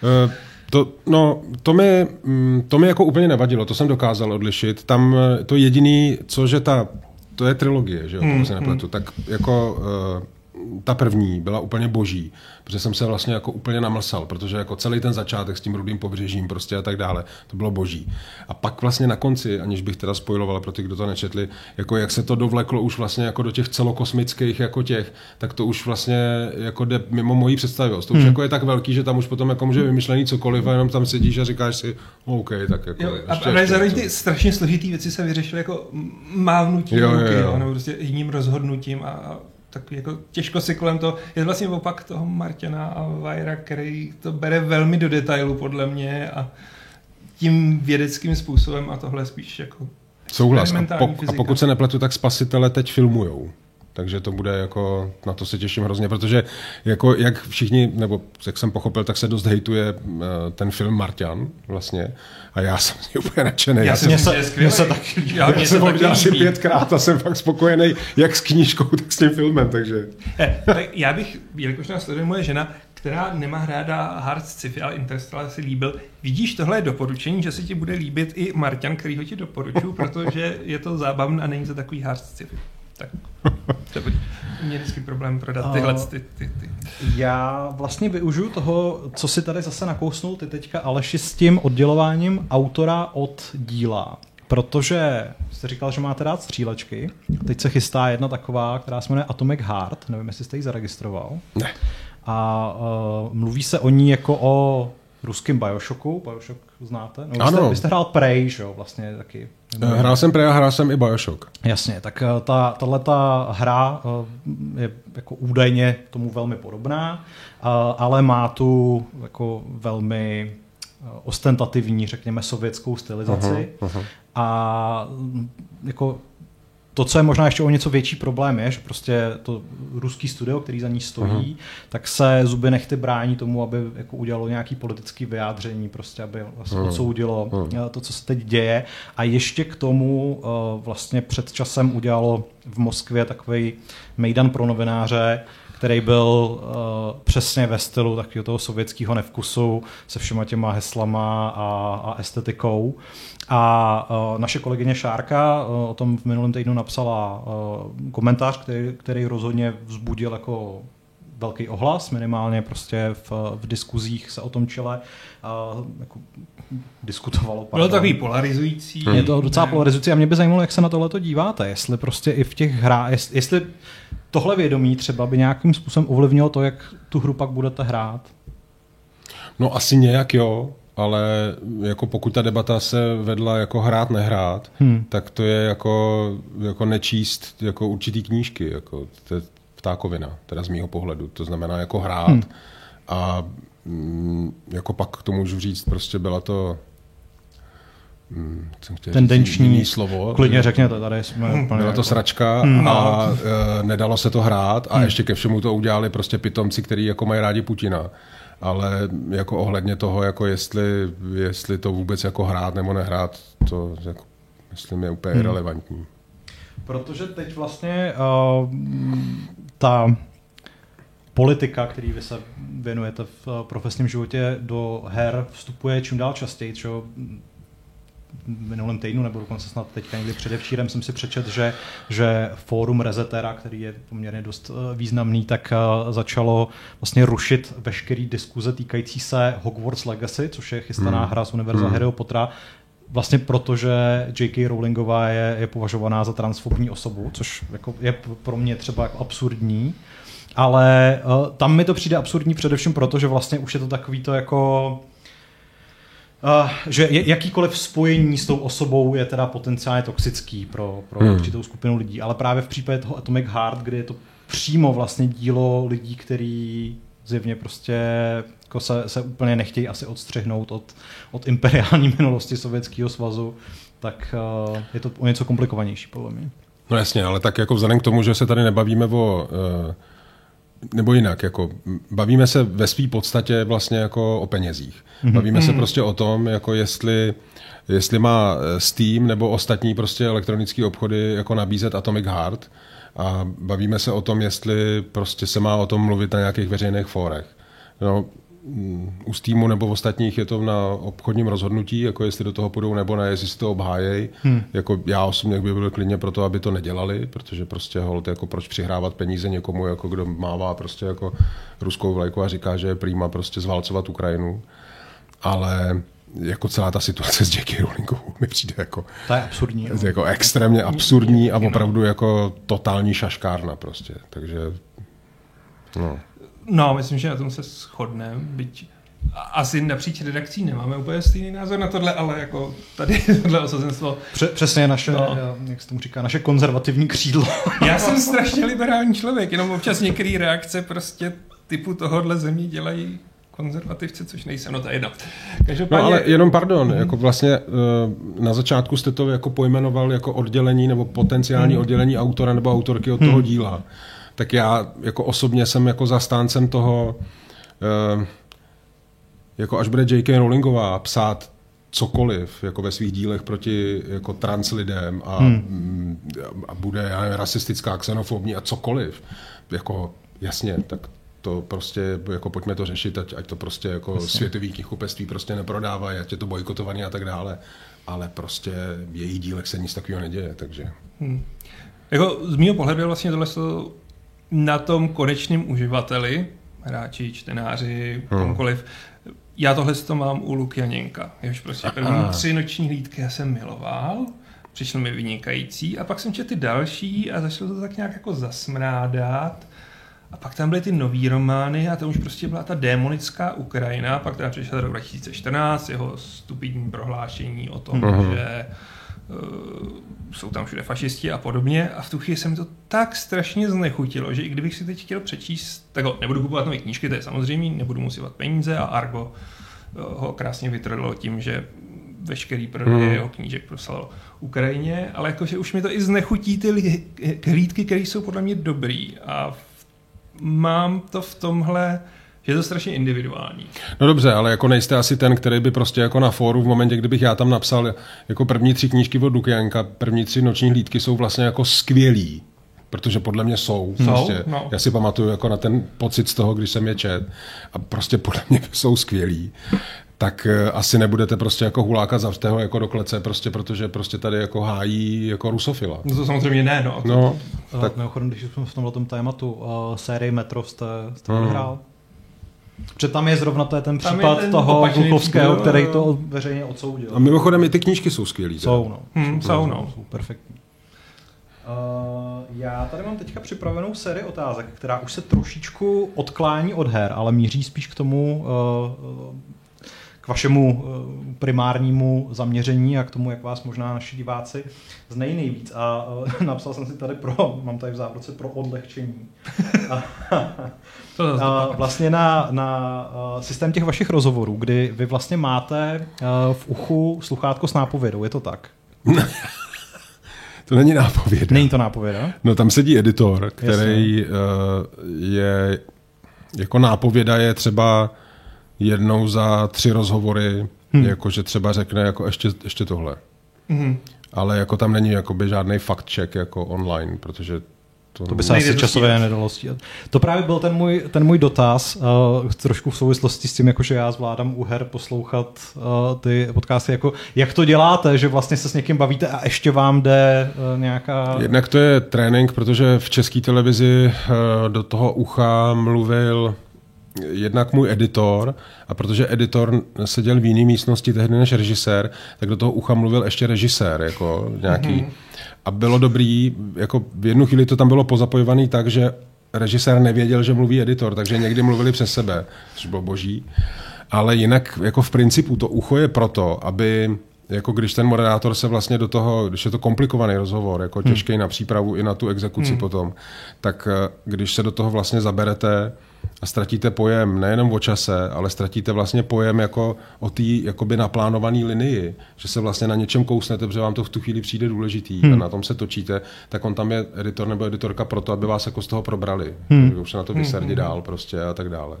to, no, to mi, mm, to mi jako úplně nevadilo, to jsem dokázal odlišit. Tam eh, to jediný, co že ta, to je trilogie, že jo, hmm, se nepletu, hmm. tak jako uh, ta první byla úplně boží protože jsem se vlastně jako úplně namlsal, protože jako celý ten začátek s tím rudým pobřežím prostě a tak dále, to bylo boží. A pak vlastně na konci, aniž bych teda spojiloval pro ty, kdo to nečetli, jako jak se to dovleklo už vlastně jako do těch celokosmických jako těch, tak to už vlastně jako jde mimo mojí představivost. To už hmm. jako je tak velký, že tam už potom jako může vymyšlený cokoliv a jenom tam sedíš a říkáš si, OK, tak jako. Jo, a ještě, zároveň ty strašně složitý věci se vyřešily jako mávnutím jo, ruky, jo, jo. nebo prostě jiným rozhodnutím a tak jako těžko si kolem toho, je vlastně opak toho Martina a Vajra, který to bere velmi do detailu podle mě a tím vědeckým způsobem a tohle spíš jako Souhlas. A, pok- a pokud se nepletu, tak spasitele teď filmujou takže to bude jako, na to se těším hrozně, protože jako jak všichni, nebo jak jsem pochopil, tak se dost hejtuje uh, ten film Martian vlastně a já jsem z úplně nadšený. Já, já jsem se, mě se taky já, já jsem ho viděl asi pětkrát a jsem fakt spokojený jak s knížkou, tak s tím filmem, takže. Eh, tak já bych, jelikož nás sleduje moje žena, která nemá ráda hard sci-fi, ale Interstellar si líbil. Vidíš, tohle je doporučení, že se ti bude líbit i Martian, který ho ti doporučuju, protože je to zábavné a není to takový hard sci-fi. Tak to by mě vždycky problém prodat tyhle ty, ty, ty. Já vlastně využiju toho, co si tady zase nakousnul ty teďka Aleši s tím oddělováním autora od díla. Protože jste říkal, že máte rád střílečky. Teď se chystá jedna taková, která se jmenuje Atomic Heart. Nevím, jestli jste ji zaregistroval. Ne. A uh, mluví se o ní jako o ruským Bioshocku. Bioshock znáte? No, ano. Jste, vy jste hrál Prey, že jo, vlastně taky. Eh, hrál jsem Prey a hrál jsem i Bioshock. Jasně, tak eh, ta, tato hra eh, je jako údajně tomu velmi podobná, ale má tu jako velmi ostentativní, řekněme, sovětskou stylizaci. Uh-huh, uh-huh. A jako to, co je možná ještě o něco větší problém, je, že prostě to ruský studio, který za ní stojí, uh-huh. tak se zuby nechty brání tomu, aby jako udělalo nějaký politický vyjádření, prostě aby vlastně uh-huh. odsoudilo uh-huh. to, co se teď děje. A ještě k tomu uh, vlastně před časem udělalo v Moskvě takový mejdan pro novináře, který byl uh, přesně ve stylu takového toho sovětského nevkusu se všema těma heslama a, a estetikou. A uh, naše kolegyně Šárka uh, o tom v minulém týdnu napsala uh, komentář, který, který rozhodně vzbudil jako velký ohlas, minimálně prostě v, v diskuzích se o tom čele uh, jako diskutovalo. Pardon. Bylo takový polarizující. Je to docela polarizující a mě by zajímalo, jak se na tohle to díváte, jestli prostě i v těch hrách, jestli tohle vědomí třeba by nějakým způsobem ovlivnilo to, jak tu hru pak budete hrát? No asi nějak jo, ale jako pokud ta debata se vedla jako hrát, nehrát, hmm. tak to je jako, jako nečíst jako určitý knížky, jako to je ptákovina, teda z mýho pohledu. To znamená jako hrát hmm. a mm, jako pak to můžu říct, prostě byla to Hmm, tendenční slovo. Klidně řekněte, tady jsme hmm. Byla to jako... sračka hmm. a uh, nedalo se to hrát a hmm. ještě ke všemu to udělali prostě pitomci, kteří jako mají rádi Putina. Ale jako ohledně toho, jako jestli, jestli to vůbec jako hrát nebo nehrát, to jako, myslím je úplně hmm. irrelevantní. Protože teď vlastně uh, ta politika, který vy se věnujete v profesním životě do her, vstupuje čím dál častěji, čo minulém týdnu, nebo dokonce snad teďka někdy předevčírem jsem si přečet, že, že fórum Rezetera, který je poměrně dost eh, významný, tak eh, začalo vlastně rušit veškerý diskuze týkající se Hogwarts Legacy, což je chystaná hmm. hra z univerza hmm. Harryho Pottera, vlastně proto, že J.K. Rowlingová je, je považovaná za transfobní osobu, což jako je pro mě třeba jako absurdní, ale uh, tam mi to přijde absurdní především proto, že vlastně už je to takový to jako Uh, že jakýkoliv spojení s tou osobou je teda potenciálně toxický pro, pro hmm. určitou skupinu lidí, ale právě v případě toho Atomic Heart, kdy je to přímo vlastně dílo lidí, který zjevně prostě jako se, se úplně nechtějí asi odstřihnout od, od imperiální minulosti Sovětského svazu, tak uh, je to o něco komplikovanější podle mě. No jasně, ale tak jako vzhledem k tomu, že se tady nebavíme o uh, nebo jinak, jako bavíme se ve své podstatě vlastně jako o penězích. Mm-hmm. Bavíme se mhm. prostě o tom, jako jestli, jestli má eh, Steam nebo ostatní prostě elektronické obchody jako nabízet Atomic Heart a bavíme se o tom, jestli prostě se má o tom mluvit na nějakých veřejných fórech. No, u Steamu nebo v ostatních je to na obchodním rozhodnutí, jako jestli do toho půjdou nebo ne, jestli si to obhájejí. Hmm. Jako já osobně by byl klidně pro to, aby to nedělali, protože prostě hold, jako proč přihrávat peníze někomu, jako kdo mává prostě jako ruskou vlajku a říká, že je prýma prostě zválcovat Ukrajinu. Ale jako celá ta situace s Jackie Rowlingovou mi přijde jako... To je absurdní. Jako extrémně absurdní a opravdu jako totální šaškárna prostě. Takže... No. No, myslím, že na tom se shodneme, byť asi napříč redakcí nemáme úplně stejný názor na tohle, ale jako tady tohle osazenstvo. Přesně naše, no. jak se tomu říká, naše konzervativní křídlo. Já jsem strašně liberální člověk, jenom občas některé reakce prostě typu tohohle zemí dělají konzervativci, což nejsem, no to je jedno. Každopádně... No ale jenom pardon, mm. jako vlastně eh, na začátku jste to jako pojmenoval jako oddělení nebo potenciální mm. oddělení autora nebo autorky od mm. toho díla tak já jako osobně jsem jako zastáncem toho, eh, jako až bude J.K. Rowlingová psát cokoliv jako ve svých dílech proti jako trans lidem a, hmm. a bude já nevím, rasistická, xenofobní a cokoliv, jako jasně, tak to prostě, jako pojďme to řešit, ať, ať to prostě jako jasně. světový knihkupectví prostě neprodávají, ať je to bojkotovaný a tak dále, ale prostě v jejich dílech se nic takového neděje, takže... Hmm. Jako z mého pohledu je vlastně tohle na tom konečném uživateli, hráči, čtenáři, hmm. komkoliv, já tohle to mám u Lukjaněnka. Jež prostě první Aha. tři noční hlídky já jsem miloval, přišlo mi vynikající a pak jsem četl ty další a začalo to tak nějak jako zasmrádat. A pak tam byly ty nový romány a to už prostě byla ta démonická Ukrajina, pak teda přišel rok 2014, jeho stupidní prohlášení o tom, uh-huh. že jsou tam všude fašisti a podobně. A v tu chvíli se mi to tak strašně znechutilo, že i kdybych si teď chtěl přečíst, tak ho, nebudu kupovat nové knížky, to je samozřejmě, nebudu musívat peníze a Argo eh, ho krásně vytrdlo tím, že veškerý prodej hmm. jeho knížek proslal Ukrajině, ale jakože už mi to i znechutí ty hlídky, které jsou podle mě dobrý. A mám to v tomhle je to strašně individuální. No dobře, ale jako nejste asi ten, který by prostě jako na fóru v momentě, kdybych já tam napsal jako první tři knížky od Lukianka, první tři noční hlídky jsou vlastně jako skvělí. Protože podle mě jsou. Jsou, Prostě. no. Já si pamatuju jako na ten pocit z toho, když jsem je čet. A prostě podle mě jsou skvělí. Tak eh, asi nebudete prostě jako huláka zavřtého jako do klece, prostě protože prostě tady jako hájí jako rusofila. No to samozřejmě ne, no. No, Tak. Mimochodem, když jsme v tomhle tématu, uh, sérii Metro jste, jste Mhm. vyhrál? Protože tam je zrovna to je ten Tam je případ ten toho případ, který to veřejně odsoudil. a mimochodem i ty knížky jsou skvělý. teda. Jsou, no. Hm, jsou, no. Jsou perfektní. Uh, já tady mám teďka připravenou sérii otázek, která už se trošičku odklání od her, ale míří spíš k tomu, uh, k vašemu uh, primárnímu zaměření a k tomu, jak vás možná naši diváci znají nejvíc. A uh, napsal jsem si tady pro, mám tady v závorce pro odlehčení. To zase A dopadne. vlastně na, na uh, systém těch vašich rozhovorů, kdy vy vlastně máte v uchu sluchátko s nápovědou, je to tak? To není nápověda. Není to nápověda? No tam sedí editor, který uh, je jako nápověda je třeba jednou za tři rozhovory, hmm. jako že třeba řekne jako ještě, ještě tohle. Mhm. Ale jako tam není jakoby žádný fact check jako online, protože to, To by se asi časově nedalo stíhat. To právě byl ten můj, ten můj dotaz, uh, trošku v souvislosti s tím, jako že já zvládám u her poslouchat uh, ty podcasty, jako jak to děláte, že vlastně se s někým bavíte a ještě vám jde uh, nějaká... Jednak to je trénink, protože v české televizi uh, do toho ucha mluvil jednak můj editor a protože editor seděl v jiné místnosti tehdy než režisér, tak do toho ucha mluvil ještě režisér, jako nějaký. Mm-hmm. A bylo dobrý, jako v jednu chvíli to tam bylo pozapojovaný tak, že režisér nevěděl, že mluví editor, takže někdy mluvili přes sebe, což bylo boží. Ale jinak jako v principu to ucho je proto, aby jako když ten moderátor se vlastně do toho, když je to komplikovaný rozhovor, jako těžký na přípravu i na tu exekuci hmm. potom, tak eh, když se do toho vlastně zaberete a ztratíte pojem nejenom o čase, ale ztratíte vlastně pojem jako o té jakoby naplánované linii, že se vlastně na něčem kousnete, protože vám to v tu chvíli přijde důležitý hmm. a na tom se točíte, tak on tam je editor nebo editorka proto, aby vás jako z toho probrali. Hmm. Už se na to vysardí hmm. dál prostě a tak dále.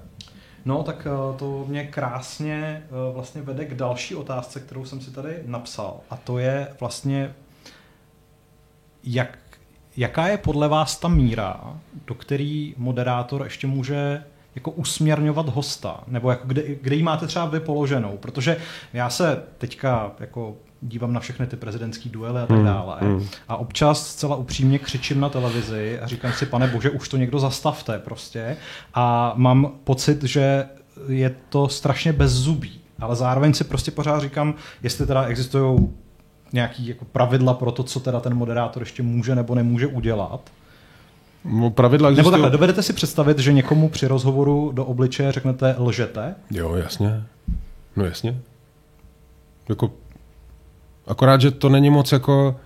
No, tak uh, to mě krásně uh, vlastně vede k další otázce, kterou jsem si tady napsal. A to je vlastně, jak, jaká je podle vás ta míra, do který moderátor ještě může jako usměrňovat hosta, nebo jako kde, kde ji máte třeba vy položenou, protože já se teďka jako dívám na všechny ty prezidentský duely a tak dále a občas zcela upřímně křičím na televizi a říkám si, pane bože, už to někdo zastavte prostě. A mám pocit, že je to strašně bezzubý, ale zároveň si prostě pořád říkám, jestli teda existují nějaký jako pravidla pro to, co teda ten moderátor ještě může nebo nemůže udělat. No, pravidla Nebo existují. takhle, dovedete si představit, že někomu při rozhovoru do obličeje řeknete lžete? Jo, jasně. No jasně. Jako, akorát, že to není moc jako...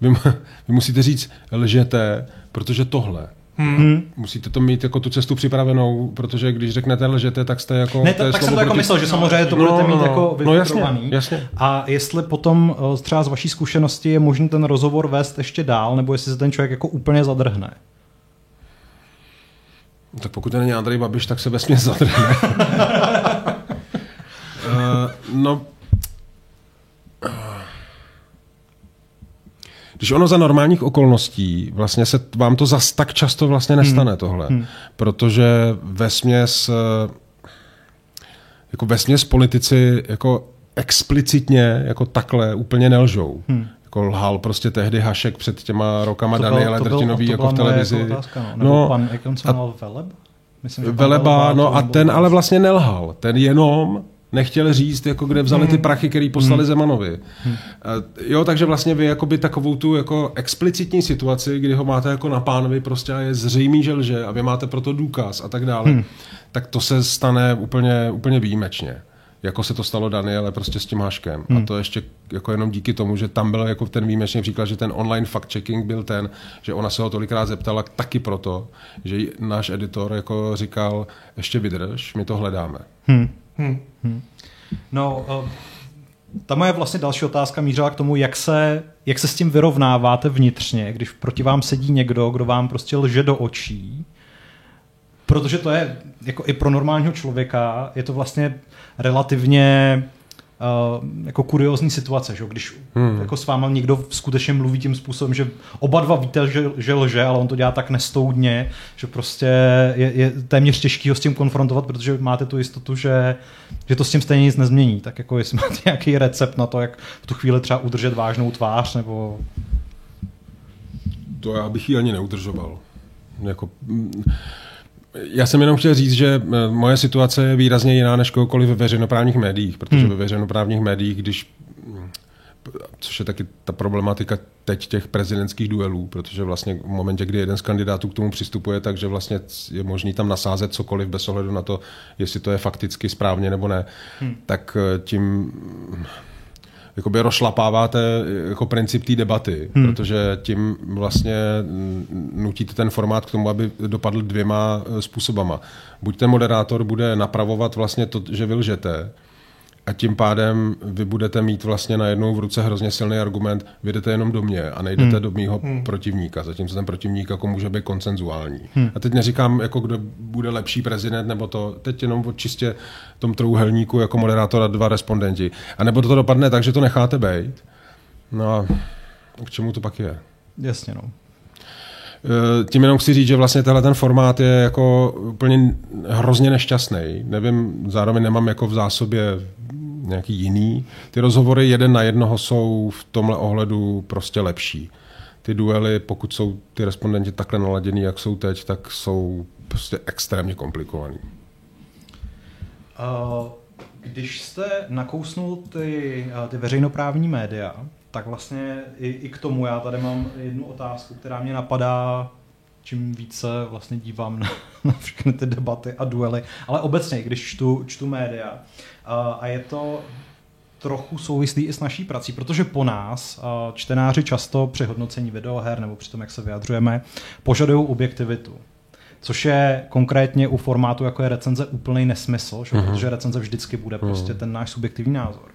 Vy, vy musíte říct, lžete, protože tohle. Hmm. Musíte to mít jako tu cestu připravenou, protože když řeknete lžete, tak jste jako... Ne, to je tak, tak jsem to jako proti- myslel, že samozřejmě to No, budete no, mít no. jako No, jasně, jasně. A jestli potom eh, třeba z vaší zkušenosti je možný ten rozhovor vést ještě dál, nebo jestli se ten člověk jako úplně zadrhne. Tak pokud to není Andrej Babiš, tak se vesměs zadrhne. uh, no, Když ono za normálních okolností, vlastně se vám to zas tak často vlastně nestane hmm. tohle, hmm. protože ve směs, jako ve směs politici jako explicitně jako takhle úplně nelžou. Hmm. Jako lhal prostě tehdy Hašek před těma rokama Daniele Drtinový jako v televizi. Jako otázka, no. Nebo no, pan, jak on se jmenoval, Veleb? Myslím, že pan Veleba, no a ten ale vlastně nelhal. Ten jenom nechtěl říct, jako kde vzali ty prachy, který poslali Zemanovi. A, Jo, takže vlastně vy jakoby takovou tu jako explicitní situaci, kdy ho máte jako na pánovi prostě a je zřejmý, že lže a vy máte proto důkaz a tak dále, tak to se stane úplně, úplně výjimečně. Jako se to stalo Daniele prostě s tím Haškem. A to ještě jako jenom díky tomu, že tam byl jako ten výjimečný příklad, že ten online fact-checking byl ten, že ona se ho tolikrát zeptala taky proto, že náš editor jako říkal, ještě vydrž, my to hledáme. No, eh, ta moje vlastně další otázka mířila k tomu, jak se, jak se s tím vyrovnáváte vnitřně, když proti vám sedí někdo, kdo vám prostě lže do očí, protože to je, jako i pro normálního člověka, je to vlastně relativně uh, jako kuriozní situace, že? když hmm. jako s váma někdo skutečně mluví tím způsobem, že oba dva víte, že, že lže, ale on to dělá tak nestoudně, že prostě je, je téměř těžký ho s tím konfrontovat, protože máte tu jistotu, že, že to s tím stejně nic nezmění. Tak jako jestli máte nějaký recept na to, jak v tu chvíli třeba udržet vážnou tvář, nebo... To já bych ji ani neudržoval. Jako, já jsem jenom chtěl říct, že eh, moje situace je výrazně jiná než kohokoliv ve veřejnoprávních médiích, protože hmm. ve veřejnoprávních médiích, když což je taky ta problematika teď těch prezidentských duelů, protože vlastně v momentě, kdy jeden z kandidátů k tomu přistupuje, takže vlastně je možný tam nasázet cokoliv bez ohledu na to, jestli to je fakticky správně nebo ne, hmm. tak eh, tím jakoby rozšlapáváte jako princip té debaty, hmm. protože tím vlastně nutíte ten formát k tomu, aby dopadl dvěma eh, způsobama. Buď ten moderátor bude napravovat vlastně to, že vy lžete, a tím pádem vy budete mít vlastně najednou v ruce hrozně silný argument, vy jdete jenom do mě a nejdete hmm. do mýho hmm. protivníka, zatímco ten protivník jako může být koncenzuální. Hmm. A teď neříkám, jako kdo bude lepší prezident, nebo to, teď jenom o čistě tom trouhelníku jako moderátora dva respondenti. A nebo to dopadne tak, že to necháte být. No a k čemu to pak je? Jasně, no. Eh, tím jenom chci říct, že vlastně tenhle ten formát je jako úplně hrozně nešťastný. Nevím, zároveň nemám jako v zásobě nějaký jiný. Ty rozhovory jeden na jednoho jsou v tomhle ohledu prostě lepší. Ty duely, pokud jsou ty respondenti takhle naladěný, jak jsou teď, tak jsou prostě extrémně komplikovaný. Když jste nakousnul ty, ty veřejnoprávní média, tak vlastně i, i k tomu já tady mám jednu otázku, která mě napadá čím více vlastně dívám na, na všechny ty debaty a duely, ale obecně, když čtu, čtu média. A je to trochu souvislý i s naší prací, protože po nás uh, čtenáři často při hodnocení videoher nebo při tom, jak se vyjadřujeme, požadují objektivitu. Což je konkrétně u formátu, jako je recenze, úplný nesmysl, že? Uh-huh. protože recenze vždycky bude prostě ten náš subjektivní názor.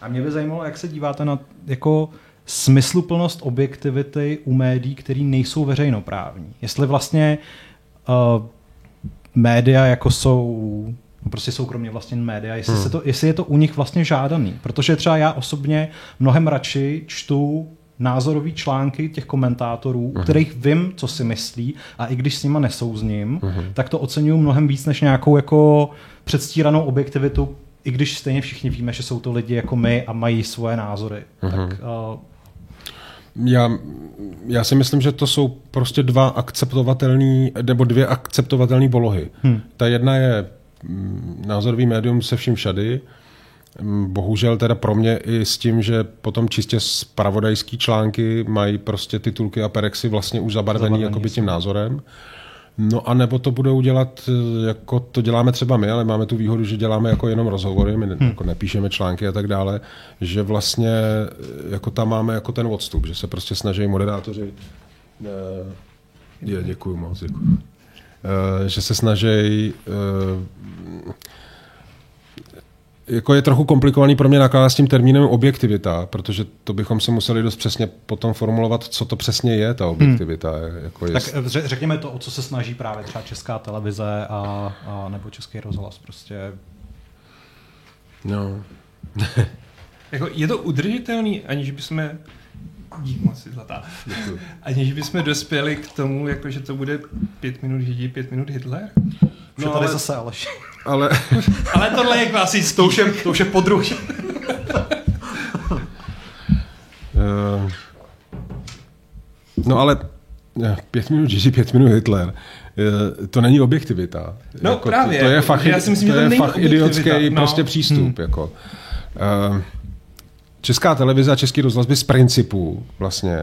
A mě by zajímalo, jak se díváte na jako smysluplnost objektivity u médií, které nejsou veřejnoprávní. Jestli vlastně uh, média, jako jsou prostě soukromně vlastně média, jestli, hmm. se to, jestli je to u nich vlastně žádaný. Protože třeba já osobně mnohem radši čtu názorový články těch komentátorů, uh-huh. kterých vím, co si myslí a i když s nima nesouzním, uh-huh. tak to oceňuju mnohem víc než nějakou jako předstíranou objektivitu, i když stejně všichni víme, že jsou to lidi jako my a mají svoje názory. Uh-huh. Tak uh, já, já si myslím, že to jsou prostě dva akceptovatelné, nebo dvě akceptovatelné polohy. Hmm. Ta jedna je názorový médium se vším všady, mm, Bohužel teda pro mě i s tím, že potom čistě spravodajský články mají prostě titulky a perexy vlastně už zabarvený, zabarvený jakoby tím názorem. No a nebo to budou dělat, eh, jako to děláme třeba my, ale máme tu výhodu, že děláme jako jenom rozhovory, my hmm. jako nepíšeme články a tak dále, že vlastně eh, jako tam máme jako ten odstup, že se prostě snaží moderátoři eh, je, děkuju moc, děkuju. Že se snaží jako je trochu komplikovaný pro mě nakládat s tím termínem objektivita, protože to bychom si museli dost přesně potom formulovat, co to přesně je ta objektivita. Hmm. Jako je... Tak řekněme to, o co se snaží právě třeba česká televize a, a nebo český rozhlas prostě. No. jako je to udržitelný, aniž bychom Dík moc, zlatá. Aniž bychom dospěli k tomu, jako, že to bude pět minut Židi, pět minut Hitler? No, tady ale... zase Aleš. Ale... ale tohle je klasický. To už je, to už je podruhý. uh, no ale eh, pět minut Gigi, pět minut Hitler. Uh, to není objektivita. No jako, právě. To, to je fakt, já si myslím, to, to je fakt idiotský no. prostě přístup. Hmm. Jako. Uh, Česká televize a Český rozhlas by z principu vlastně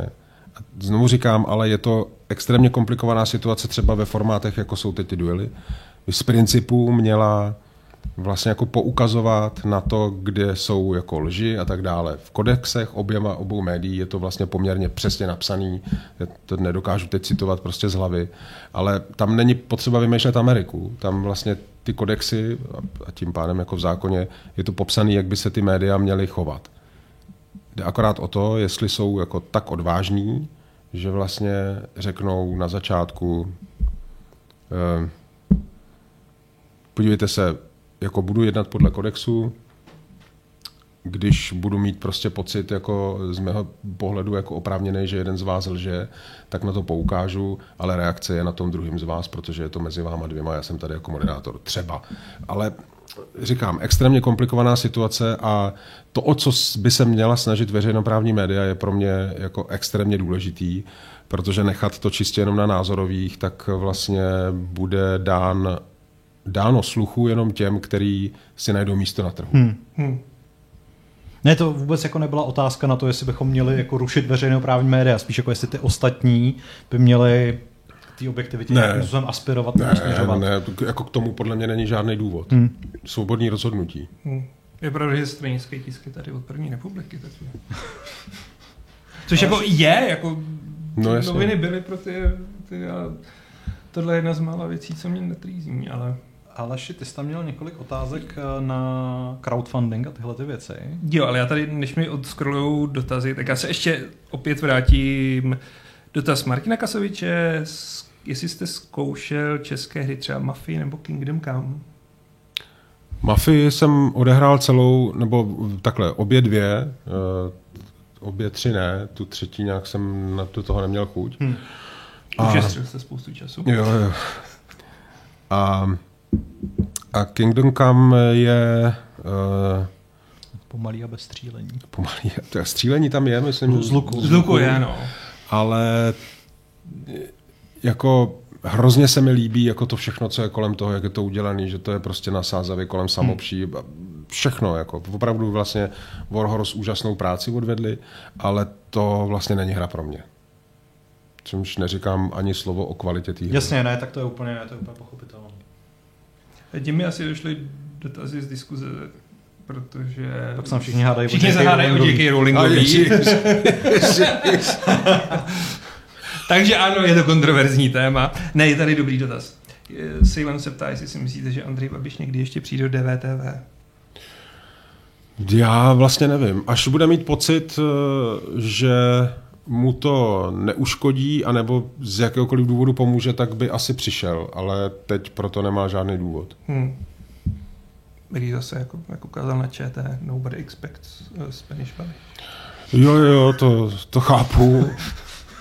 znovu říkám, ale je to extrémně komplikovaná situace třeba ve formátech, jako jsou teď ty duely, z principu měla vlastně jako poukazovat na to, kde jsou jako lži a tak dále. V kodexech oběma obou médií je to vlastně poměrně přesně napsaný, já to nedokážu teď citovat prostě z hlavy, ale tam není potřeba vymýšlet Ameriku. Tam vlastně ty kodexy a tím pádem jako v zákoně je to popsané, jak by se ty média měly chovat. Jde akorát o to, jestli jsou jako tak odvážní, že vlastně řeknou na začátku eh, podívejte se, jako budu jednat podle kodexu, když budu mít prostě pocit jako z mého pohledu jako oprávněný, že jeden z vás lže, tak na to poukážu, ale reakce je na tom druhým z vás, protože je to mezi váma dvěma, já jsem tady jako moderátor, třeba. Ale říkám, extrémně komplikovaná situace a to, o co by se měla snažit veřejnoprávní média, je pro mě jako extrémně důležitý, protože nechat to čistě jenom na názorových, tak vlastně bude dán, dáno sluchu jenom těm, který si najdou místo na trhu. Hmm. Hmm. Ne, to vůbec jako nebyla otázka na to, jestli bychom měli jako rušit veřejnoprávní média, spíš jako jestli ty ostatní by měli té objektivitě ne, nějakým způsobem aspirovat ne, směřovat. Ne, jako k tomu podle mě není žádný důvod. Hmm. Svobodný rozhodnutí. Hmm. Je pravda, že stranické tisky tady od první republiky. Tak... Což jako je, jako no, noviny byly pro ty, ty a tohle je jedna z mála věcí, co mě netrýzí, ale... Aleši, ty jsi tam měl několik otázek eh, na crowdfunding a tyhle ty věci. Jo, ale já tady, než mi odskrolují dotazy, tak já se ještě opět vrátím dotaz Martina Kasoviče, jestli jste zkoušel české hry třeba Mafii nebo Kingdom Come. Mafii jsem odehrál celou, nebo takhle, obě dvě, eh, obě tři ne, tu třetí nějak jsem na to toho neměl chuť. Hmm. Ušetřil jste spoustu času. Jo, jo. A, a Kingdom Come je... Uh, Pomalý a bez střílení. Pomalý, to střílení tam je, myslím. Z luku. Z luku je, no. Ale jako hrozně se mi líbí jako to všechno, co je kolem toho, jak je to udělané, že to je prostě nasázavě kolem samopší. Hmm. Všechno, jako opravdu vlastně Warhorse úžasnou práci odvedli, ale to vlastně není hra pro mě. Čímž neříkám ani slovo o kvalitě té hry. Jasně, ne, tak to je úplně, to je úplně pochopitelné. Tím mi asi došly dotazy z diskuze, protože... Tak se všichni hádají všichni se hádají o J.K. Rowlingový. Takže ano, je to kontroverzní téma. Ne, je tady dobrý dotaz. Sejvan se ptá, jestli si myslíte, že Andrej Babiš někdy ještě přijde do DVTV. Já vlastně nevím. Až bude mít pocit, eh, že mu to neuškodí, anebo z jakéhokoliv důvodu pomůže, tak by asi přišel, ale teď proto nemá žádný důvod. Hmm. Když zase, jako, jako ukázal na ČT, nobody expects uh, Spanish Babiš. Jo, jo, to, to chápu,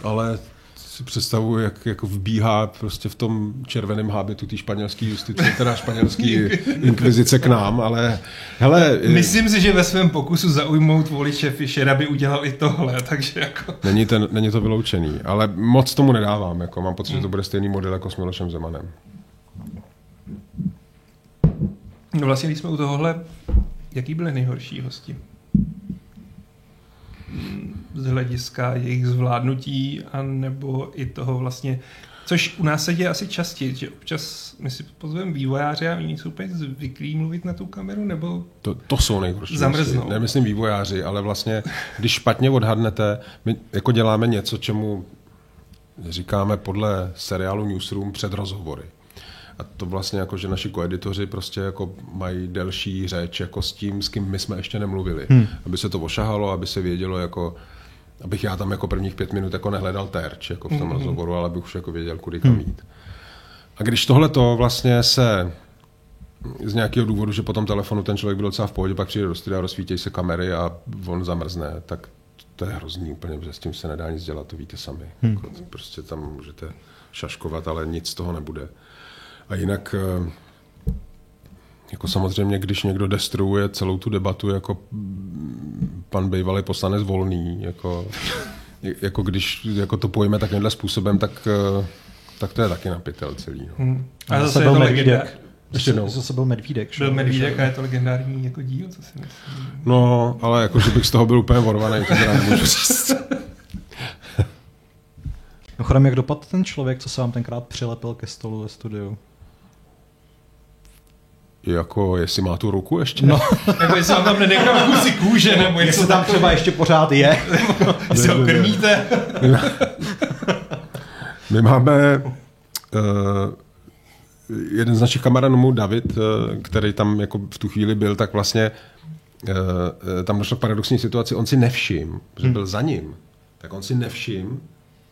ale si představuji, jak jako vbíhá prostě v tom červeném hábitu té španělské justice, teda španělské inkvizice k nám, ale hele... Myslím si, že ve svém pokusu zaujmout voliče Fischera by udělal i tohle, takže jako... Není, ten, není to vyloučený, ale moc tomu nedávám, jako mám pocit, že to bude stejný model jako s Milošem Zemanem. No vlastně, když jsme u tohohle, jaký byly nejhorší hosti? z hlediska jejich zvládnutí a nebo i toho vlastně, což u nás se děje asi častěji, že občas my si pozveme vývojáře a oni jsou úplně zvyklí mluvit na tu kameru, nebo to, to jsou nejhorší. Zamrznou. Nemyslím vývojáři, ale vlastně, když špatně odhadnete, my jako děláme něco, čemu říkáme podle seriálu Newsroom před rozhovory. A to vlastně jako, že naši koeditoři prostě jako mají delší řeč jako s tím, s kým my jsme ještě nemluvili. Hmm. Aby se to ošahalo, aby se vědělo jako abych já tam jako prvních pět minut jako nehledal terč jako v tom mm-hmm. rozhovoru, ale abych už jako věděl, kudy kam jít. A když tohle to vlastně se z nějakého důvodu, že po tom telefonu ten člověk byl docela v pohodě, pak přijde do studia, rozsvítějí se kamery a on zamrzne, tak to je hrozný úplně, protože s tím se nedá nic dělat, to víte sami. Hmm. Prostě tam můžete šaškovat, ale nic z toho nebude. A jinak eh, jako samozřejmě, když někdo destruuje celou tu debatu, jako pan bývalý poslanec Volný, jako, jako když jako to pojme takovýmhle způsobem, tak, eh, tak to je taky napitel celý. No. Hmm. A zase, zase byl Medvídek. Ještě jednou. Zase byl Medvídek. Byl Medvídek a je to legendární jako díl, co si myslím. No, ale jako, že bych z toho byl úplně vorvaný, to teda nemůžu říct. Mimochodem, jak dopadl ten člověk, co se vám tenkrát přilepil ke stolu ve studiu? Jako, jestli má tu ruku ještě? No. jako jestli vám tam nenechám kusy kůže, nebo jestli tam třeba ještě pořád je. jestli ho krmíte. My máme uh, jeden z našich kamarádů, David, uh, který tam jako v tu chvíli byl, tak vlastně uh, tam došlo k paradoxní situaci, on si nevšim, že byl za ním, tak on si nevšim,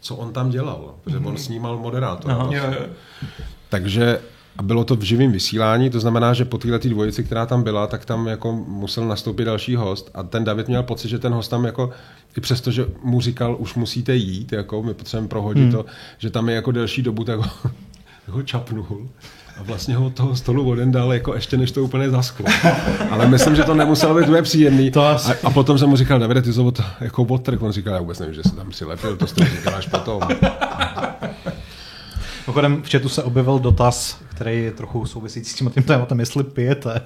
co on tam dělal, protože on snímal moderátor. No. Takže A bylo to v živém vysílání, to znamená, že po této dvojici, která tam byla, tak tam jako musel nastoupit další host a ten David měl pocit, že ten host tam jako, i přesto, že mu říkal, už musíte jít, jako my potřebujeme prohodit hmm. to, že tam je jako delší dobu, tak ho, ho čapnul a vlastně ho od toho stolu oden dal jako ještě než to úplně zasklo. Ale myslím, že to nemuselo být úplně příjemný. To asi... a, a, potom jsem mu říkal, Davide, ty jsi jako odtrh. On říkal, já vůbec nevím, že se tam přilepil, to jsi říkal až potom. Pochodem v chatu se objevil dotaz, který je trochu souvisící s tím tím tématem, jestli pijete.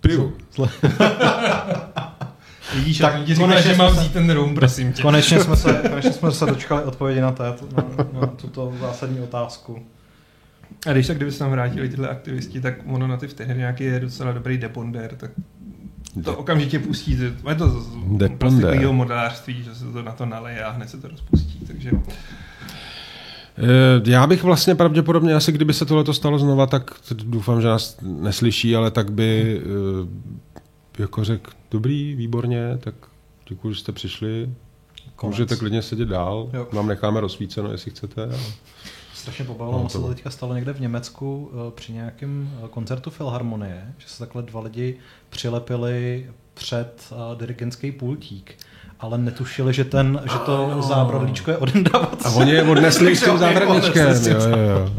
Piju. Vidíš, tak ti říkal, že mám vzít ten rum, prosím tě. Konečně jsme se, konečně jsme se dočkali odpovědi na, této, na, na tuto zásadní otázku. A když tak, kdyby se tam vrátili tyhle aktivisti, tak ono na ty vtedy nějaký je docela dobrý deponder, tak to okamžitě pustí. Je to z plastikového modelářství, že se to na to naleje a hned se to rozpustí, takže... Eh, já bych vlastně pravděpodobně, asi kdyby se tohle stalo znova, tak doufám, že nás neslyší, ale tak by eh, jako řekl, dobrý, výborně, tak děkuji, že jste přišli. Konec. Můžete klidně sedět dál, jo. nám necháme rozsvíceno, jestli chcete. Strašně pobavilo, no, se to teďka stalo někde v Německu eh, při nějakém koncertu Filharmonie, že se takhle dva lidi přilepili před dirigentský pultík ale netušili, že, ten, že to zábradlíčko je odendavací. A oni je odnesli s tím zábradlíčkem. Jo, jo, jo.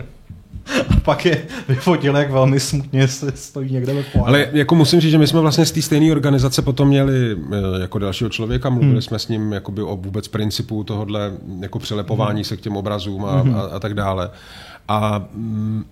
A pak je vyfotil, jak velmi smutně se stojí někde ve poháru. Ale jako musím říct, že my jsme vlastně z té stejné organizace potom měli eh, jako dalšího člověka, mluvili hmm. jsme s ním jakoby o vůbec principu tohohle jako přelepování hmm. se k těm obrazům a, hmm. a, a tak dále. A mm,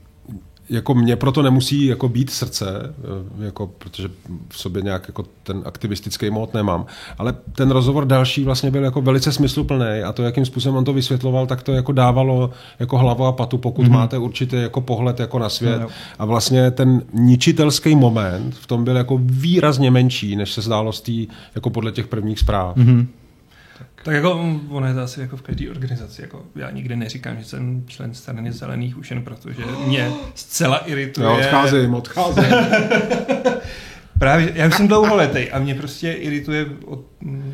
jako mě proto nemusí jako být srdce, eh, jako, protože v sobě nějak jako ten aktivistický mód nemám. Ale ten rozhovor další vlastně byl jako velice smysluplný a to, jakým způsobem on to vysvětloval, tak to jako dávalo jako hlavu a patu, pokud mm-hmm. máte určitý jako pohled jako na svět. No, no. A vlastně ten ničitelský moment v tom byl jako výrazně menší, než se zdálo z tý, jako podle těch prvních zpráv. Mm-hmm. Tak jako ono je to asi jako v každé organizaci. Jako já nikdy neříkám, že jsem člen strany zelených už jen proto, že mě zcela irituje. Já odcházím, odcházím. Právě, já už jsem dlouholetý a mě prostě irituje od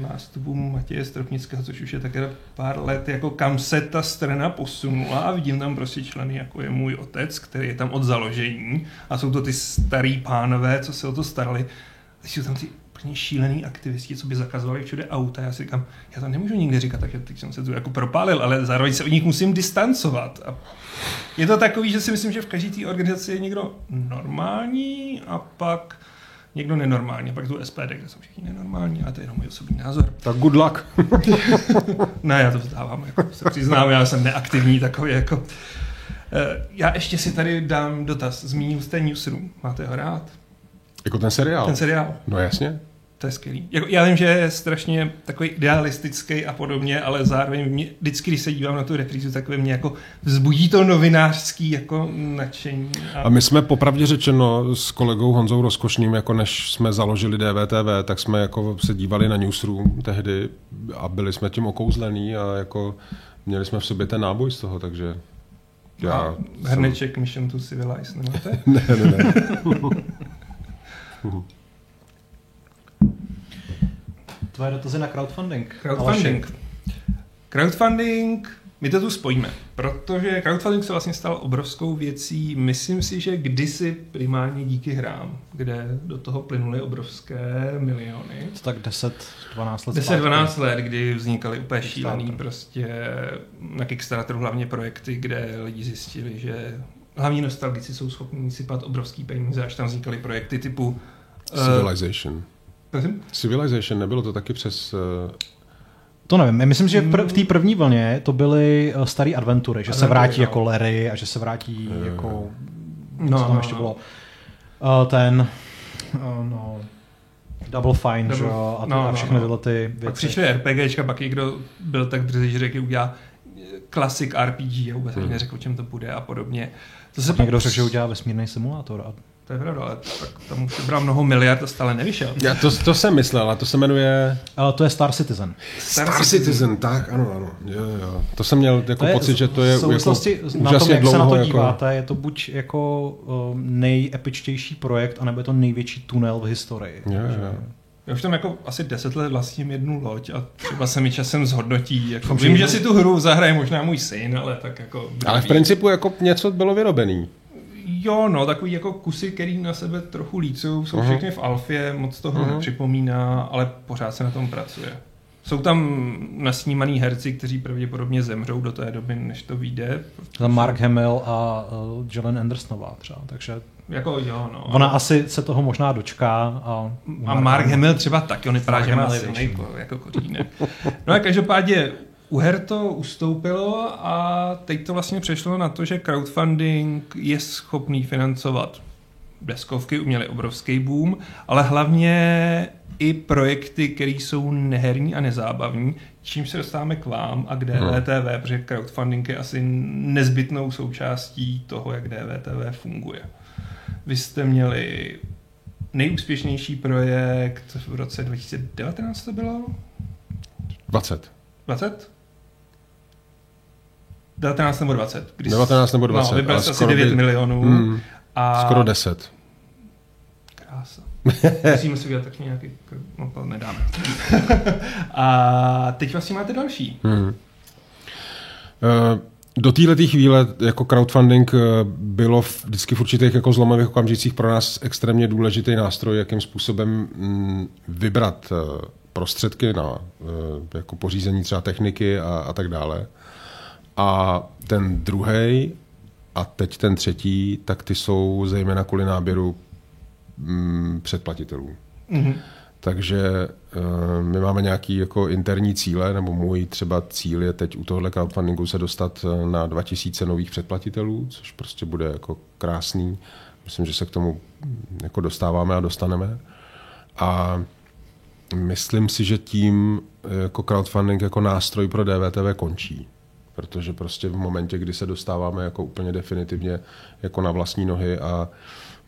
nástupu Matěje Stropnického, což už je také pár let, jako kam se ta strana posunula a vidím tam prostě členy, jako je můj otec, který je tam od založení a jsou to ty starý pánové, co se o to starali. A jsou tam ty úplně šílený aktivisti, co by zakazovali všude auta. Já si říkám, já to nemůžu nikdy říkat, takže teď jsem se tu jako propálil, ale zároveň se od nich musím distancovat. A je to takový, že si myslím, že v každé té organizaci je někdo normální a pak někdo nenormální. A pak tu SPD, kde jsou všichni nenormální, a to je jenom můj osobní názor. Tak good luck. ne, já to vzdávám, jako se přiznám, já jsem neaktivní takový jako... Eh, já ještě si tady dám dotaz. Zmínil jste Newsroom. Máte ho rád? Jako ten seriál? Ten seriál. No jasně. To je skvělý. Jako, já vím, že je strašně takový idealistický a podobně, ale zároveň mě, vždycky, když se dívám na tu reprízu, tak ve mně jako vzbudí to novinářský jako nadšení. A... a my jsme popravdě řečeno s kolegou Honzou Rozkošným, jako než jsme založili DVTV, tak jsme jako se dívali na Newsroom tehdy a byli jsme tím okouzlený a jako měli jsme v sobě ten náboj z toho, takže já... A hrneček jsem... Mission to Civilize, nemáte? ne, ne, ne. Tvoje dotazy na crowdfunding. Crowdfunding. Crowdfunding, my to tu spojíme, protože crowdfunding se vlastně stal obrovskou věcí. Myslím si, že kdysi primárně díky hrám, kde do toho plynuly obrovské miliony. To tak 10, 12 let 10, 12 let, kdy vznikaly úplně šílený prostě na Kickstarteru hlavně projekty, kde lidi zjistili, že hlavní nostalgici jsou schopni sypat obrovský peníze, až tam vznikaly projekty typu Civilization. Uh, Civilization, nebylo to taky přes... Uh... To nevím, myslím, že v té první vlně to byly uh, staré adventury, že se vrátí no. jako Larry a že se vrátí uh, jako... No, co tam no, ještě no. bylo? Uh, ten... Uh, no, Double Fine, Double, že jo, a, no, a všechny no, tyhle ty věci. Pak přišly RPGčka, pak někdo byl tak drzý, že řekl, udělá klasik RPG a vůbec hmm. neřekl, o čem to bude a podobně. To se pak někdo řekl, že udělá vesmírný simulátor a to je pravda, ale tak tam už bral mnoho miliard a stále nevyšel. Já to, to jsem myslel, a to se jmenuje... Uh, to je Star Citizen. Star, Star Citizen, Citizen, tak, ano, ano. Jo, jo. To jsem měl jako to je, pocit, že to je v souvislosti jako na tom, jak dlouho, se na to jako- díváte, jako... je to buď jako uh, nejepičtější projekt, anebo je to největší tunel v historii. Jo, jo. Já už tam jako asi deset let vlastním jednu loď a třeba se mi časem zhodnotí. Jako, vím, že si tu hru zahraje možná můj syn, ale tak jako... Ale v principu jako něco bylo vyrobený. Jo, no, takový jako kusy, který na sebe trochu lícují, jsou uh-huh. všechny v alfě, moc toho uh-huh. nepřipomíná, ale pořád se na tom pracuje. Jsou tam nasnímaný herci, kteří pravděpodobně zemřou do té doby, než to vyjde. Tam Mark Hamill a uh, Jelen Andersonová třeba, takže jako jo, no. Ona asi se toho možná dočká. A, a Mark Hamill třeba taky, on vypadá, že má silný jako kořínek. No a každopádně u her to ustoupilo a teď to vlastně přešlo na to, že crowdfunding je schopný financovat deskovky, uměli obrovský boom, ale hlavně i projekty, které jsou neherní a nezábavní, čím se dostáváme k vám a k DVTV, hmm. protože crowdfunding je asi nezbytnou součástí toho, jak DVTV funguje. Vy jste měli nejúspěšnější projekt v roce 2019 to bylo? 20. 20? 19 nebo 20. Když 19 nebo 20. No, vybral jsi asi 9 by... milionů. Hmm, a... Skoro 10. Krása. Musíme si udělat tak nějaký, no to nedáme. a teď vlastně máte další. Hmm. Uh, do této chvíle jako crowdfunding eh, bylo vždycky v určitých jako zlomových okamžicích pro nás extrémně důležitý nástroj, jakým způsobem mm, vybrat eh, prostředky na jako pořízení třeba techniky a, a tak dále. A ten druhý a teď ten třetí, tak ty jsou zejména kvůli náběru mm, předplatitelů. Mm-hmm. Takže uh, my máme nějaký jako interní cíle, nebo můj třeba cíl je teď u tohohle crowdfundingu se dostat eh, na 2000 nových předplatitelů, což prostě bude jako krásný. Myslím, že se k tomu mm, jako dostáváme a dostaneme. A myslím si, že tím eh, jako crowdfunding jako nástroj pro DVTV končí protože prostě v momentě, kdy se dostáváme jako úplně definitivně jako na vlastní nohy a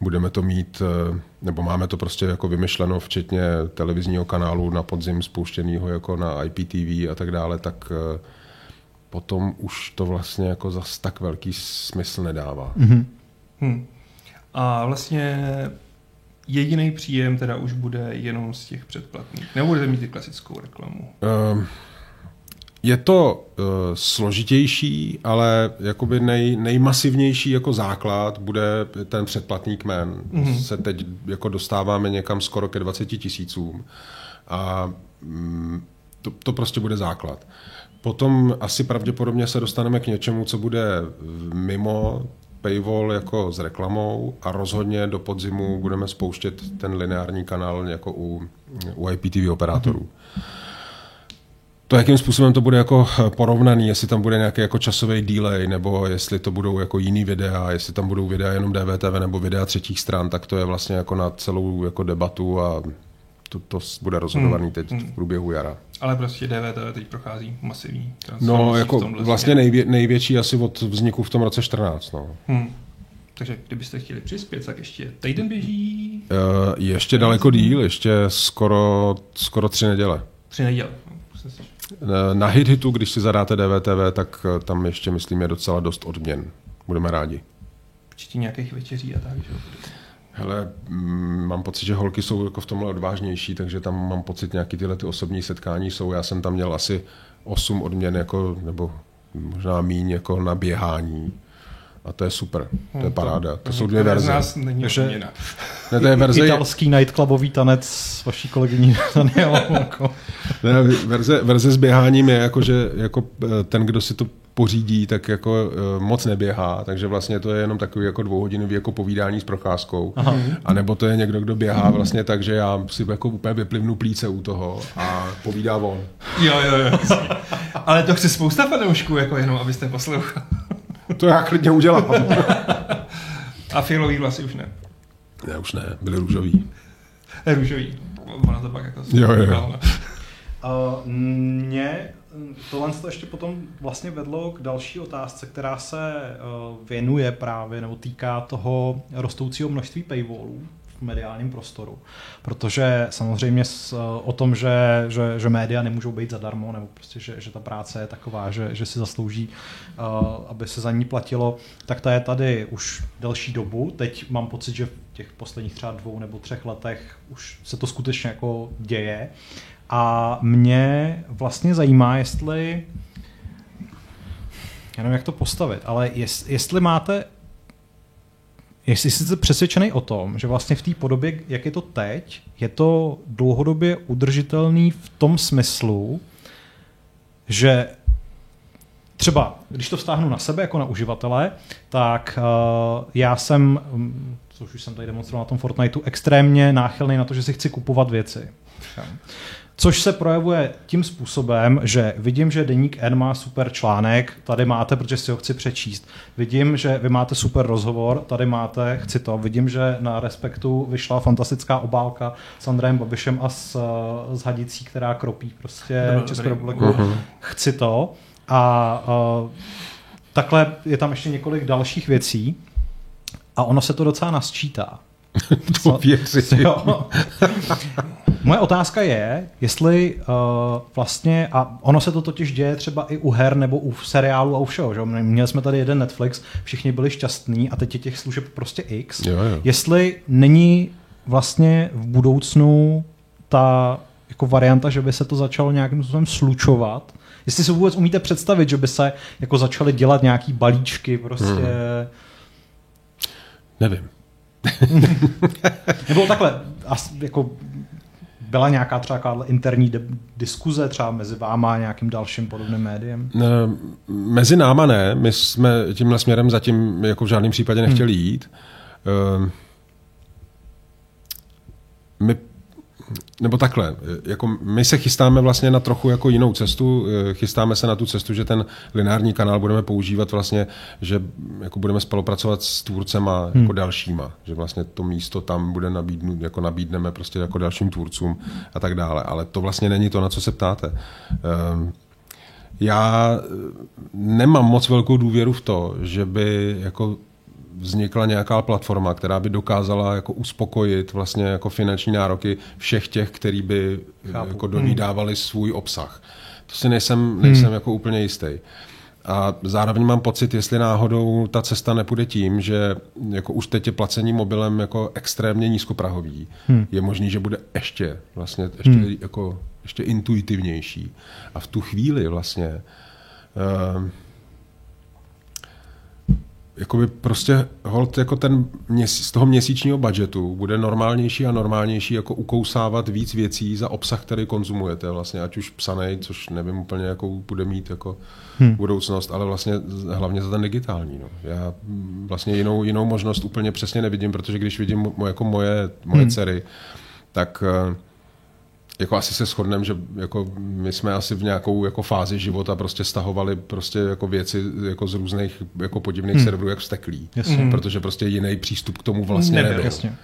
budeme to mít, eh, nebo máme to prostě jako vymyšleno, včetně televizního kanálu na podzim spouštěného jako na IPTV a tak dále, tak eh, potom už to vlastně jako zas tak velký smysl nedává. Mm-hmm. Hmm. A vlastně jediný příjem teda už bude jenom z těch předplatných. Nebudete mít i klasickou reklamu. Uh, je to uh, složitější, ale jakoby nej, nejmasivnější jako základ bude ten předplatný kmen. Mm-hmm. Se teď jako dostáváme někam skoro ke 20 tisícům a mm, to, to prostě bude základ. Potom asi pravděpodobně se dostaneme k něčemu, co bude mimo paywall jako s reklamou a rozhodně do podzimu budeme spouštět ten lineární kanál jako u, u IPTV operátorů. Mm-hmm to, jakým způsobem to bude jako eh, porovnaný, jestli tam bude nějaký jako časový delay, nebo jestli to budou jako jiný videa, jestli tam budou videa jenom DVTV nebo videa třetích stran, tak to je vlastně jako na celou jako debatu a to, to bude rozhodovaný hmm. teď hmm. v průběhu jara. Ale prostě DVTV teď prochází masivní No, jako vlastně nejvě, největší asi od vzniku v tom roce 14. No. Hmm. Takže kdybyste chtěli přispět, tak ještě týden běží? Uh, ještě daleko díl, ještě skoro, skoro tři neděle. Tři neděle. Na HitHitu, když si zadáte DVTV, tak eh, tam ještě, myslím, je docela dost odměn. Budeme rádi. Určitě nějakých večeří a tak, že Hele, mm, mám pocit, že holky jsou jako v tomhle odvážnější, takže tam mám pocit, nějaký tyhle ty osobní setkání jsou. Já jsem tam měl asi 8 odměn, jako, nebo možná míň jako na běhání. A to je super, to je hmm, paráda. To, to jsou dvě verze. nás není že, ne, to je verze... Italský nightclubový tanec s vaší kolegyní jako. ne, verze, verze s běháním je jako, že jako eh, ten, kdo si to pořídí, tak jako uh, moc neběhá, takže vlastně to je jenom takový jako dvouhodinový jako povídání s procházkou. Aha. A nebo to je někdo, kdo běhá vlastně tak, že já si jako úplně vyplivnu plíce u toho a povídá on. Jo, jo, jo. Ale to chce spousta fanoušků, jako jenom abyste poslouchali. To já klidně udělám. A fialový vlasy už ne. Ne, už ne, byly růžový. růžový. Ono to pak jako... Jo, jo, jo. Uh, mě tohle to ještě potom vlastně vedlo k další otázce, která se uh, věnuje právě nebo týká toho rostoucího množství paywallů mediálním prostoru. Protože samozřejmě s, o tom, že, že, že média nemůžou být zadarmo, nebo prostě, že, že ta práce je taková, že, že si zaslouží, uh, aby se za ní platilo, tak ta je tady už delší dobu. Teď mám pocit, že v těch posledních třeba dvou nebo třech letech už se to skutečně jako děje. A mě vlastně zajímá, jestli já nevím, jak to postavit, ale jest, jestli máte jestli jsi přesvědčený o tom, že vlastně v té podobě, jak je to teď, je to dlouhodobě udržitelný v tom smyslu, že třeba, když to vztáhnu na sebe jako na uživatele, tak uh, já jsem, um, což už jsem tady demonstroval na tom Fortniteu, extrémně náchylný na to, že si chci kupovat věci. Což se projevuje tím způsobem, že vidím, že Deník N má super článek, tady máte, protože si ho chci přečíst. Vidím, že vy máte super rozhovor, tady máte, chci to. Vidím, že na Respektu vyšla fantastická obálka s Andrejem Babišem a s, s Hadicí, která kropí prostě Českou republiku. Uh-huh. Chci to. A uh, takhle je tam ještě několik dalších věcí a ono se to docela nasčítá. to věřím. Moje otázka je, jestli uh, vlastně, a ono se to totiž děje třeba i u her nebo u seriálu a u všeho, že? měli jsme tady jeden Netflix, všichni byli šťastní a teď je těch služeb prostě X. Jo, jo. Jestli není vlastně v budoucnu ta jako varianta, že by se to začalo nějakým způsobem slučovat, jestli si vůbec umíte představit, že by se jako začaly dělat nějaký balíčky prostě... Hmm. Nevím. Nebo takhle, jako byla nějaká třeba interní de- diskuze třeba mezi váma a nějakým dalším podobným médiem? Mezi náma ne, my jsme tímhle směrem zatím jako v žádném případě nechtěli hmm. jít. Hmm. My nebo takhle, jako my se chystáme vlastně na trochu jako jinou cestu, chystáme se na tu cestu, že ten lineární kanál budeme používat vlastně, že jako budeme spolupracovat s tvůrcema hmm. jako dalšíma, že vlastně to místo tam bude nabídnout, jako nabídneme prostě jako dalším tvůrcům a tak dále, ale to vlastně není to, na co se ptáte. Ehm, já nemám moc velkou důvěru v to, že by jako vznikla nějaká platforma, která by dokázala jako uspokojit vlastně jako finanční nároky všech těch, který by Chápu. jako do ní hmm. dávali svůj obsah. To si nejsem, nejsem hmm. jako úplně jistý. A zároveň mám pocit, jestli náhodou ta cesta nepůjde tím, že jako už teď je placení mobilem jako extrémně nízkoprahový, hmm. je možný, že bude ještě vlastně ještě, hmm. jako, ještě intuitivnější. A v tu chvíli vlastně uh, jakoby prostě hold jako ten měsíc, z toho měsíčního budgetu bude normálnější a normálnější jako ukousávat víc věcí za obsah, který konzumujete vlastně, ať už psaný, což nevím úplně, jakou bude mít jako hmm. budoucnost, ale vlastně hlavně za ten digitální. No. Já vlastně jinou, jinou možnost úplně přesně nevidím, protože když vidím jako moje, moje hmm. dcery, tak uh, jako asi se shodneme, že jako my jsme asi v nějakou jako fázi života prostě stahovali prostě jako věci jako z různých jako podivných hmm. serverů jak vsteklí. Jasně. Protože prostě jiný přístup k tomu vlastně nebyl. nebyl. Jasně.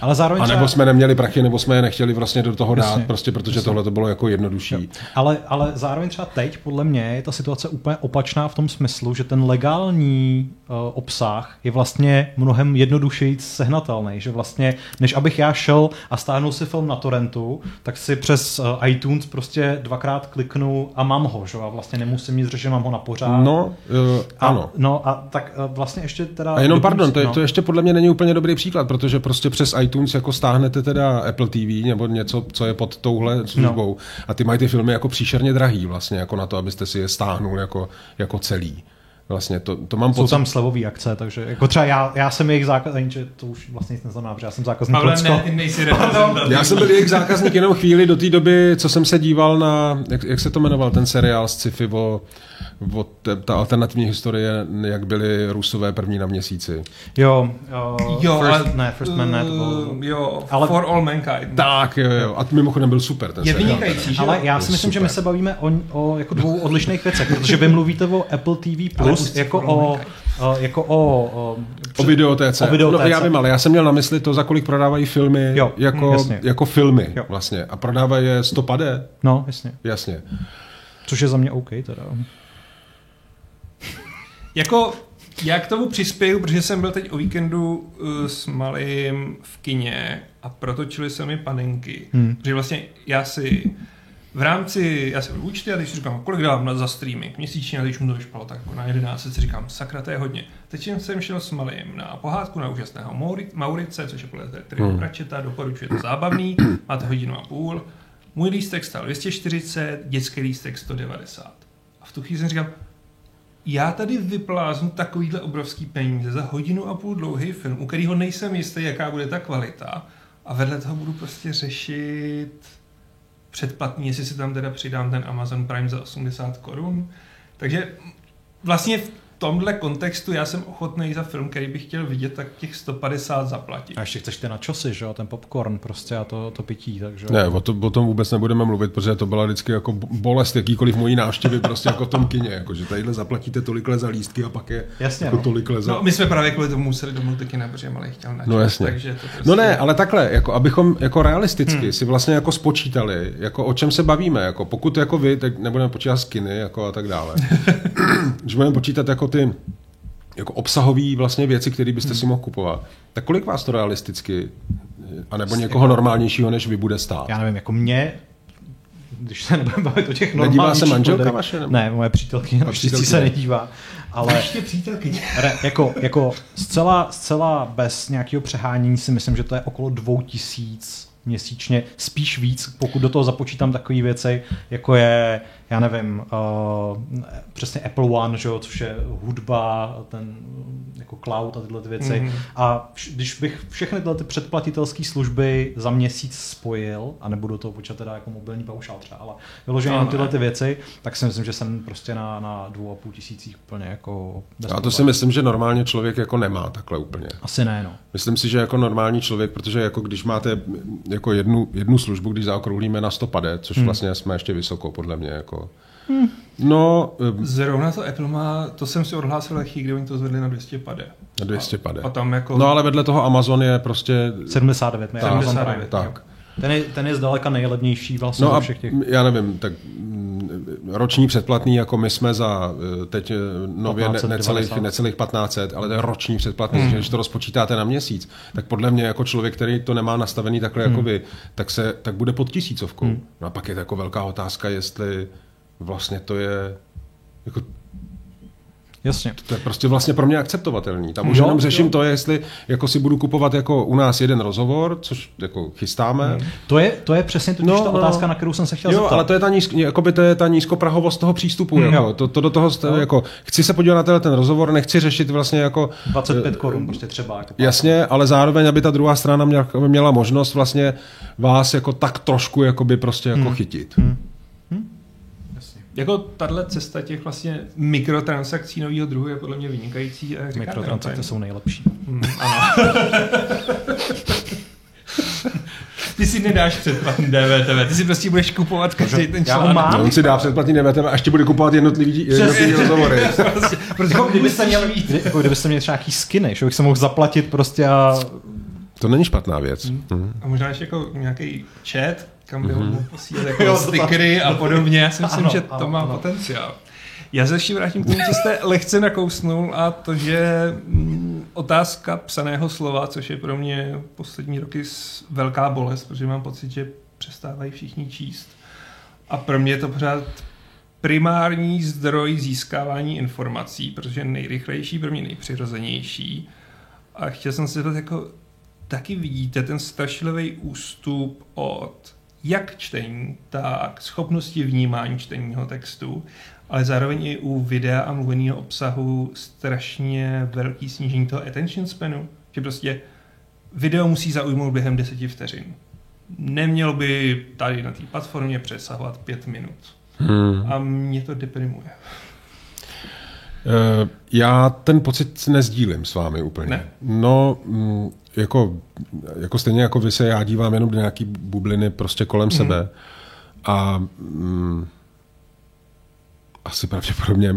Ale zároveň a nebo třeba... jsme neměli prachy, nebo jsme je nechtěli vlastně do toho jasně. dát, prostě protože jasně. tohle to bylo jako jednodušší. Ale, ale zároveň třeba teď, podle mě, je ta situace úplně opačná v tom smyslu, že ten legální uh, obsah je vlastně mnohem jednodušeji sehnatelný. Že vlastně, než abych já šel a stáhnul si film na torrentu, tak si si přes uh, iTunes prostě dvakrát kliknu a mám ho, že? a vlastně nemusím nic řešit, mám ho na pořád. No, uh, ano. A, no a tak uh, vlastně ještě teda... A jenom pardon, to, no. to ještě podle mě není úplně dobrý příklad, protože prostě přes iTunes jako stáhnete teda Apple TV nebo něco, co je pod touhle službou no. a ty mají ty filmy jako příšerně drahý vlastně, jako na to, abyste si je stáhnul jako, jako celý. Vlastně to, to mám Jsou pocit. tam slevové akce, takže jako třeba já, já jsem jejich zákazník, že to už vlastně nic neznamená, protože já jsem zákazník Ale ne, nejsi Já jsem byl jejich zákazník jenom chvíli do té doby, co jsem se díval na, jak, jak se to jmenoval, ten seriál z sci-fi o o te, ta alternativní historie, jak byli Rusové první na měsíci. Jo, uh, jo first, ale, ne, First Man ne, to byl... Uh, jo, ale, For All Mankind. Tak, jo, jo. A mimochodem byl super ten Je vynikající, že Ale já si myslím, super. že my se bavíme o, o jako dvou odlišných věcech, protože vy mluvíte o Apple TV Plus jako o, o, jako o... O, o videotéce. O videotéce. No, já vím, ale já jsem měl na mysli to, za kolik prodávají filmy jo, jako, jako filmy jo. vlastně. A prodávají je stopade. No, jasně. Jasně. Což je za mě OK teda. Jako, já k tomu přispěju, protože jsem byl teď o víkendu uh, s malým v kině a protočili se mi panenky. Hmm. Protože vlastně já si v rámci, já jsem účty a teď si říkám, kolik dám na za streaming měsíčně, a teď mu to vyšpalo tak jako na 11, si říkám, sakra, to je hodně. Teď jsem šel s malým na pohádku na úžasného Maurice, což je podle tedy hmm. Pratchetta, doporučuji to zábavný, máte hodinu a půl. Můj lístek stál 240, dětský lístek 190. A v tu chvíli jsem říkal, já tady vypláznu takovýhle obrovský peníze za hodinu a půl dlouhý film, u kterého nejsem jistý, jaká bude ta kvalita, a vedle toho budu prostě řešit předplatný, jestli si tam teda přidám ten Amazon Prime za 80 korun. Takže vlastně tomhle kontextu já jsem ochotný za film, který bych chtěl vidět, tak těch 150 zaplatit. A ještě chceš ty načosy, že jo, ten popcorn prostě a to, to pití, takže... Ne, o, to, o tom vůbec nebudeme mluvit, protože to byla vždycky jako bolest jakýkoliv mojí návštěvy prostě jako v tom kině, jako, že tadyhle zaplatíte tolik za lístky a pak je Jasně, jako no. tolik za... No, my jsme právě kvůli tomu museli domluvit taky na protože malý chtěl načos, No jasně. takže to prostě... No ne, ale takhle, jako abychom jako realisticky hmm. si vlastně jako spočítali, jako o čem se bavíme, jako pokud jako vy, tak nebudeme počítat skiny jako a tak dále. Když budeme počítat jako ty jako obsahové vlastně věci, které byste hmm. si mohl kupovat, tak kolik vás to realisticky, anebo někoho normálnějšího než vy bude stát? Já nevím, jako mě když se nebudeme bavit o těch Nedívá normálních se manželka vaše, nebo? Ne, moje přítelkyně naštěstí se nedívá. Ale Ještě přítelkyně. re, jako, jako zcela, zcela bez nějakého přehánění si myslím, že to je okolo dvou tisíc měsíčně, spíš víc, pokud do toho započítám takové věci, jako je, já nevím, uh, přesně Apple One, že jo, což je hudba, ten jako cloud a tyhle ty věci. Mhm. Mm. A vš, když bych všechny tyhle ty předplatitelské služby za měsíc spojil, a nebudu to počítat teda jako mobilní paušál třeba, ale vyloženě No, jenom ne. tyhle ty věci, tak si myslím, že jsem prostě na, na dvou a půl tisících úplně jako Já to si myslím, že normálně člověk jako nemá takhle úplně. Asi ne, no. Myslím si, že jako normální člověk, protože jako když máte jako jednu, jednu službu, když zaokrouhlíme na 100 pade, což hmm. vlastně jsme ještě vysoko, podle mě. Jako. Hmm. No, eh, Zrovna to Apple má, to jsem si odhlásil lehký, kdy oni to zvedli na 200 pade. na 200 pade. A tam jako... No ale vedle toho Amazon je prostě... 79 Tak, Amazon 79, Prime. tak. Ten je, ten je zdaleka nejlevnější vlastně No a všech těch. já nevím, tak mm, roční předplatný, jako my jsme za eh, teď eh, nově ne, 1590. necelých, necelých 1500, ale to je roční předplatný, Hmm. mm. že když to rozpočítáte na měsíc, tak podle mě jako člověk, který to nemá nastavený takhle Hmm. jako vy, tak, se, tak bude pod tisícovkou. No a pak je to jako velká otázka, jestli vlastně to je jako Jasně. to je prostě vlastně pro mě akceptovatelný. Tam už Jo, jenom řeším jo. to, jestli jako si budu kupovat jako u nás jeden rozhovor, což jako chystáme, To je, to je přesně totiž No, ta no. otázka, na kterou jsem se chtěl Jo, zeptat. ale to je ta, nízk, jakoby to je ta nízkoprahovost toho přístupu. Mm, jako, jo. to, to, do toho, st- jako, chci se podívat na tenhle ten rozhovor, nechci řešit vlastně jako... 25 korun prostě třeba. Jako Jasně, ale zároveň, aby ta druhá strana měla, měla možnost vlastně vás jako tak trošku jakoby prostě jako Hmm. chytit. Jasně. Jako tahle cesta těch vlastně mikrotransakcí nového druhu je podle mě vynikající. A Mikrotransakce jsou nejlepší. Mm, ano. Ty si nedáš předplatný DVTV, ty si prostě budeš kupovat každý ten já článek. mám. No, on si dá předplatný DVTV a ještě bude kupovat jednotlivý, jednotlivý rozhovory. Prostě, protože Jako kdybyste měl jako kdybyste měli třeba nějaký skiny, že bych se mohl zaplatit prostě a... To není špatná věc. Mhm. A možná ještě jako nějaký chat, kam by ho mohl posílat jako Jo, stickery a podobně. Já si myslím, Ano, že to ano, má ano. potenciál. Já se ještě vrátím k tomu, co jste lehce nakousnul a to, že mm, otázka psaného slova, což je pro mě poslední roky velká bolest, protože mám pocit, že přestávají všichni číst. A pro mě je to pořád primární zdroj získávání informací, protože je nejrychlejší, pro mě nejpřirozenější. A chtěl jsem se zeptat, jako taky vidíte ten strašlivý ústup od jak čtení, tak schopnosti vnímání čteního textu, ale zároveň i u videa a mluveného obsahu strašně velký snížení toho attention spanu, že prostě video musí zaujmout během deseti vteřin. Nemělo by tady na té platformě přesahovat pět minut. Hmm. A mě to deprimuje. Eh, Já ten pocit nezdílím s vámi úplně. Ne? No, mm, jako, jako stejně jako vy se já dívám jenom do nějaký bubliny prostě kolem mm. sebe a mm, asi pravděpodobně,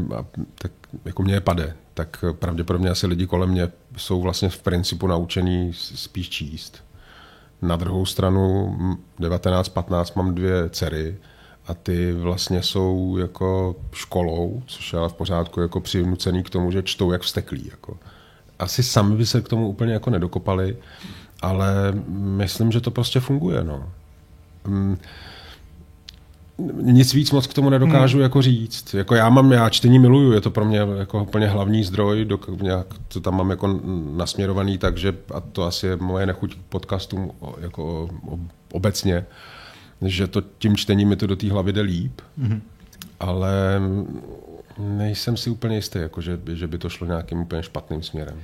tak jako mě je pade, tak pravděpodobně asi lidi kolem mě jsou vlastně v principu naučený s- spíš číst. Na druhou stranu mm, 19-15 mám dvě dcery a ty vlastně jsou jako školou, což je ale v pořádku jako přinucený k tomu, že čtou jak vsteklí. Jako. Asi sami by se k tomu úplně jako nedokopali, ale myslím, že to prostě funguje. No. Mm, nic víc moc k tomu nedokážu hmm. jako říct. Jako já mám, já čtení miluju, je to pro mě jako úplně hlavní zdroj, dok, nějak to tam mám jako nasměrovaný, takže a to asi je moje nechuť k podcastům jako obecně, že to tím čtením mi to do té hlavy jde líp, hmm. ale Nejsem si úplně jistý, jako že, že by to šlo nějakým úplně špatným směrem.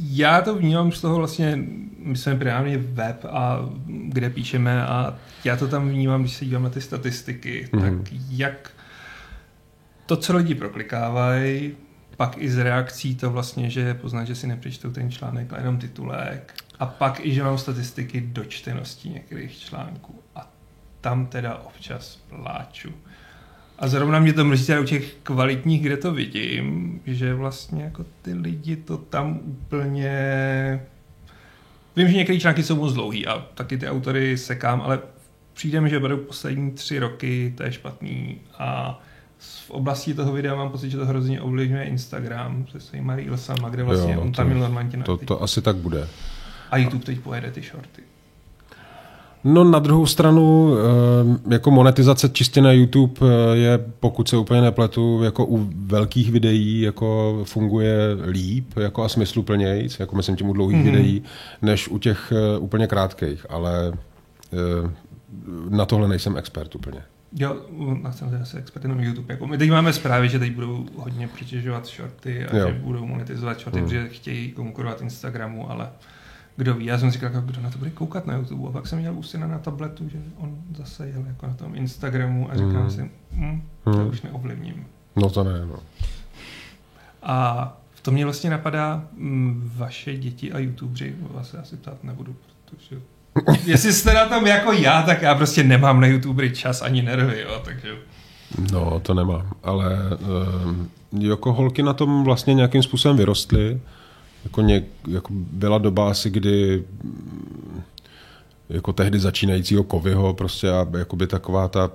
Já to vnímám z toho vlastně, my jsme právě web a kde píšeme a já to tam vnímám, když se dívám na ty statistiky, mm-hmm. tak jak to, co lidi proklikávají, pak i z reakcí to vlastně, že poznat, že si nepřečtou ten článek, ale jenom titulek. A pak i, že mám statistiky do čtenosti některých článků. A tam teda občas pláču. A zrovna mě to mrzí u těch kvalitních, kde to vidím, že vlastně jako ty lidi to tam úplně... Vím, že některé články jsou moc dlouhý a taky ty autory sekám, ale přijde mi, že budou poslední tři roky, to je špatný a v oblasti toho videa mám pocit, že to hrozně ovlivňuje Instagram se svýma reelsama, kde vlastně jo, on tam měl normálně to, to asi tak bude. A YouTube teď pojede ty shorty. No na druhou stranu, eh, jako monetizace čistě na YouTube eh, je, pokud se úplně nepletu, jako u velkých videí jako funguje líp jako a smysluplnějíc, jako myslím tím u dlouhých mm-hmm. videí, než u těch eh, úplně krátkých, ale na tohle nejsem expert úplně. Jo, na jsem zase expert jenom YouTube. Jako my teď máme zprávy, že teď budou hodně přitěžovat shorty a jo. že budou monetizovat shorty, mm. protože chtějí konkurovat Instagramu, ale kdo ví. Já jsem si říkal, kdo na to bude koukat na YouTube. A pak jsem měl u syna na tabletu, že on zase jel jako na tom Instagramu a říkám mm. si, hm, to mm. už neovlivním. No to ne, no. A v tom mě vlastně napadá, m, mm, vaše děti a YouTubeři, vás asi ptát nebudu, protože jestli jste na tom jako já, tak já prostě nemám na YouTubery čas ani nervy, jo, takže... No, to nemám, ale um, jako holky na tom vlastně nějakým způsobem vyrostly, jako, něk, jako byla doba asi, kdy jako tehdy začínajícího Kovyho prostě a jakoby taková ta,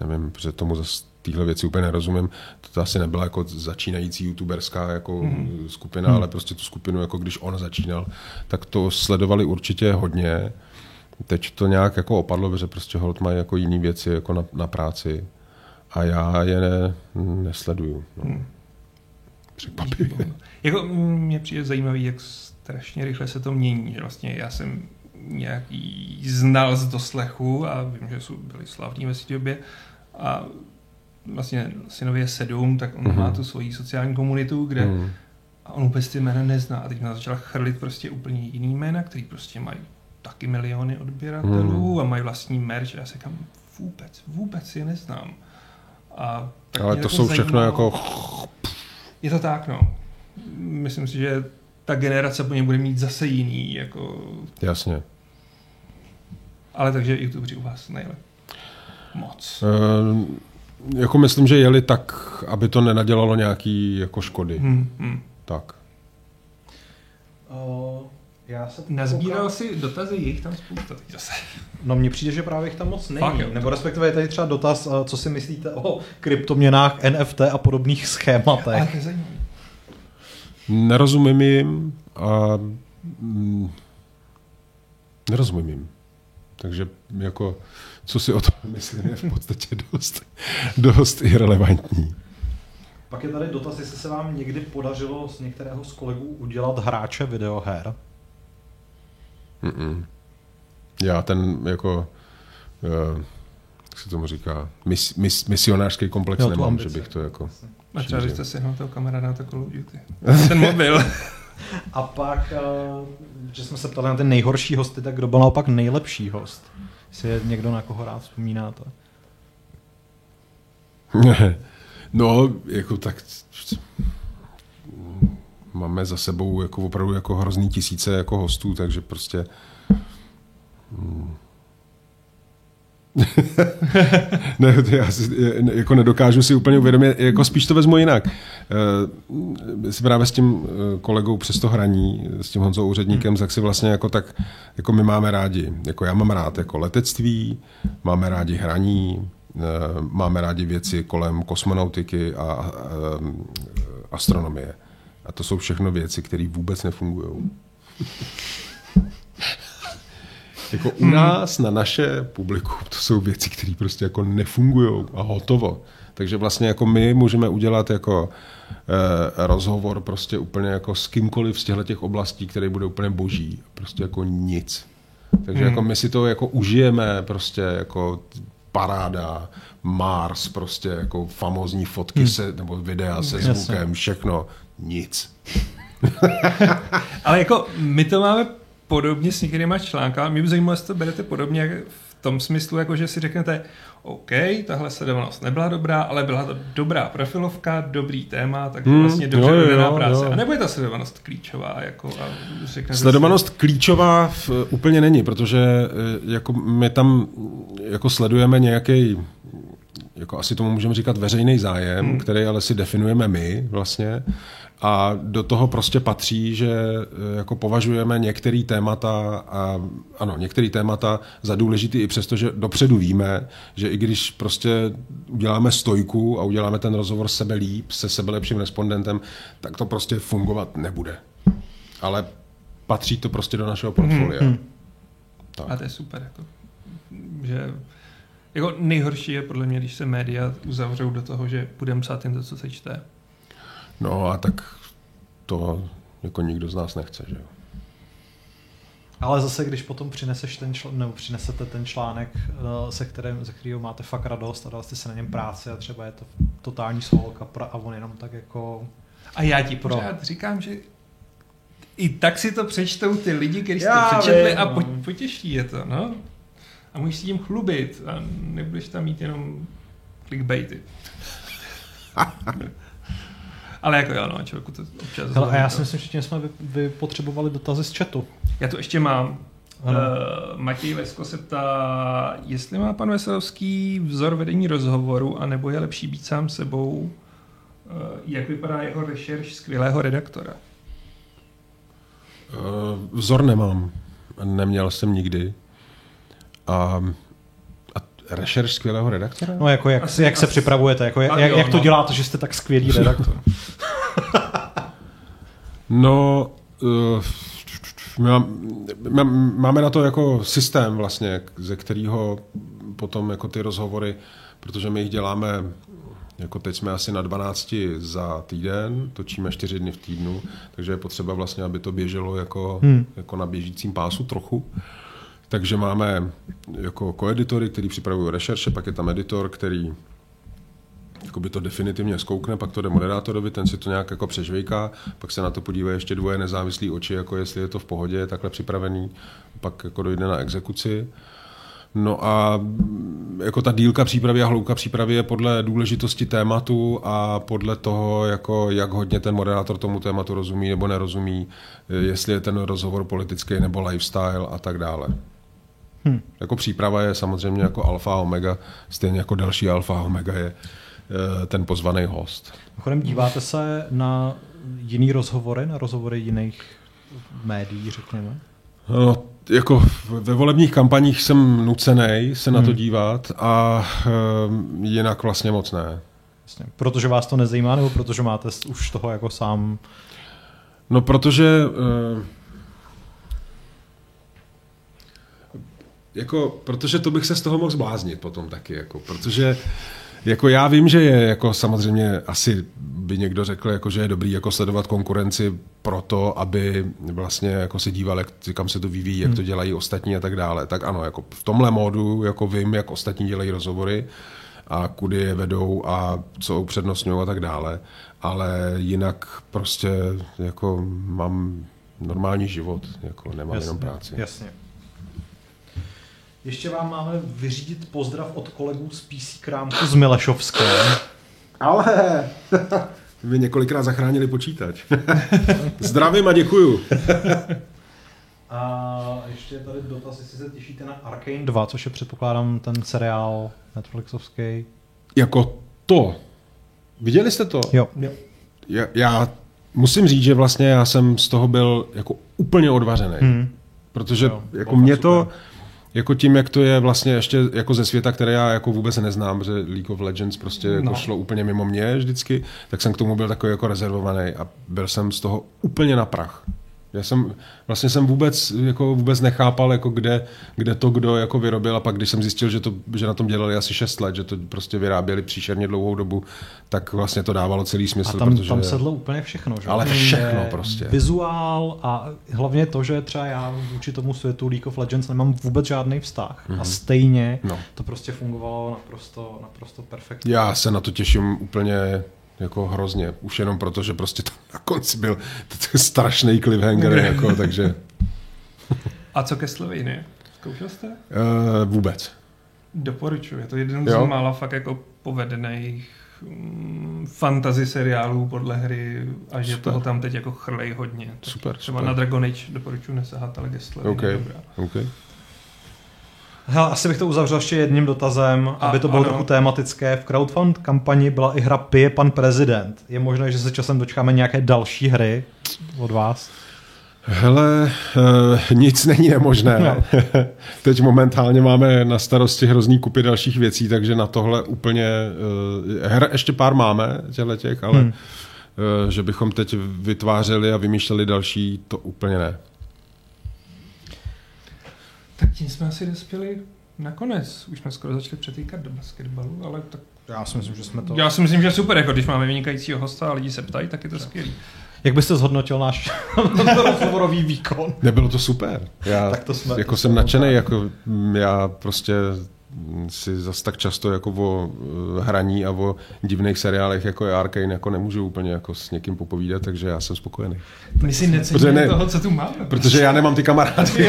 nevím, protože tomu zase tyhle věci úplně nerozumím, to asi nebyla jako začínající youtuberská jako mm. skupina, mm. ale prostě tu skupinu, jako když on začínal, tak to sledovali určitě hodně. Teď to nějak jako opadlo, protože prostě hold mají jako jiné věci jako na, na práci a já je ne, nesleduju. No. Mm. Překvapivě. Jako mě přijde zajímavý, jak strašně rychle se to mění. Že vlastně já jsem nějaký znal z doslechu a vím, že jsou byli slavní ve době a vlastně synově sedm, tak on mm-hmm. má tu svoji sociální komunitu, kde mm. a on vůbec ty jména nezná. A teď mě začal chrlit prostě úplně jiný jména, který prostě mají taky miliony odběratelů mm. a mají vlastní merch a já se kam vůbec, vůbec je neznám. A tak Ale to jsou zajímalo. všechno jako... Je to tak, no myslím si, že ta generace po něm bude mít zase jiný. Jako... Jasně. Ale takže YouTubeři u vás nejle. Moc. Uh, jako myslím, že jeli tak, aby to nenadělalo nějaký jako škody. Hmm, hmm. Tak. Uh, já se Nazbíral si dotazy, jich tam spousta teď zase. No mně přijde, že právě jich tam moc není. Fakt, jo, Nebo respektive je tady třeba dotaz, co si myslíte o kryptoměnách, NFT a podobných schématech. Ale to je zajímavé. Nerozumím jim a mm, nerozumím jim. Takže jako, co si o tom myslím, je v podstatě dost, dost irrelevantní. Pak je tady dotaz, jestli se vám někdy podařilo z některého z kolegů udělat hráče videoher. Mm-mm. Já ten jako, uh, jak se tomu říká, mis, mis, misionářský komplex jo, nemám, ambice. že bych to jako... A třeba, jste si toho kamaráda na to Call of Duty. Ten mobil. A pak, uh, že jsme se ptali na ten nejhorší hosty, tak kdo byl naopak nejlepší host? Jestli je někdo, na koho rád vzpomínáte? no, jako tak máme za sebou jako opravdu jako hrozný tisíce jako hostů, takže prostě hmm, ne, já si, jako nedokážu si úplně uvědomit, jako spíš to vezmu jinak. Uh, právě s tím eh, kolegou přes to hraní, s tím Honzou úředníkem, tak si vlastně jako tak, jako my máme rádi, jako já mám rád jako letectví, máme rádi hraní, uh, máme rádi věci kolem kosmonautiky a uh, astronomie. A to jsou všechno věci, které vůbec nefungují. Jako u nás, na naše publikum, to jsou věci, které prostě jako nefungují a hotovo. Takže vlastně jako my můžeme udělat jako eh, rozhovor prostě úplně jako s kýmkoliv z těchto těch oblastí, které bude úplně boží. Prostě jako nic. Takže hmm. jako my si to jako užijeme prostě jako paráda, Mars, prostě jako famózní fotky hmm. se, nebo videa se Jasně. zvukem, všechno, nic. Ale jako my to máme podobně s některýma článkami. Mě by zajímalo, jestli to berete podobně v tom smyslu, jako že si řeknete, OK, tahle sledovanost nebyla dobrá, ale byla to dobrá profilovka, dobrý téma, tak hmm, vlastně dobře udělaná práce. Jo. A nebo je ta sledovanost klíčová? Jako, a sledovanost si... klíčová v, úplně není, protože eh, jako my tam jako sledujeme nějaký jako asi tomu můžeme říkat veřejný zájem, hmm. který ale si definujeme my vlastně. A do toho prostě patří, že e, jako považujeme některé témata a ano, některé témata za důležitý i přesto, že dopředu víme, že i když prostě uděláme stojku a uděláme ten rozhovor sebe líp, se sebe lepším respondentem, tak to prostě fungovat nebude. Ale patří to prostě do našeho portfolia. Hmm. Tak. A to je super. Jako, že jako nejhorší je podle mě, když se média uzavřou do toho, že budeme psát jen to, co se čte. No a tak to jako nikdo z nás nechce, že jo. Ale zase, když potom přineseš ten čl- nebo přinesete ten článek, eh, se kterým, ze kterého máte fakt radost a dal jste se na něm práci a třeba je to totální svolka a on jenom tak jako... A já ti pro... pořád říkám, že i tak si to přečtou ty lidi, kteří to přečetli vím, a no. potěší je to, no. A můžeš si tím chlubit a nebudeš tam mít jenom clickbaity. Ale jako jo, no, člověku to občas... Hele, a já si myslím, že tím jsme vy, vy potřebovali dotazy z chatu. Já tu ještě mám. Uh, Matěj Vesko se ptá, jestli má pan Veselovský vzor vedení rozhovoru, anebo je lepší být sám sebou, uh, jak vypadá jeho rešerš skvělého redaktora? Uh, vzor nemám. Neměl jsem nikdy. A rešerš skvělého redaktora? No jako jak, asi, jak se asi, připravujete, jako jak, jo, jak to no. děláte, že jste tak skvělý redaktor? No, uh, máme na to jako systém vlastně, ze kterého potom jako ty rozhovory, protože my jich děláme jako teď jsme asi na 12 za týden, točíme 4 dny v týdnu, takže je potřeba vlastně, aby to běželo jako, hmm. jako na běžícím pásu trochu. Takže máme jako koeditory, který připravují rešerše, pak je tam editor, který by to definitivně zkoukne, pak to jde moderátorovi, ten si to nějak jako přežvejká, pak se na to podívá ještě dvoje nezávislí oči, jako jestli je to v pohodě, je takhle připravený, pak jako dojde na exekuci. No a jako ta dílka přípravy a hloubka přípravy je podle důležitosti tématu a podle toho, jako jak hodně ten moderátor tomu tématu rozumí nebo nerozumí, jestli je ten rozhovor politický nebo lifestyle a tak dále. Hmm. Jako příprava je samozřejmě jako alfa a omega, stejně jako další alfa a omega je ten pozvaný host. Chodem, díváte se na jiný rozhovory, na rozhovory jiných médií, řekněme? No, jako ve volebních kampaních jsem nucený se na to hmm. dívat a um, jinak vlastně moc ne. Jasně. Protože vás to nezajímá, nebo protože máte už toho jako sám? No, protože uh, jako, protože to bych se z toho mohl zbláznit potom taky, jako, protože jako já vím, že je jako samozřejmě asi by někdo řekl, jako, že je dobrý jako sledovat konkurenci proto, aby vlastně jako se díval, jak, kam se to vyvíjí, jak to hmm. dělají ostatní a tak dále. Tak ano, jako v tomhle módu jako vím, jak ostatní dělají rozhovory a kudy je vedou a co upřednostňují a tak dále. Ale jinak prostě jako mám normální život, jako nemám jasně, jenom práci. Jasně. Ještě vám máme vyřídit pozdrav od kolegů z PC Krámku z Milešovské. Ale vy několikrát zachránili počítač. Zdravím a děkuju. a ještě tady dotaz, jestli se těšíte na Arkane 2, což je předpokládám ten seriál Netflixovský. Jako to. Viděli jste to? Jo. jo. Já, já musím říct, že vlastně já jsem z toho byl jako úplně odvařený. Hmm. Protože jo, jako mě to... Super jako tím, jak to je vlastně ještě jako ze světa, které já jako vůbec neznám, že League of Legends prostě jako no. šlo úplně mimo mě vždycky, tak jsem k tomu byl takový jako rezervovaný a byl jsem z toho úplně na prach. Já jsem, vlastně jsem vůbec, jako vůbec nechápal, jako kde, kde to kdo jako vyrobil a pak když jsem zjistil, že, to, že na tom dělali asi 6 let, že to prostě vyráběli příšerně dlouhou dobu, tak vlastně to dávalo celý smysl. A tam, protože... tam sedlo úplně všechno. Že? Ale všechno prostě. Vizuál a hlavně to, že třeba já vůči tomu světu League of Legends nemám vůbec žádný vztah. Mm-hmm. A stejně no. to prostě fungovalo naprosto, naprosto perfektně. Já se na to těším úplně jako hrozně. Už jenom proto, že prostě tam na konci byl strašný cliffhanger, jako, takže... A co ke Slovenii? Zkoušel jste? Uh, vůbec. Doporučuji. Je to jeden z mála fakt jako povedených um, fantasy seriálů podle hry a že super. toho tam teď jako chrlej hodně. super, Třeba super. na Dragon Age doporučuji nesahat, ale Gessler okay. je dobrá. Okay. Hele, asi bych to uzavřel ještě jedním dotazem, a, aby to bylo ano. trochu tématické. V crowdfund kampani byla i hra Pije pan prezident. Je možné, že se časem dočkáme nějaké další hry od vás? Hele, uh, nic není nemožné. No. Teď momentálně máme na starosti hrozný kupy dalších věcí, takže na tohle úplně... Uh, her ještě pár máme, těchto těch, ale hmm. uh, že bychom teď vytvářeli a vymýšleli další, to úplně ne. Tak tím jsme asi dospěli nakonec. Už jsme skoro začali přetýkat do basketbalu, ale tak... Já si myslím, že jsme to... Já si myslím, že super, jako když máme vynikajícího hosta a lidi se ptají, tak je to skvělý. Jak byste zhodnotil náš rozhovorový výkon? Nebylo to super. Já tak to jsme, jako to jsem nadšený, jako já prostě si zas tak často jako o eh, hraní a o divných seriálech jako je Arkane jako nemůžu úplně jako s někým popovídat, takže já jsem spokojený. My si neceníme ne, toho, co tu máme. Protože já nemám ty kamarády.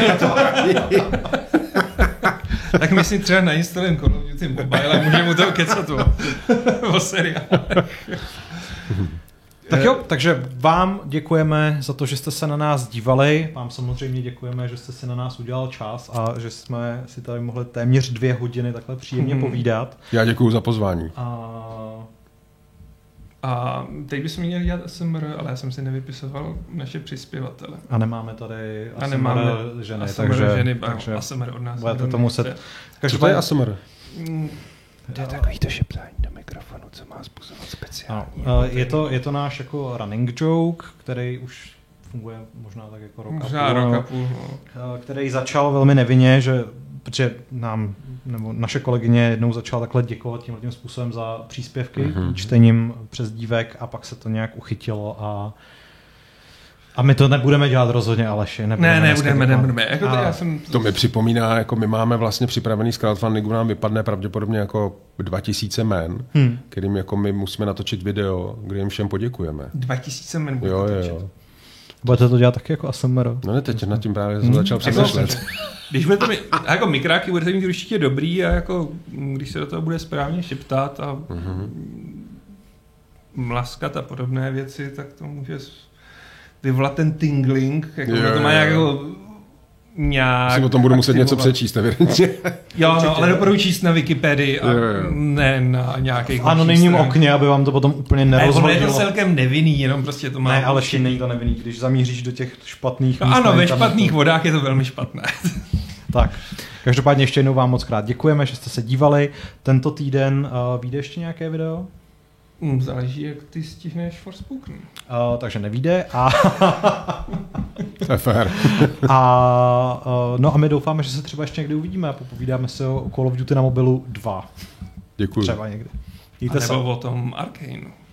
tak my si třeba nainstalujeme Call of Duty Mobile a můžeme mu to kecat o seriálech. Tak jo, takže vám děkujeme za to, že jste se na nás dívali. Vám samozřejmě děkujeme, že jste si na nás udělal čas a že jsme si tady mohli téměř dvě hodiny takhle příjemně hmm. povídat. Já děkuji za pozvání. A... A teď bychom měli dělat ASMR, ale já jsem si nevypisoval naše přispěvatele. A nemáme tady ASMR a nemáme ženy, ASMR takže, ženy, takže ASMR od nás. Budete to muset... Co to je ASMR? To je takový to šeptání do mikrofonu, co má způsobovat speciální. No, je, to, je to náš jako running joke, který už funguje možná tak jako rok možná a půl, rok a půl no. který začal velmi nevinně, že protože nám, nebo naše kolegyně jednou začala takhle děkovat tím tím způsobem za příspěvky, mm-hmm. čtením přes dívek a pak se to nějak uchytilo a a my to nebudeme dělat rozhodně, Aleši. Ne, ne, nebudeme, nebudeme. Jako to, já jsem... to mi připomíná, jako my máme vlastně připravený z crowdfundingu, nám vypadne pravděpodobně jako 2000 men, hmm. kterým jako my musíme natočit video, kde jim všem poděkujeme. 2000 men jo, jo, jo. Budete to dělat taky jako ASMR? No ne, teď nad tím právě jsem hmm. začal přemýšlet. Když budete mít, jako mikráky budete mít určitě dobrý a jako, když se do toho bude správně šeptat a mm-hmm. mlaskat a podobné věci, tak to může vyvolat ten tingling, jako jo, to má jako nějak... Si o tom budu muset něco přečíst, evidentně. jo, no, ale doporučuji číst na Wikipedii a jo, jo. ne na nějakých V anonymním okně, aby vám to potom úplně nerozhodilo. Ne, je to celkem nevinný, jenom prostě to má... Ne, ale ještě není to nevinný, když zamíříš do těch špatných no, Ano, ve špatných to... vodách je to velmi špatné. tak, každopádně ještě jednou vám moc krát děkujeme, že jste se dívali. Tento týden uh, vyjde ještě nějaké video? Hmm, záleží, jak ty stihneš Forspoken. Uh, takže nevíde a... to je fér. a, uh, no a my doufáme, že se třeba ještě někdy uvidíme a popovídáme se o Call of Duty na mobilu 2. Děkuji. Třeba někdy. Jíte a nebo se. o tom Arkane.